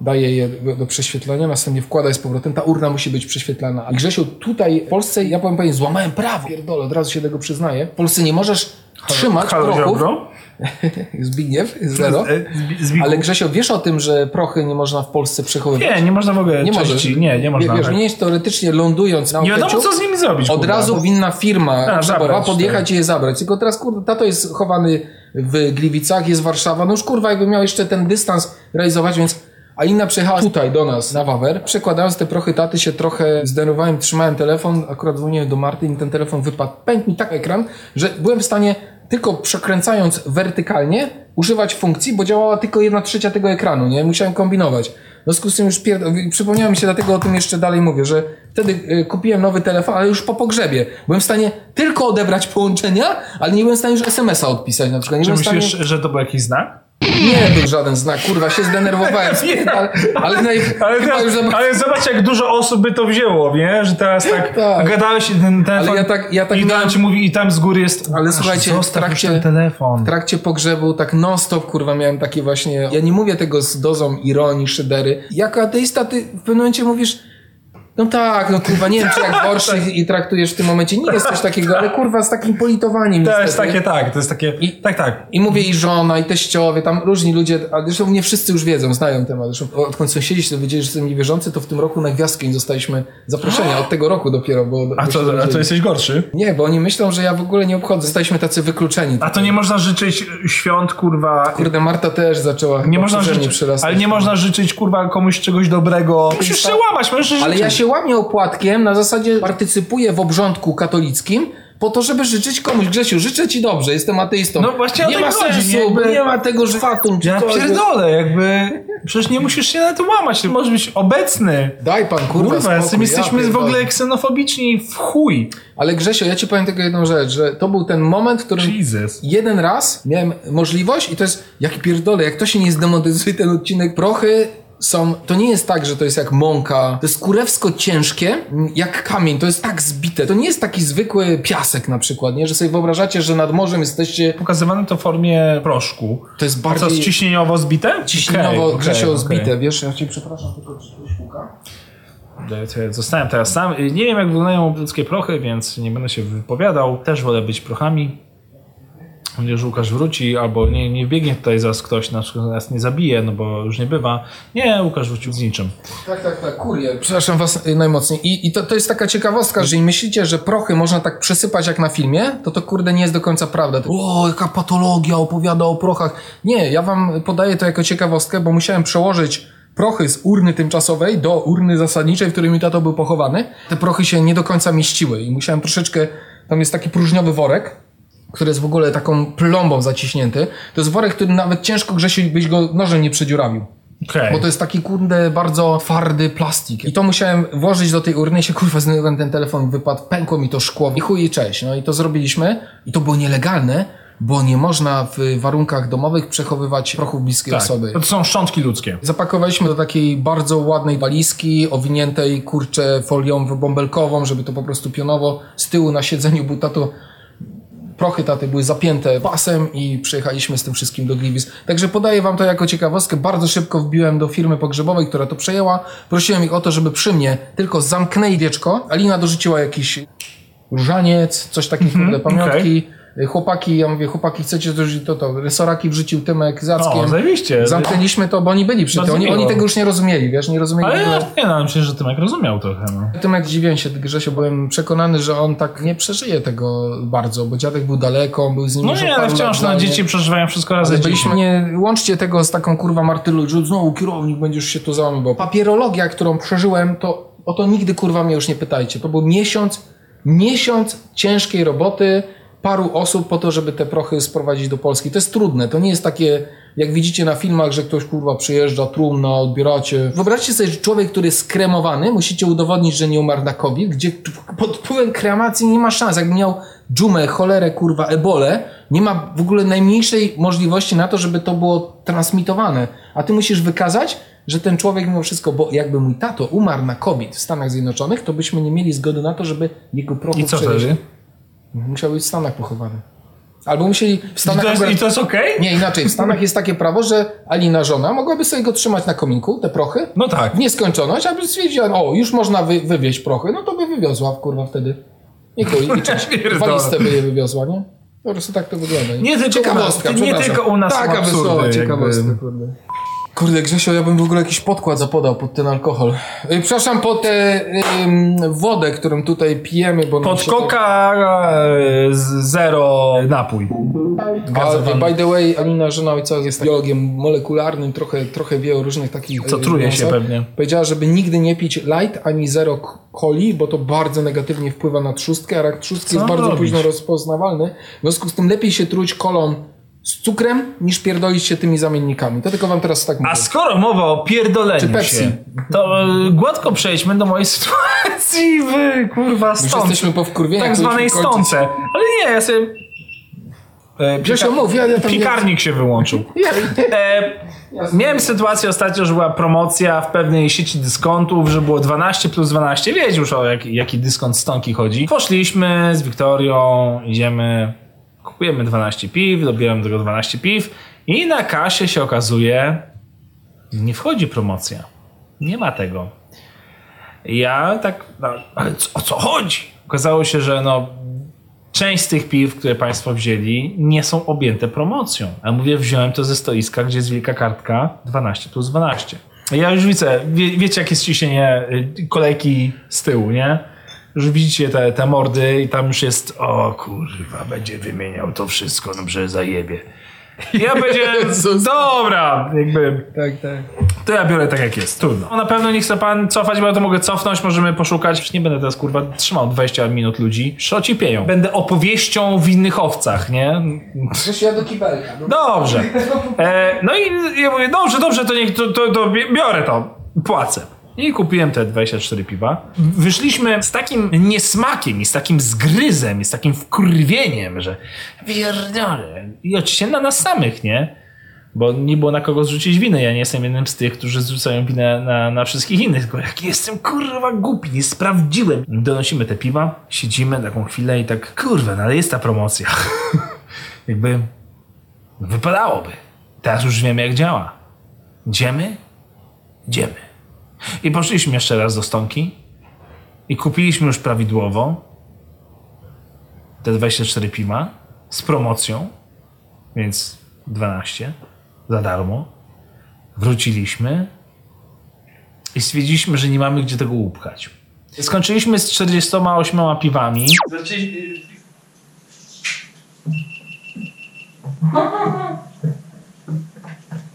A: daje je do, prześwietlenia, następnie wkłada je z powrotem. Ta urna musi być prześwietlana. I Grzesiu, tutaj w Polsce, ja powiem pewnie, złamałem prawo. Pierdolę, od razu się tego przyznaję. W Polsce nie możesz trzymać
B: Halo,
A: prochów.
B: Ziobro? [LAUGHS]
A: Zbigniew, zero.
B: E, Zbigu.
A: Ale Grzesio, wiesz o tym, że prochy nie można w Polsce przechowywać?
B: Nie, nie można w ogóle
A: Nie
B: części,
A: możesz.
B: Nie, nie można.
A: Wiesz, nie jest teoretycznie lądując na
B: Nie wiadomo, co z nimi zrobić.
A: od
B: kurwa.
A: razu powinna firma
B: A, zabrać,
A: podjechać i je zabrać. Tylko teraz, kurde, tato jest chowany w Gliwicach, jest Warszawa. No już kurwa, jakby miał jeszcze ten dystans realizować, więc Alina przyjechała tutaj do nas na Wawer. Przekładając te prochy taty się trochę zdenerwowałem, trzymałem telefon, akurat dzwoniłem do Marty i ten telefon wypadł. Pękł mi tak ekran, że byłem w stanie tylko przekręcając wertykalnie używać funkcji, bo działała tylko jedna trzecia tego ekranu, nie? Musiałem kombinować. W związku z tym już pierd... przypomniało mi się, dlatego o tym jeszcze dalej mówię, że wtedy y, kupiłem nowy telefon, ale już po pogrzebie. Byłem w stanie tylko odebrać połączenia, ale nie byłem w stanie już SMS-a odpisać na przykład. Nie
B: Czy
A: w stanie...
B: myślisz, że to był jakiś znak?
A: Nie był żaden znak, kurwa, się zdenerwowałem. [LAUGHS] ale, ale, naj,
B: Ale, teraz,
A: już
B: ale zobacz, jak dużo osób by to wzięło, nie? Że teraz tak,
A: Tak.
B: gadałeś ten telefon
A: Ale ja tak- ja tak
B: i
A: miałem-
B: ci mówi i tam z góry jest
A: Ale
B: "Aż
A: słuchajcie, w trakcie-. W trakcie pogrzebu tak non-stop, kurwa, miałem takie właśnie... Ja nie mówię tego z dozą ironii, szydery. Jako ateista ty w pewnym momencie mówisz... No tak, no kurwa, nie wiem czy jak [LAUGHS] gorszy i traktujesz w tym momencie. Nie jest coś takiego, ale kurwa z takim politowaniem
B: To jest
A: niestety.
B: takie tak, to jest takie,
A: I-
B: tak, tak.
A: I mówię i żona, i teściowie, tam różni ludzie, a zresztą nie wszyscy już wiedzą, znają temat. Zresztą odkąd sąsiedzi się dowiedzieli, że jestem niewierzący, to w tym roku na gwiazdkę nie dostaliśmy zaproszenia. Od tego roku dopiero, bo...
B: A co, a to
A: dowiedzieli.
B: jesteś gorszy?
A: Nie, bo oni myślą, że ja w ogóle nie obchodzę. Zostaliśmy tacy wykluczeni.
B: A to nie można życzyć świąt, kurwa...
A: Kurde, Marta też zaczęła
B: Nie można życzyć, ale nie można życzyć, kurwa, komuś czegoś dobrego. Musisz się łamać, możesz życzyć.
A: Ale ja się łamię opłatkiem, na zasadzie partycypuję w obrządku katolickim, po to, żeby życzyć komuś. Grzesiu, życzę ci dobrze, jestem ateistą.
B: No właśnie
A: nie ma
B: chodzi,
A: sensu,
B: Jakby-
A: nie ma tego, że fatum czy
B: Ja pierdolę, jakby... Przecież nie musisz się na to łamać, ty możesz być obecny.
A: Daj pan, kurwa,
B: Kurwa,
A: spokój,
B: jestem, jesteśmy
A: ja
B: w ogóle ksenofobiczni w chuj.
A: Ale Grzesio, ja ci powiem tylko jedną rzecz, że to był ten moment, w którym
B: Jesus.
A: jeden raz miałem możliwość i to jest, jak pierdolę, jak to się nie zdemonetyzuje ten odcinek, prochy są, to nie jest tak, że to jest jak mąka, to jest kurewsko ciężkie, jak kamień, to jest tak zbite, to nie jest taki zwykły piasek na przykład, nie, że sobie wyobrażacie, że nad morzem jesteście,
B: Pokazywane to w formie proszku.
A: to jest
B: A co,
A: bardziej
B: ciśnieniowo zbite?
A: ciśnieniowo,
B: Okej,
A: Grzesio,
B: okej,
A: zbite, wiesz, ja ci przepraszam, tylko czy ktoś puka?
B: Zostałem teraz sam. Nie wiem, jak wyglądają ludzkie prochy, więc nie będę się wypowiadał. Też wolę być prochami. Że Łukasz wróci, albo nie, nie wbiegnie tutaj zaraz ktoś, na przykład nas nie zabije, no bo już nie bywa. Nie, Łukasz wrócił z niczym.
A: Tak, tak, tak, kurier. Przepraszam was y, najmocniej. I, i to, to jest taka ciekawostka, że jeżeli myślicie, że prochy można tak przesypać jak na filmie, to to kurde nie jest do końca prawda. O, jaka patologia opowiada o prochach. Nie, ja wam podaję to jako ciekawostkę, bo musiałem przełożyć prochy z urny tymczasowej do urny zasadniczej, w której mi tato był pochowany. Te prochy się nie do końca mieściły i musiałem troszeczkę, tam jest taki próżniowy worek, który jest w ogóle taką plombą zaciśnięty. To jest worek, który nawet ciężko Grzesiu byś go nożem nie przedziurawił.
B: Okej.
A: Bo to jest taki kurde bardzo twardy plastik. I to musiałem włożyć do tej urny i się kurwa znowu ten telefon wypadł, pękło mi to szkło i chuj i cześć. No i to zrobiliśmy i to było nielegalne, bo nie można w warunkach domowych przechowywać prochów bliskiej
B: tak.
A: osoby.
B: To są szczątki ludzkie.
A: Zapakowaliśmy do takiej bardzo ładnej walizki, owiniętej kurczę folią bąbelkową, żeby to po prostu pionowo z tyłu na siedzeniu był tato prochy taty były zapięte pasem i przyjechaliśmy z tym wszystkim do Gliwic. Także podaję wam to jako ciekawostkę. Bardzo szybko wbiłem do firmy pogrzebowej, która to przejęła. Prosiłem ich o to, żeby przy mnie tylko zamknęli wieczko. Alina dorzuciła jakiś różaniec, coś takiego, kurde, pamiątki. Chłopaki, ja mówię, chłopaki, chcecie to, to, to, resoraki wrzucił Tymek z Jackiem.
B: O, zajebiście.
A: Zamknęliśmy to, bo oni byli przy tym. Oni, oni tego już nie rozumieli, wiesz, nie rozumieli
B: Ale ja, nie no, myślę, że Tymek rozumiał trochę. No.
A: Tymek dziwiłem się, Grzesio, byłem przekonany, że on tak nie przeżyje tego bardzo, bo dziadek był daleko, on był z nim
B: No nie, ale wciąż
A: lat
B: no, dzieci przeżywają wszystko razem.
A: Byliśmy, nie łączcie tego z taką kurwa martylu, że znowu kierownik będziesz się tu załamywał. Papierologia, którą przeżyłem, to o to nigdy kurwa mnie już nie pytajcie. To był miesiąc, miesiąc ciężkiej roboty paru osób po to, żeby te prochy sprowadzić do Polski. To jest trudne, to nie jest takie, jak widzicie na filmach, że ktoś kurwa przyjeżdża, trumna, odbieracie. Wyobraźcie sobie, że człowiek, który jest skremowany, musicie udowodnić, że nie umarł na COVID, gdzie pod wpływem kremacji nie ma szans. Jakby miał dżumę, cholerę, kurwa, ebolę, nie ma w ogóle najmniejszej możliwości na to, żeby to było transmitowane. A ty musisz wykazać, że ten człowiek mimo wszystko, bo jakby mój tato umarł na COVID w Stanach Zjednoczonych, to byśmy nie mieli zgody na to, żeby jego prochu
B: I co
A: przewieźć.
B: wtedy?
A: Musiał być w Stanach pochowany. Albo musieli w
B: I
A: Stanach
B: to jest,
A: akurat-
B: I to jest okej?
A: Nie, inaczej. W Stanach jest takie prawo, że Alina żona mogłaby sobie go trzymać na kominku, te prochy,
B: No tak.
A: w nieskończoność, aby stwierdziła, o, już można wy, wywieźć prochy, no to by wywiozła, kurwa, wtedy. I chuj, [LAUGHS] i cześć.
B: Pierdolę.
A: Walizce by je wywiozła, nie? Po prostu tak to wygląda.
B: Nie tylko
A: ciekawostka,
B: u nas- nie tylko u nas
A: Taka wesoła ciekawostka, kurde. Kurde, Grzesio, ja bym w ogóle jakiś podkład zapodał pod ten alkohol. Y, Przepraszam, po tę ym, wodę, którą tutaj pijemy, bo... nam
B: Pod
A: się to-
B: koka e, z- zero napój.
A: A, by the way, Alina, żona ojca, jest biologiem molekularnym, trochę, trochę wie o różnych takich...
B: Co
A: e,
B: truje się
A: niuansach.
B: pewnie.
A: Powiedziała, żeby nigdy nie pić light ani zero k- coli, bo to bardzo negatywnie wpływa na trzustkę, a rak trzustki
B: Co
A: jest bardzo
B: robić?
A: późno rozpoznawalny. W związku z tym lepiej się truć kolą z cukrem, niż pierdolić się tymi zamiennikami. To tylko wam teraz tak mówię.
B: A skoro mowa o pierdoleniu się, to e, gładko przejdźmy do mojej [LAUGHS] sytuacji w kurwa
A: Już
B: stąd.
A: jesteśmy po wkurwieniu.
B: tak zwanej stące. Ale nie, ja sobie E,
A: Grzesio, mów, ja-
B: Piekarnik się wyłączył. [LAUGHS] E, miałem sytuację ostatnio, że była promocja w pewnej sieci dyskontów, że było 12 plus 12. Wiecie już o jaki, jaki dyskont stonki chodzi. Poszliśmy z Wiktorią, idziemy, kupujemy 12 piw, dobieramy do tego 12 piw i na kasie się okazuje, nie wchodzi promocja. Nie ma tego. Ja tak, no, ale o co chodzi? Okazało się, że no, część z tych piw, które Państwo wzięli, nie są objęte promocją. A mówię, wziąłem to ze stoiska, gdzie jest wielka kartka 12 plus 12. Ja już widzę, wie, wiecie jak jest ciśnienie y, kolejki z tyłu, nie? Już widzicie te, te mordy i tam już jest, o kurwa, będzie wymieniał to wszystko, no że zajebie. Ja [LAUGHS]
A: Jezus.
B: dobra, jakby
A: Tak, tak.
B: to ja biorę tak jak jest, trudno. No, na pewno nie chce pan cofać, bo ja to mogę cofnąć, możemy poszukać. Już nie będę teraz kurwa trzymał 20 minut ludzi. Szoci pieją. Będę opowieścią w innych owcach, nie?
A: Grzesio, ja do kibelka. No.
B: Dobrze. [LAUGHS] E, no i ja mówię, dobrze, dobrze, to, niech, to, to, to bi- biorę to, płacę. I kupiłem te 24 piwa. Wyszliśmy z takim niesmakiem i z takim zgryzem i z takim wkurwieniem, że pierdolę. I oczywiście na nas samych, nie? Bo nie było na kogo zrzucić winy. Ja nie jestem jednym z tych, którzy zrzucają winę na, na wszystkich innych. Tylko jaki jestem kurwa głupi, nie sprawdziłem. Donosimy te piwa, siedzimy taką chwilę i tak, kurwa, no ale jest ta promocja. [LAUGHS] Jakby wypadałoby. Teraz już wiemy jak działa. Idziemy? Idziemy. I poszliśmy jeszcze raz do Stonki i kupiliśmy już prawidłowo te 24 piwa z promocją, więc 12 za darmo. Wróciliśmy i stwierdziliśmy, że nie mamy gdzie tego upchać. Skończyliśmy z 48 piwami.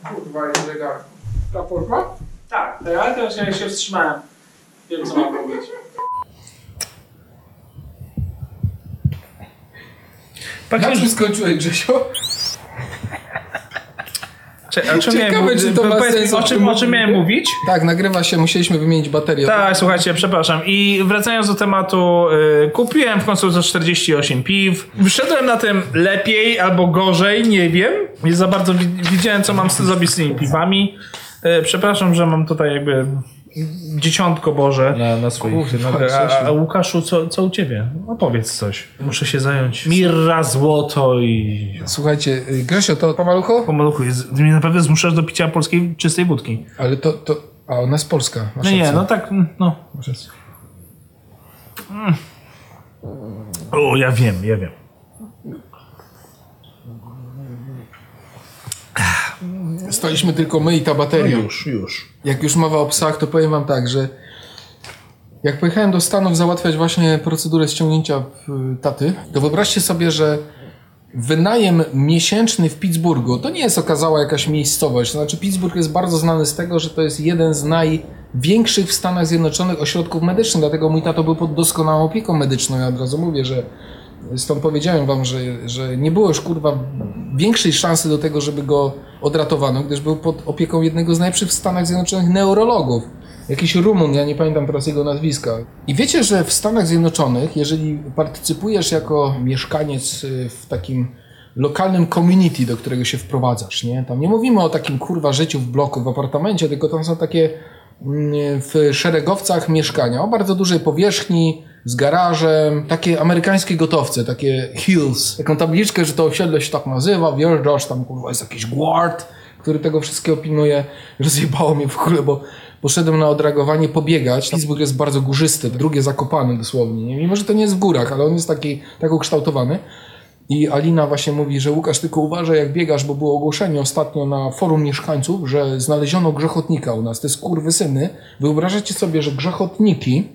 A: Kurwa, jest zegar. Ta porwa?
B: Tak, ale teraz ja się wstrzymałem. Wiem, co mam powiedzieć.
A: Na czym skończyłeś, Grzesio?
B: Cze- a czym
A: Ciekawe,
B: miałem,
A: czy to ma
B: powiedz mi,
A: sens,
B: o czym, o czym miałem mówić?
A: Tak, nagrywa się, musieliśmy wymienić baterię.
B: Tak, słuchajcie, przepraszam. I wracając do tematu, y, kupiłem w końcu za 48 piw. Wyszedłem na tym lepiej albo gorzej, nie wiem. Nie za bardzo wi- widziałem, co mam zrobić z tymi piwami. Y, przepraszam, że mam tutaj jakby dzieciątko Boże na, na swoich
A: Kurwa,
B: nogach. A, a. Łukaszu, co, co u ciebie? Opowiedz coś. Muszę się zająć. Mirra, złoto i...
A: Słuchajcie, y, Grzesio, to pomalucho?
B: Pomaluchu, jest- ty mnie naprawdę zmuszasz do picia polskiej czystej wódki.
A: Ale to, to... A, ona jest polska. masz
B: No nie, no tak, no.
A: Masz rację.
B: O, ja wiem, ja wiem.
A: Staliśmy tylko my i ta bateria.
B: już, już.
A: Jak już mowa o psach, to powiem wam tak, że jak pojechałem do Stanów załatwiać właśnie procedurę ściągnięcia y, taty, to wyobraźcie sobie, że wynajem miesięczny w Pittsburghu to nie jest okazała jakaś miejscowość. Znaczy, Pittsburgh jest bardzo znany z tego, że to jest jeden z największych w Stanach Zjednoczonych ośrodków medycznych, dlatego mój tato był pod doskonałą opieką medyczną. Ja od razu mówię, że stąd powiedziałem wam, że, że nie było już kurwa większej szansy do tego, żeby go odratowano, gdyż był pod opieką jednego z najlepszych w Stanach Zjednoczonych neurologów. Jakiś Rumun, ja nie pamiętam teraz jego nazwiska. I wiecie, że w Stanach Zjednoczonych, jeżeli partycypujesz jako mieszkaniec y, w takim lokalnym community, do którego się wprowadzasz, nie? Tam nie mówimy o takim kurwa życiu w bloku, w apartamencie, tylko tam są takie mm, w szeregowcach mieszkania o bardzo dużej powierzchni, z garażem, takie amerykańskie gotowce, takie hills, taką tabliczkę, że to osiedle się tak nazywa, wjeżdżasz, tam kurwa jest jakiś guard, który tego wszystkiego pilnuje. Rozjebało mnie w ogóle, bo poszedłem na odragowanie pobiegać. Pittsburgh jest bardzo górzysty, drugie zakopane dosłownie, nie? mimo że to nie jest w górach, ale on jest taki, tak ukształtowany. I Alina właśnie mówi, że Łukasz, tylko uważaj jak biegasz, bo było ogłoszenie ostatnio na forum mieszkańców, że znaleziono grzechotnika u nas. To jest kurwysyny. Wyobrażacie sobie, że grzechotniki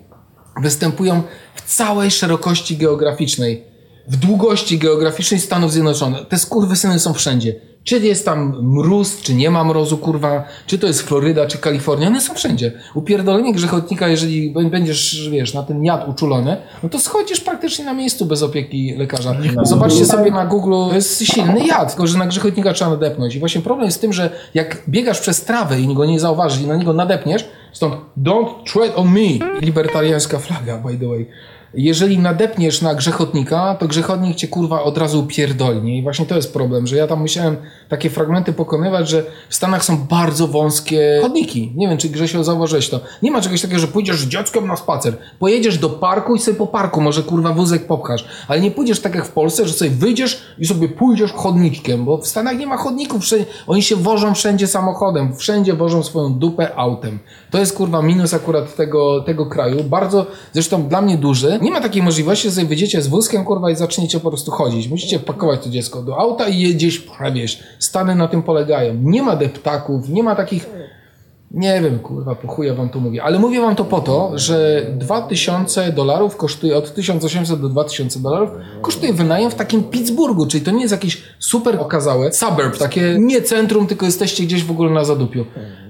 A: występują w całej szerokości geograficznej, w długości geograficznej Stanów Zjednoczonych. Te skurwysyny są wszędzie. Czy jest tam mróz, czy nie ma mrozu, kurwa, czy to jest Floryda, czy Kalifornia, one są wszędzie. Upierdolenie grzechotnika, jeżeli będziesz, wiesz, na ten jad uczulony, no to schodzisz praktycznie na miejscu bez opieki lekarza. Zobaczcie sobie na Google, to jest silny jad, tylko że na grzechotnika trzeba nadepnąć. I właśnie problem jest w tym, że jak biegasz przez trawę i go nie zauważysz i na niego nadepniesz, Stąd don't tread on me. Libertariańska flaga, by the way. Jeżeli nadepniesz na grzechotnika, to grzechotnik cię kurwa od razu pierdolnie. I właśnie to jest problem, że ja tam musiałem takie fragmenty pokonywać, że w Stanach są bardzo wąskie chodniki. Nie wiem, czy Grzesio zauważyłeś to. Nie ma czegoś takiego, że pójdziesz z dzieckiem na spacer. Pojedziesz do parku i sobie po parku może kurwa wózek popchasz. Ale nie pójdziesz tak jak w Polsce, że sobie wyjdziesz i sobie pójdziesz chodniczkiem, bo w Stanach nie ma chodników. Oni się wożą wszędzie samochodem. Wszędzie wożą swoją dupę autem. To jest kurwa minus akurat tego, tego kraju. Bardzo, zresztą dla mnie duży. Nie ma takiej możliwości, że sobie wyjdziecie z wózkiem kurwa i zaczniecie po prostu chodzić. Musicie pakować to dziecko do auta i je gdzieś przewieźć. Stany na tym polegają. Nie ma deptaków, nie ma takich... Nie wiem, kurwa, po chuja wam to mówię. Ale mówię wam to po to, że 2000 dolarów kosztuje, od 1800 do 2000 dolarów kosztuje wynajem w takim Pittsburghu, czyli to nie jest jakieś super okazałe suburb, takie nie centrum, tylko jesteście gdzieś w ogóle na zadupiu.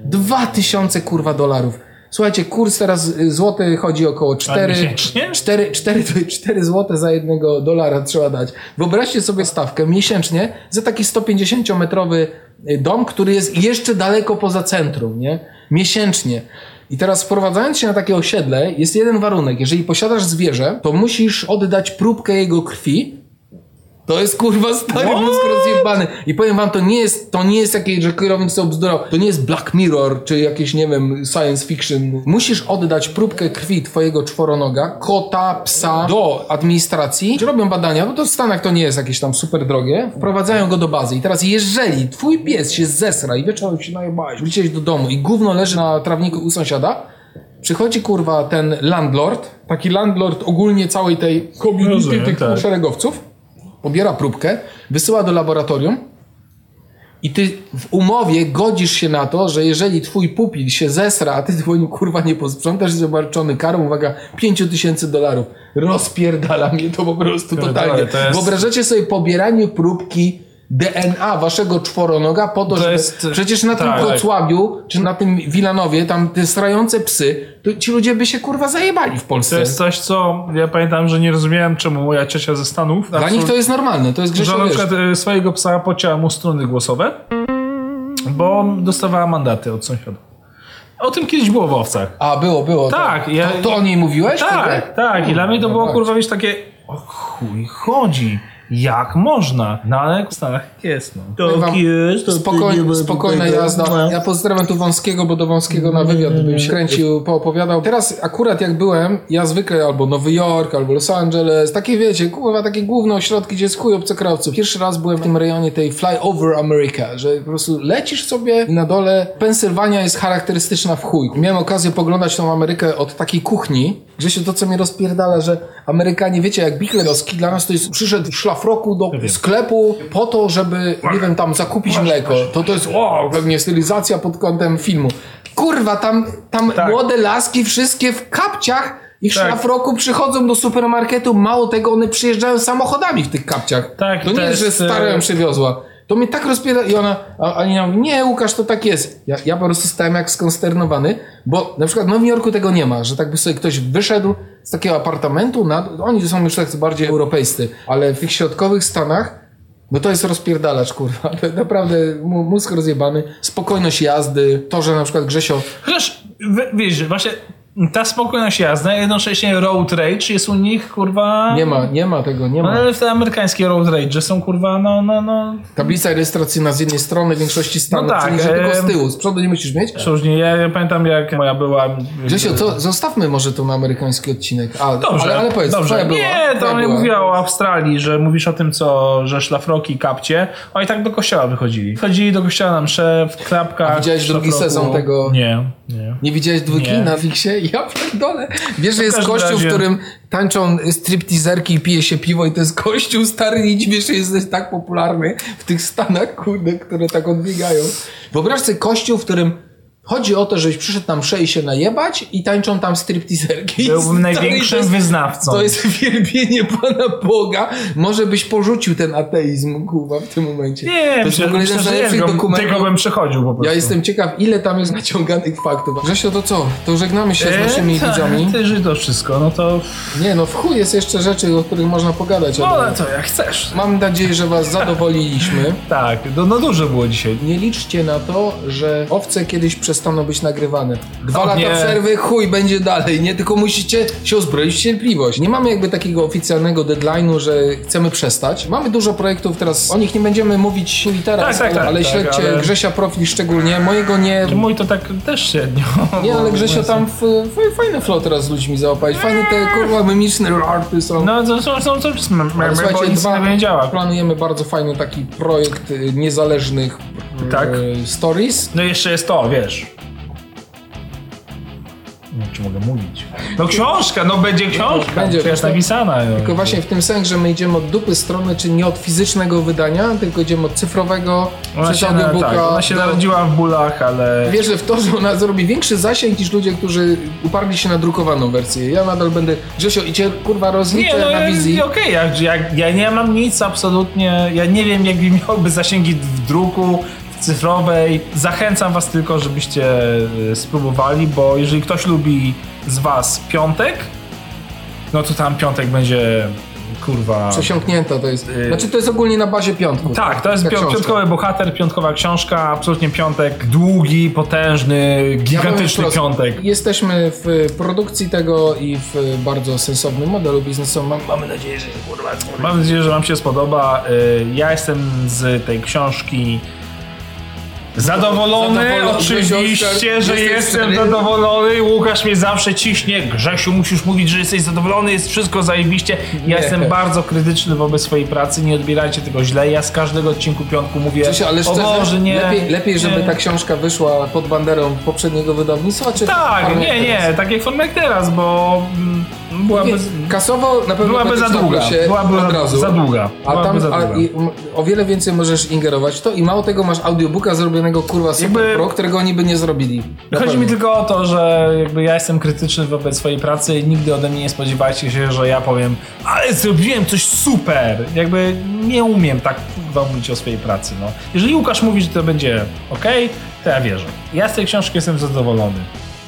A: 2000 kurwa dolarów. Słuchajcie, kurs teraz y, złoty chodzi około 4,
B: miesięcznie?
A: 4, 4, 4 złote za jednego dolara trzeba dać. Wyobraźcie sobie stawkę miesięcznie za taki 150-metrowy dom, który jest jeszcze daleko poza centrum, nie? Miesięcznie. I teraz wprowadzając się na takie osiedle, jest jeden warunek. Jeżeli posiadasz zwierzę, to musisz oddać próbkę jego krwi, to jest kurwa stary mózg rozjebany. I powiem wam, to nie jest, to nie jest jakieś, że kierownik sobie obzdurał. To nie jest Black Mirror, czy jakieś, nie wiem, science fiction. Musisz oddać próbkę krwi twojego czworonoga, kota, psa do administracji. Czy robią badania, bo to w Stanach to nie jest jakieś tam super drogie. Wprowadzają go do bazy. I teraz jeżeli twój pies się zesra i wieczorem się najebałeś, wróciłeś do domu i gówno leży na trawniku u sąsiada, Przychodzi kurwa ten landlord, taki landlord ogólnie całej tej community tych
B: tak.
A: szeregowców, pobiera próbkę, wysyła do laboratorium i ty w umowie godzisz się na to, że jeżeli twój pupil się zesra, a ty po nim kurwa nie posprzątasz, jest obarczony karą, uwaga, 5 tysięcy dolarów. Rozpierdala mnie to po prostu totalnie.
B: to jest-
A: Wyobrażacie sobie pobieranie próbki DNA waszego czworonoga po to,
B: To
A: żeby...
B: jest-
A: Przecież na tym
B: tak.
A: Kocławiu, czy na tym Wilanowie, tam te strające psy, to ci ludzie by się kurwa zajebali w Polsce.
B: To jest coś, co ja pamiętam, że nie rozumiałem, czemu moja ciocia ze Stanów.
A: Dla nich to jest normalne, to jest
B: Że
A: Grzesio,
B: na
A: wiesz,
B: przykład e, swojego psa pocięła mu struny głosowe, bo dostawała mandaty od sąsiadów. O tym kiedyś było w owcach.
A: A, było, było.
B: Tak,
A: to,
B: ja-
A: to, to o niej mówiłeś?
B: Tak,
A: wtedy?
B: tak. I dla mnie to było
A: tak.
B: kurwa wiesz takie. O chuj chodzi. Jak można? No ale w Stanach jest, no.
A: Powiem wam, Spokoj, spokojna jazda. Ja pozdrawiam tu Wąskiego, bo do Wąskiego na wywiad bym się kręcił, poopowiadał. Teraz akurat jak byłem, ja zwykle albo Nowy Jork, albo Los Angeles, takie wiecie, kurwa, takie główne ośrodki, gdzie jest chuj obcokrajowców. Pierwszy raz byłem w tym rejonie tej Flyover America, że po prostu lecisz sobie i na dole Pensylwania jest charakterystyczna w chuj. Miałem okazję poglądać tą Amerykę od takiej kuchni, się to, co mnie rozpierdala, że Amerykanie, wiecie, jak Bichlewski dla nas to jest, przyszedł w szlafroku do sklepu po to, żeby, nie wiem, tam zakupić mleko. To to jest, o, pewnie stylizacja pod kątem filmu. Kurwa, tam, tam
B: Tak.
A: młode laski wszystkie w kapciach i w
B: Tak.
A: szlafroku przychodzą do supermarketu. Mało tego, one przyjeżdżają samochodami w tych kapciach.
B: Tak,
A: to nie jest, że stara ją
B: e,
A: przywiozła. To mnie tak rozpiera i ona, a, a nie Łukasz, to tak jest. Ja, ja po prostu stałem jak skonsternowany, bo na przykład w Nowym Jorku tego nie ma, że tak by sobie ktoś wyszedł z takiego apartamentu, na, oni są już tak bardziej europejscy, ale w tych środkowych Stanach no to jest rozpierdalacz, kurwa. Naprawdę mózg rozjebany, spokojność jazdy, to, że na przykład Grzesio
B: Chociaż, wiesz, właśnie ta spokojność jazdy, jednocześnie road rage jest u nich, kurwa...
A: nie ma, nie ma tego, nie
B: No,
A: ma.
B: ale te amerykańskie road rage są, kurwa, no, no, no...
A: Tablica rejestracyjna z jednej strony w większości Stanów,
B: No tak,
A: czyli że tylko z tyłu, z przodu nie musisz mieć.
B: Różnie. Ja, ja pamiętam, jak moja była...
A: Grzesio, co, zostawmy może ten amerykański odcinek. A,
B: Dobrze,
A: ale, ale powiedz,
B: dobrze.
A: twoja była,
B: Nie, to nie mówiła o Australii, że mówisz o tym, co, że szlafroki, kapcie. Oni tak do kościoła wychodzili. Chodzili do kościoła na msze, w klapkach.
A: A widziałeś drugi
B: szlafroku.
A: sezon tego?
B: Nie, nie.
A: Nie widziałeś dwójki
B: Nie.
A: na Wixie? [LAUGHS] Ja pierdolę. Wiesz, że jest kościół, w
B: razie-
A: którym tańczą stripteaserki i pije się piwo i to jest kościół stary że jest tak popularny w tych Stanach, kurde, które tak odbiegają. Wyobraź sobie kościół, w którym chodzi o to, żebyś przyszedł tam i się najebać i tańczą tam stripteaserki.
B: Byłbym największym
A: to jest-
B: wyznawcą.
A: To jest wielbienie Pana Boga. Może byś porzucił ten ateizm, kurwa, w tym momencie.
B: Nie,
A: to jest w ogóle jeden z najlepszych dokumentów.
B: tylko bym przechodził po prostu.
A: Ja jestem ciekaw, ile tam jest naciąganych faktów. Grzesio, to co? To żegnamy się z
B: Eee,
A: naszymi
B: tak,
A: widzami.
B: Ty, że to wszystko, no to...
A: Nie, no w chuj jest jeszcze rzeczy, o których można pogadać.
B: No,
A: ale
B: ale to jak chcesz.
A: Mam nadzieję, że was zadowoliliśmy. [LAUGHS]
B: Tak, no, no dużo było dzisiaj.
A: Nie liczcie na to, że owce kiedyś przez przestaną być nagrywane. Dwa
B: O
A: lata
B: nie.
A: przerwy, chuj, będzie dalej, nie? Tylko musicie się uzbroić w cierpliwość. Nie mamy jakby takiego oficjalnego deadline'u, że chcemy przestać. Mamy dużo projektów teraz, o nich nie będziemy mówić i teraz,
B: Tak, tak,
A: ale,
B: tak,
A: ale
B: tak,
A: śledźcie
B: ale-
A: Grzesia profil szczególnie, mojego nie...
B: Mój to tak też średnio.
A: Nie, ale Grzesio tam w, w, fajny flow teraz z ludźmi załapać. Fajne te kurwa mimiczne żarty są.
B: No to są, są, są, są
A: Ale
B: bo
A: słuchajcie,
B: nic
A: dwa,
B: nie działa.
A: planujemy bardzo fajny taki projekt y, niezależnych
B: Tak.
A: y, stories.
B: No jeszcze jest to, wiesz. Nie wiem, czy mogę mówić. No książka, no będzie książka.
A: Będzie,
B: Przecież napisana. no.
A: Tylko właśnie w tym sensie, że my idziemy od dupy strony, czy nie od fizycznego wydania, tylko idziemy od cyfrowego
B: Ona
A: przez audiobooka.
B: tak, ona się
A: do-
B: narodziła w bólach, ale...
A: Wierzę w to, że ona zrobi większy zasięg niż ludzie, którzy uparli się na drukowaną wersję. Ja nadal będę, Grzesio, i cię kurwa
B: Nie,
A: rozliczę
B: no
A: na
B: ja-
A: wizji.
B: okej, jak, jak, ja nie mam nic absolutnie, ja nie wiem jakby miałby zasięgi w druku, cyfrowej. Zachęcam was tylko, żebyście y, spróbowali, bo jeżeli ktoś lubi z was piątek, no to tam piątek będzie kurwa...
A: Przesiąknięta to jest.
B: Y-
A: Znaczy to jest ogólnie na bazie piątku.
B: Tak, to jest
A: książka.
B: piątkowy bohater, piątkowa książka, absolutnie piątek, długi, potężny,
A: Ja
B: gigantyczny
A: wprost,
B: piątek.
A: Jesteśmy w produkcji tego i w bardzo sensownym modelu biznesowym. Mam, mamy nadzieję, że kurwa, kurwa.
B: Mam nadzieję, że Wam się spodoba. Y, Ja jestem z tej książki zadowolony.
A: Zadowolony,
B: Oczywiście, że jestem zadowolony. Łukasz mnie zawsze ciśnie. Grzesiu, musisz mówić, że jesteś zadowolony, jest wszystko zajebiście. Ja
A: Nie.
B: jestem bardzo krytyczny wobec swojej pracy. Nie odbierajcie tego źle. Ja z każdego odcinku piątku mówię,
A: Grzesiu, ale
B: o
A: szczerze,
B: Boże, nie.
A: lepiej, lepiej, żeby
B: nie.
A: ta książka wyszła pod banderą poprzedniego wydawnictwa, czy
B: Tak, nie, nie, tak jak teraz, bo mm, byłaby,
A: Kasowo na pewno
B: byłaby za długa.
A: się
B: Byłaby
A: od
B: za,
A: razu.
B: za długa.
A: A
B: Byłaby
A: tam
B: za
A: a,
B: długa.
A: i, m, o wiele więcej możesz ingerować w to i mało tego masz audiobooka zrobionego kurwa super
B: Jakby-
A: pro, którego oni by nie zrobili.
B: Chodzi
A: pewno.
B: mi tylko o to, że jakby ja jestem krytyczny wobec swojej pracy i nigdy ode mnie nie spodziewajcie się, że ja powiem ale zrobiłem coś super. Jakby nie umiem tak kurwa mówić o swojej pracy. No. Jeżeli Łukasz mówi, że to będzie ok, to ja wierzę. Ja z tej książki jestem zadowolony.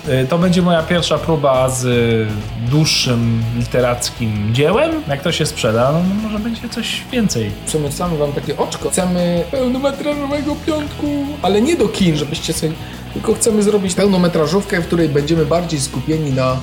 B: Y, To będzie moja pierwsza próba z y, dłuższym literackim dziełem. Jak to się sprzeda, no może będzie coś więcej.
A: Przemycamy wam takie oczko. Chcemy pełnometrażowego piątku, ale nie do kin, żebyście sobie... Tylko chcemy zrobić pełnometrażówkę, w której będziemy bardziej skupieni na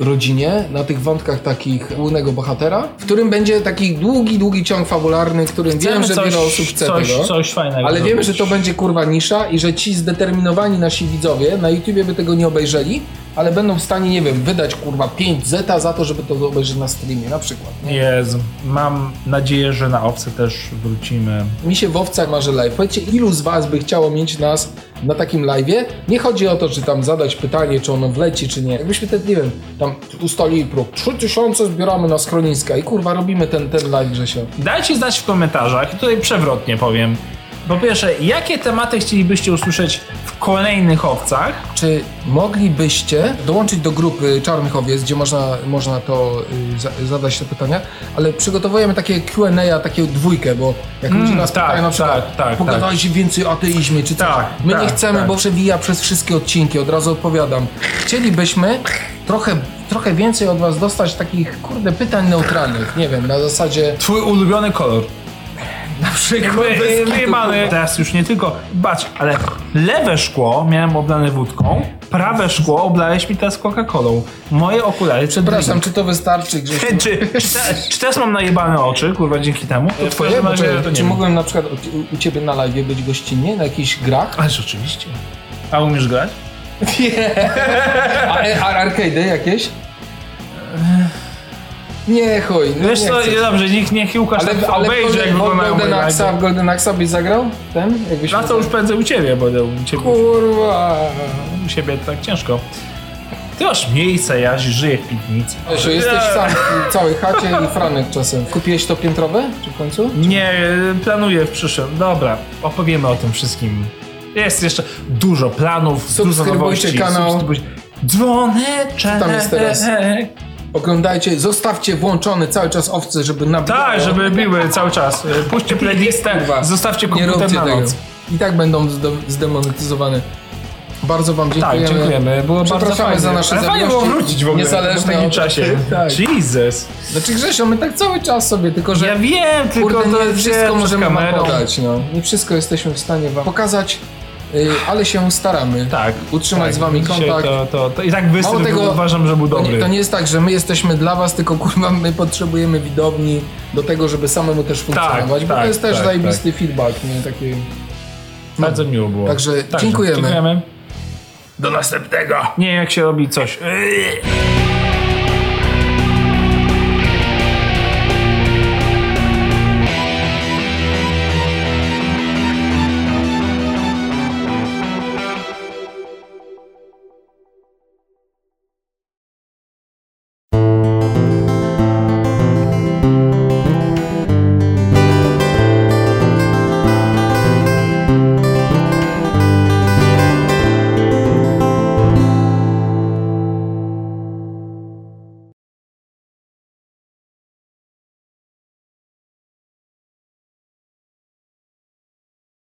A: rodzinie, na tych wątkach takich głównego bohatera, w którym będzie taki długi, długi ciąg fabularny, którym wiem,
B: Chcemy
A: że
B: coś,
A: wiele osób chce
B: coś,
A: tego.
B: coś fajnego.
A: Ale wiemy, że to będzie kurwa nisza i że ci zdeterminowani nasi widzowie na YouTubie by tego nie obejrzeli, ale będą w stanie, nie wiem, wydać kurwa 5 zeta za to, żeby to obejrzeć na streamie na przykład. Nie?
B: Jezu, mam nadzieję, że na owce też wrócimy.
A: Mi się w owcach marzy live. Powiedzcie, ilu z was by chciało mieć nas na takim live'ie? Nie chodzi o to, czy tam zadać pytanie, czy ono wleci, czy nie. Jakbyśmy ten, nie wiem, tam ustalili próg 3000 zbieramy na schroniska i kurwa robimy ten, ten live, Grzesio.
B: Dajcie znać w komentarzach, i tutaj przewrotnie powiem. Po pierwsze, jakie tematy chcielibyście usłyszeć w kolejnych owcach?
A: Czy moglibyście dołączyć do grupy Czarnych Owiec, gdzie można, można to y, za, zadać te pytania, ale przygotowujemy takie Q&A, takie dwójkę, bo jak ludzie nas
B: tak,
A: pytają na przykład,
B: tak, tak,
A: pogadajcie więcej o ateizmie, czy coś.
B: Tak,
A: My
B: tak,
A: nie chcemy,
B: tak.
A: bo przewija przez wszystkie odcinki, od razu odpowiadam. Chcielibyśmy trochę, trochę więcej od was dostać takich, kurde, pytań neutralnych, nie wiem, na zasadzie
B: Twój ulubiony kolor.
A: Na przykład...
B: E, wyjebany. Teraz już nie tylko. Bacz, ale lewe szkło miałem oblane wódką, prawe szkło oblałeś mi teraz Coca-Colą. Moje okulary przed
A: Przepraszam, czy to wystarczy, Grzesiu?
B: Czy, czy, te- czy teraz mam najebane oczy, kurwa, dzięki temu?
A: To czy,
B: to nie
A: czy
B: wiem.
A: mogłem na przykład u, u ciebie na live być gościnnie, na jakichś grach?
B: Ależ oczywiście. A umiesz grać? [LAUGHS] [LAUGHS]
A: A, a arcade'y jakieś? Nie, chuj. No
B: Wiesz
A: nie
B: co,
A: chcę.
B: dobrze, niech, niech Łukasz
A: ale,
B: tak
A: ale
B: obejrzy, jak wyglądają
A: Golden
B: moje
A: Axa, w Golden Axa byś zagrał? Ten? Jakbyś
B: Na to już pędzę u ciebie, bo u ciebie
A: Kurwa.
B: u siebie tak ciężko. Ty masz miejsce, ja żyję w piwnicy.
A: Wiesz, jesteś sam w całej chacie i Franek czasem. Kupiłeś to piętrowe? Czy w końcu?
B: Nie, planuję w przyszłym. Dobra, opowiemy o tym wszystkim. Jest jeszcze dużo planów, dużo
A: Subskrybujcie
B: nowości.
A: kanał.
B: Subskrybujcie. Dzwoneczek.
A: tam jest teraz? Oglądajcie, zostawcie włączony cały czas owce, żeby nabijało.
B: Tak, żeby biły cały czas. Puśćcie playlistę,
A: Kurwa.
B: zostawcie komputer na
A: tego.
B: noc.
A: I tak będą zde- zdemonetyzowane. Bardzo wam
B: Tak,
A: dziękujemy.
B: dziękujemy. Było bardzo fajnie.
A: za nasze
B: Ale fajnie było wrócić w ogóle
A: Niezależnie
B: w takim
A: od-
B: czasie. [LAUGHS]
A: Tak.
B: Jesus.
A: Znaczy Grzesio, my tak cały czas sobie, tylko że...
B: Ja wiem, tylko
A: Kurde,
B: to
A: nie wszystko możemy wam podać, no. Nie wszystko jesteśmy w stanie wam pokazać. Y, ale się staramy
B: Tak.
A: utrzymać
B: tak,
A: z wami kontakt.
B: To, to, to I tak występ
A: tego,
B: uważam, że był
A: to
B: dobry.
A: nie, to nie jest tak, że my jesteśmy dla was, tylko kurwa my potrzebujemy widowni do tego, żeby samemu też funkcjonować, bo
B: tak,
A: to jest też
B: tak,
A: zajebisty feedback, nie? Taki...
B: Bardzo miło było.
A: Także dziękujemy.
B: dziękujemy.
A: Do następnego!
B: Nie, jak się robi coś.